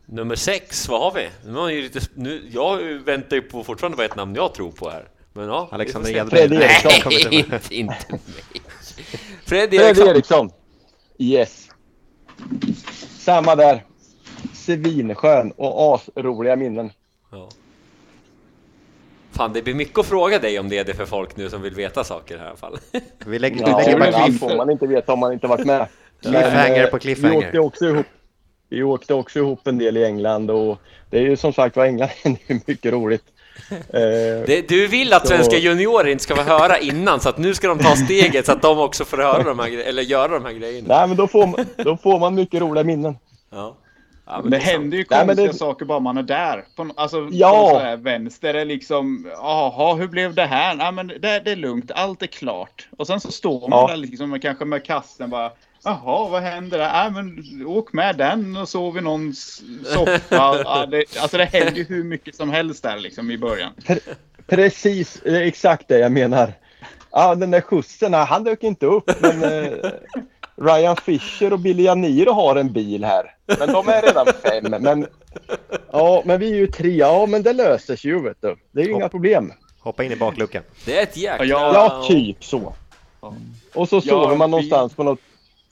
Nummer sex, vad har vi? Nu har ju lite, nu, jag väntar ju på fortfarande på ett namn jag tror på här. Men ja, Alexander. Edberg. Nej, inte mig. Fredrik Fredrik Eriksson. Eriksson. Yes. Samma där. Svinskön och asroliga minnen. Ja. Fan, det blir mycket att fråga dig om det är det för folk nu som vill veta saker här i alla fall. Vi lägger, vi Ja, lägger men bara allt cliff, får man inte veta om man inte varit med. cliffhanger Men, eh, på Vi cliffhanger. åkte också ihop. Vi åkte också ihop en del i England och det är ju som sagt var England är mycket roligt. Eh, Det, du vill att Så- svenska juniorer inte ska få höra innan, så att nu ska de ta steget så att de också får höra de här eller göra de här grejerna. nej men då får, man, då får man mycket roliga minnen. Ja. Ja, det sant. händer ju Nej, konstiga det- saker bara man är där. På, alltså, Ja. på så här vänster är liksom, jaha, hur blev det här? Nej, men det, det är lugnt, allt är klart. Och sen så står man Ja. där liksom, kanske med kassen bara, jaha, vad händer där? Nej, men åk med den och sov i någons soffa. ja, det, alltså det händer ju hur mycket som helst där liksom i början. Precis, det är exakt det jag menar. Ja, den där skjutsen, han dök inte upp. Men eh, Ryan Fisher och Billy Janiro har en bil här. Men de är redan fem. Men, ja, men vi är ju tre. Ja, men det löser sig ju vet du. Det är ju inga problem. Hoppa in i bakluckan. Det är ett jäkla... Ja, typ så. Och så sover Ja, man vi- någonstans på något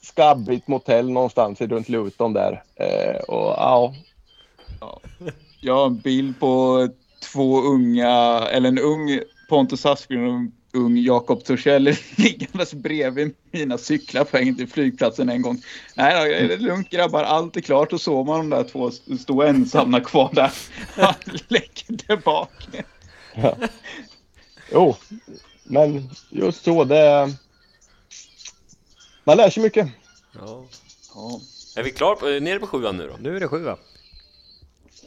skabbigt motell någonstans runt Luton där. Eh, och ja, Jag har en bild på två unga, eller en ung Pontus Asplund och en ung Jakob Torssell liggandes bredvid mina cyklar på vägen till flygplatsen en gång. Nej, det är lugnt grabbar, allt är klart. Och såg man de där två stå ensamma kvar där. Han lägger tillbaka. jo. Men just så, det... Man lär sig mycket. Ja. Ja. Är vi klara på, nere på sjuan nu då? Nu är det sjua.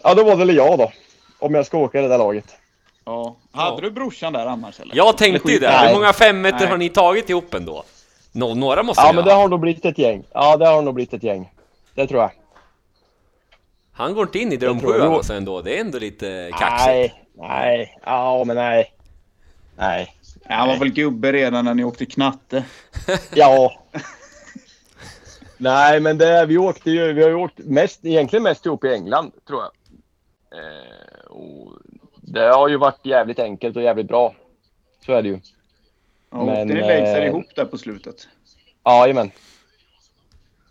Ja, då var det väl jag då. Om jag ska åka i det där laget. Ja. Hade du brorsan där annars eller? Jag tänkte ju det. Hur många femmeter Nej. har ni tagit ihop ändå? Nå, några måste Ja, men det har nog blivit ett gäng. Ja, det har nog blivit ett gäng. Det tror jag. Han går inte in i drömsjuan alltså ändå. Det är ändå lite kaxigt. Nej, nej. Ja, men nej. Nej. Ja, han var väl gubbe redan när ni åkte knatte. Ja. Nej, men det, vi åkte ju, vi har ju åkt mest, egentligen mest ihop i England, tror jag. Eh, och det har ju varit jävligt enkelt och jävligt bra. Så är det ju. Ja, Men, åkte ni längst eh, ihop där på slutet? Jajamän.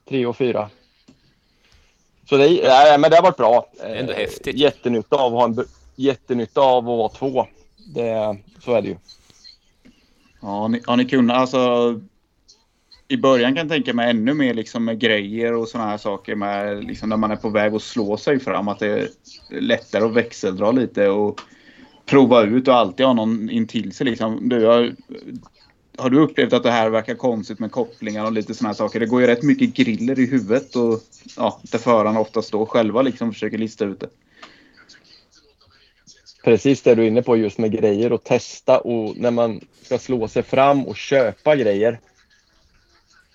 Tre och fyra. Så det, nej, men det har varit bra. Eh, Ändå häftigt. Jättenytta av att ha en, jättenytta av att vara två. Det, så är det ju. Ja, har ni, har ni kunnat, alltså i början kan jag tänka mig ännu mer liksom med grejer och sådana här saker med liksom när man är på väg att slå sig fram att det är lättare att växeldra lite och prova ut och alltid ha någon intill sig liksom. Du har, har du upplevt att det här verkar konstigt med kopplingar och lite sådana här saker? Det går ju rätt mycket griller i huvudet och ja, där förarna ofta står själva liksom och försöker lista ut det. Precis det du är inne på just med grejer och testa och när man ska slå sig fram och köpa grejer.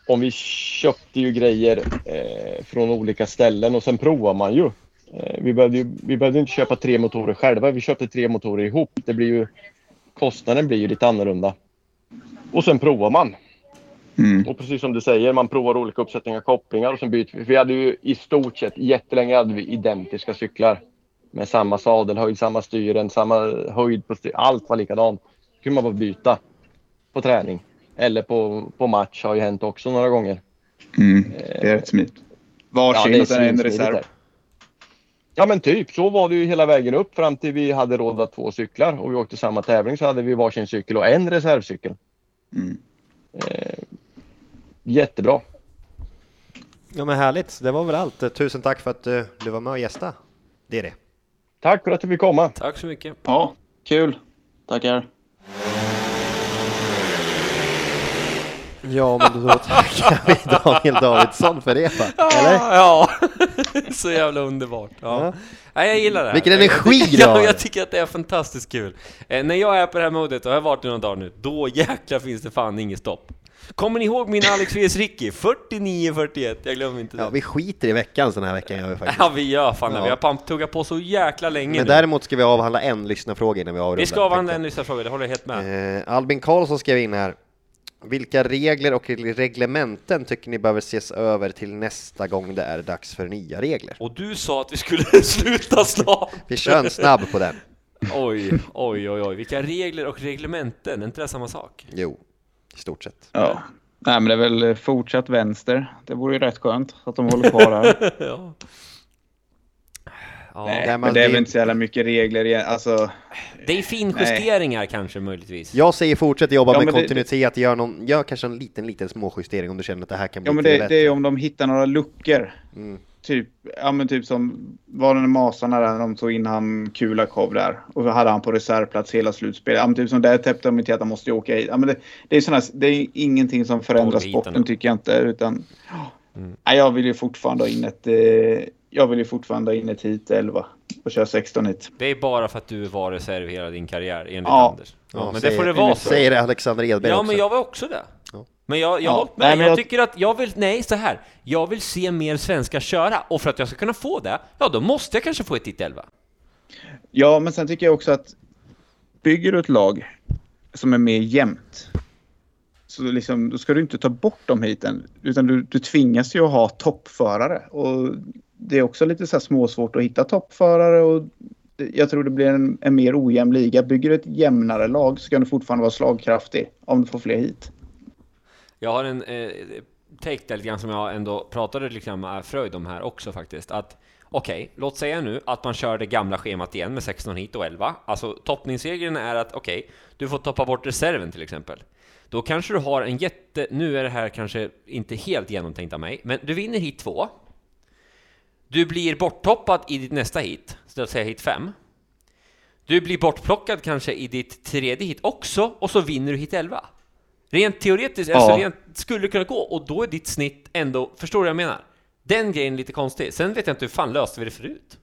Om vi köpte ju grejer eh, från olika ställen och sen provar man ju. Eh, vi, behövde ju. Vi behövde inte köpa tre motorer själva. Vi köpte tre motorer ihop. Det blir ju, kostnaden blir ju lite annorlunda. Och sen provar man. Mm. Och precis som du säger, man provar olika uppsättningar kopplingar och sen byter vi. Vi hade ju i stort sett jättelänge hade vi identiska cyklar. Med samma sadelhöjd, samma styren, samma höjd på styr. Allt var likadant. Då kunde man bara byta på träning. Eller på, på match har ju hänt också några gånger. Mm. Det är rätt smidigt. Varsin det är och sen en reserv. där. Ja men typ, så var det ju hela vägen upp fram till vi hade råd att två cyklar och vi åkte samma tävling så hade vi varsin cykel och en reservcykel. Mm. Eh, jättebra. Ja men härligt, det var väl allt. Tusen tack för att eh, du var med och gästa. Det är det. Tack för att du fick komma. Tack så mycket. Ja, kul. Tackar. Ja men då tackar vi Daniel Davidsson för det va? Eller? Ja, så jävla underbart. Ja. Ja. Nej, jag gillar det här. Vilken energi jag, du har! ja, jag tycker att det är fantastiskt kul. Eh, när jag är på det här modet, och jag har varit i några dagar nu, då jäklar finns det fan inget stopp. Kommer ni ihåg min Alex VS Ricky? 49-41, jag glömmer inte det. Ja, vi skiter i veckan den här veckan gör vi faktiskt. Ja, vi gör fan det. Ja. Vi har tuggat på så jäkla länge Men nu. däremot ska vi avhandla en lyssnarfråga innan vi avrundar. Vi ska avhandla en lyssnarfråga, det håller jag helt med. Eh, Albin Karlsson skrev in här. Vilka regler och reglementen tycker ni behöver ses över till nästa gång det är dags för nya regler? Och du sa att vi skulle sluta snart! Vi kör en snabb på den. Oj, oj, oj, oj. Vilka regler och reglementen? Är inte det samma sak? Jo, i stort sett. Ja. Nej, men det är väl fortsatt vänster. Det vore ju rätt skönt att de håller kvar här. ja. Ja, Nej, men det är väl inte så jävla mycket regler igen. Alltså, det är finjusteringar kanske möjligtvis. Jag säger fortsätt jobba Ja, med det- kontinuitet, gör, någon, gör kanske en liten, liten småjustering om du känner att det här kan bli ja, men det, det är om de hittar några luckor. Mm. Typ, ja, men typ som var det Masarna där de tog in han Kulakov där. Och så hade han på reservplats hela slutspelet. Ja, men typ som där täppte de till att han måste åka hit. Ja, men det, det, är såna, det är ingenting som förändrar sporten tycker jag inte. Utan, Mm. nej, jag vill ju fortfarande ha in ett, eh, jag vill ju fortfarande ha in ett hit 11 och köra 16 hit. Det är bara för att du var reserv hela din karriär, enligt Ja. Anders. Ja, Ja, men det säger- får det vara så. Säger Alexander Edberg Ja, också. men jag var också det. Men jag, jag Ja. med. Nej, men jag jag- tycker att jag vill, nej så här. Jag vill se mer svenskar köra, och för att jag ska kunna få det, ja då måste jag kanske få ett hit 11. Ja, men sen tycker jag också att bygger du ett lag som är mer jämnt så liksom, då ska du inte ta bort dem hiten. Utan du, du tvingas ju att ha toppförare. Och det är också lite så här småsvårt att hitta toppförare. Och jag tror det blir en, en mer ojämn liga. Bygger du ett jämnare lag så kan du fortfarande vara slagkraftig om du får fler hit. Jag har en eh, take där lite grann som jag ändå pratade lite grann med Fröjd om här också faktiskt. Att okej, låt säga nu att man kör det gamla schemat igen med 16 hit och 11. Alltså toppningsregeln är att okej, du får toppa bort reserven till exempel. Då kanske du har en jätte, nu är det här kanske inte helt genomtänkt av mig, men du vinner hit 2. Du blir borttoppad i ditt nästa hit, så att säga hit 5. Du blir bortplockad kanske i ditt tredje hit också, och så vinner du hit 11. Rent teoretiskt, Ja. alltså rent, skulle det kunna gå, och då är ditt snitt ändå, förstår du vad jag menar? Den grejen är lite konstig. Sen vet jag inte hur fan löste vi det förut?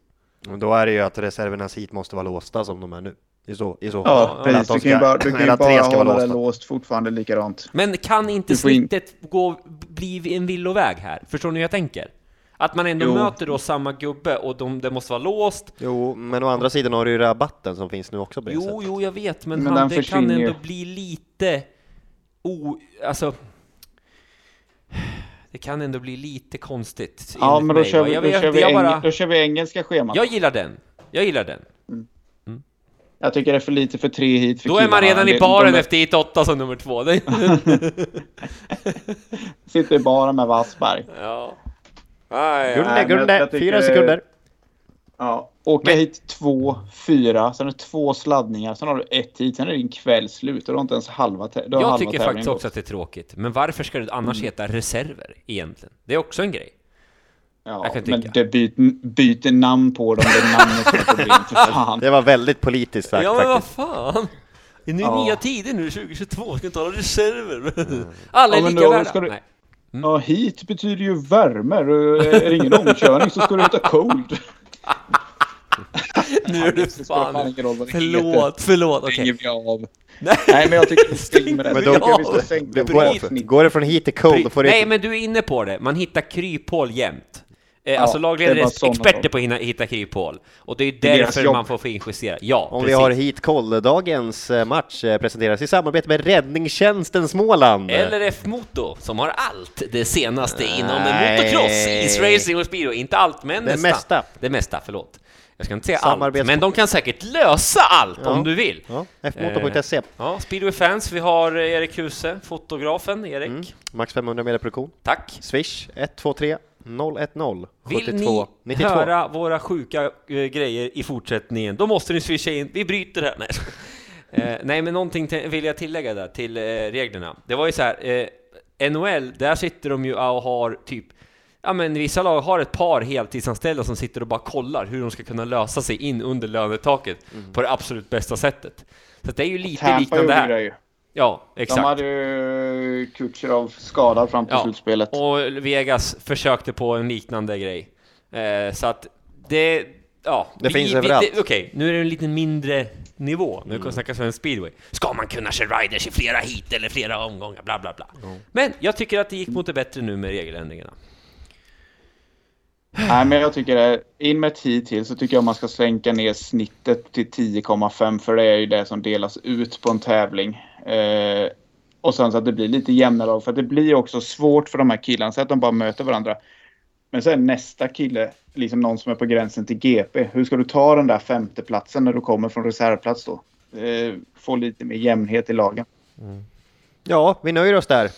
Men Då är det ju att reservernas hit måste vara låsta som de är nu. I så, i så Ja, precis. Du kan ju bara, du kan ju bara hålla det låst fortfarande likadant. Men kan inte får in- snittet gå, bli en villoväg här? Förstår ni hur jag tänker? Att man ändå Jo. möter då samma gubbe och de, det måste vara låst. Jo, men å andra sidan har du ju rabatten som finns nu också på det Jo, sättet. jo, jag vet, men, Men han, det kan ändå ju. bli lite o... Alltså... det kan ändå bli lite konstigt. Ja, men då mig, kör, vi, jag, då, kör vi jag, bara, då kör vi engelska schemat. jag gillar den. Jag gillar den. Jag tycker det är för lite för tre hit för Då är man killarna. redan i baren de efter hit 8 som nummer två. Sitter i baren med Wassberg. ja. Aj, Gunde, tycker- fyra sekunder. Ja, åka hit två, fyra, sen är det två sladdningar, sen har du ett hit, sen är din kväll slut och du har inte ens halva, Jag halva tycker faktiskt gått. också att det är tråkigt. Men varför ska det annars heta reserver egentligen? Det är också en grej. Ja, men det byter, byter namn på dem, det är namnet som är problemet, för fan. Det var väldigt politiskt sagt ja men vad fan! Det är nu Ja. nya tider nu, 2022, ska inte ha reserver. Alla är Ja, men lika då värda. ska du- Nej. Ja, hit betyder ju värme, och är det ingen omkörning så ska du ta cold. Nu är Det du fan fan... ingen roll vad det heter. Förlåt, förlåt, okej. Stänger vi av. Nej. Nej, men jag tycker det. Men då- sänka Går, det från hit till cold, Nej, men du är inne på det. Man hittar kryphål jämt. Eh, alltså det är lagledare är experter på att hitta kryphål. Och det är är därför jobb. man får finjustera. Ja, Om precis. vi har hit koll, dagens eh, match eh, presenteras i samarbete med Räddningstjänsten Småland. LRF Moto, som har allt det senaste inom Nej. motocross, isracing och speedo. Inte allt, men Det nästan. mesta. Det mesta, förlåt. Jag ska inte säga Samarbets- allt, men de kan säkert lösa allt Ja. om du vill. Ja, fmoto.se. Ja, Speedway Fans, vi har eh, Erik Huse, fotografen Erik. Mm. Max 500 meter produktion. Tack. Swish 123 010 Vill 72 ni 92. höra våra sjuka eh, grejer i fortsättningen, då måste ni swisha in. Vi bryter här. Nej, eh, nej men någonting vill jag tillägga där till eh, reglerna. Det var ju så här, eh, NHL, där sitter de ju och har typ Ja men vissa lag har ett par heltidsanställda som sitter och bara kollar hur de ska kunna lösa sig in under lönetaket Mm. på det absolut bästa sättet. Så det är ju lite Tampa liknande här. Ja, De exakt. hade ju Kutjerov skadad fram till Ja, slutspelet. Och Vegas försökte på en liknande grej. Eh, så att det... Ja, Det finns överallt. Okej, nu är det en lite mindre nivå. Nu Mm. kan vi snacka svensk speedway. Ska man kunna köra riders i flera hit eller flera omgångar? Bla, bla, bla. Men jag tycker att det gick mot det bättre nu med regeländringarna. Nej, men jag tycker det. In med 10 till så tycker jag man ska slänka ner snittet till 10,5 för det är ju det som delas ut på en tävling. Eh, och sen så att det blir lite jämnare för det blir också svårt för de här killarna så att de bara möter varandra. Men sen nästa kille, liksom någon som är på gränsen till GP. Hur ska du ta den där femteplatsen när du kommer från reservplats då? Eh, få lite mer jämnhet i lagen. Ja, vi nöjer oss där.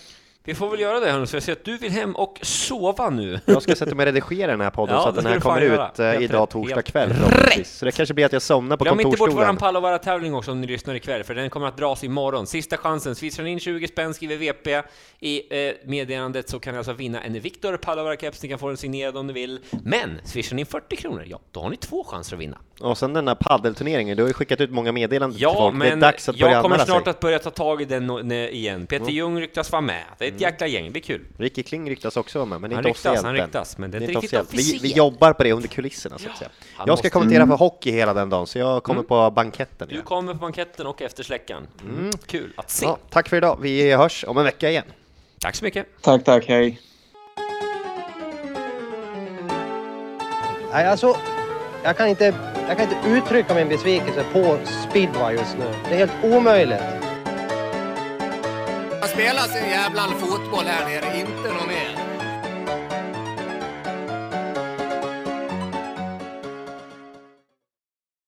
Vi får väl göra det hörni, så jag ser att du vill hem och sova nu. Jag ska sätta mig och redigera den här podden Ja, så att den här kommer göra. ut eh, Helt idag torsdag kväll rätt. Så det kanske blir att jag somnar på Glöm inte bort kontorsstolen. våran Pallovara-tävling också om ni lyssnar ikväll, för den kommer att dras imorgon. Sista chansen, swishar ni in 20 spänn, skriver VP i eh, meddelandet så kan ni alltså vinna en Victor Pallovara-keps, ni kan få den signerad om ni vill. Men swishar ni in 40 kronor, ja, då har ni två chanser att vinna. Och sen den här paddelturneringen, du har ju skickat ut många meddelanden till Ja, folk. det är dags att jag kommer snart sig. att börja ta tag i den igen. Peter Ljung ryktas vara med. Det är ett jäkla gäng, det blir kul. Ricky Kling ryktas också vara med, men det är Han inte ryktas, officiellt han än. ryktas, men det är Det är inte riktigt officiellt. Vi, vi jobbar på det under kulisserna så att säga. han Jag ska måste- kommentera för hockey hela den dagen, så jag kommer på banketten. Du igen. kommer på banketten och eftersläckaren. Mm. Kul att se. Ja, tack för idag, vi hörs om en vecka igen. Tack så mycket. Tack, tack, hej. Nej, alltså, jag kan inte, jag kan inte uttrycka min besvikelse på speedway just nu. Det är helt omöjligt. Man spelar sin jävla fotboll här nere, inte någon mer.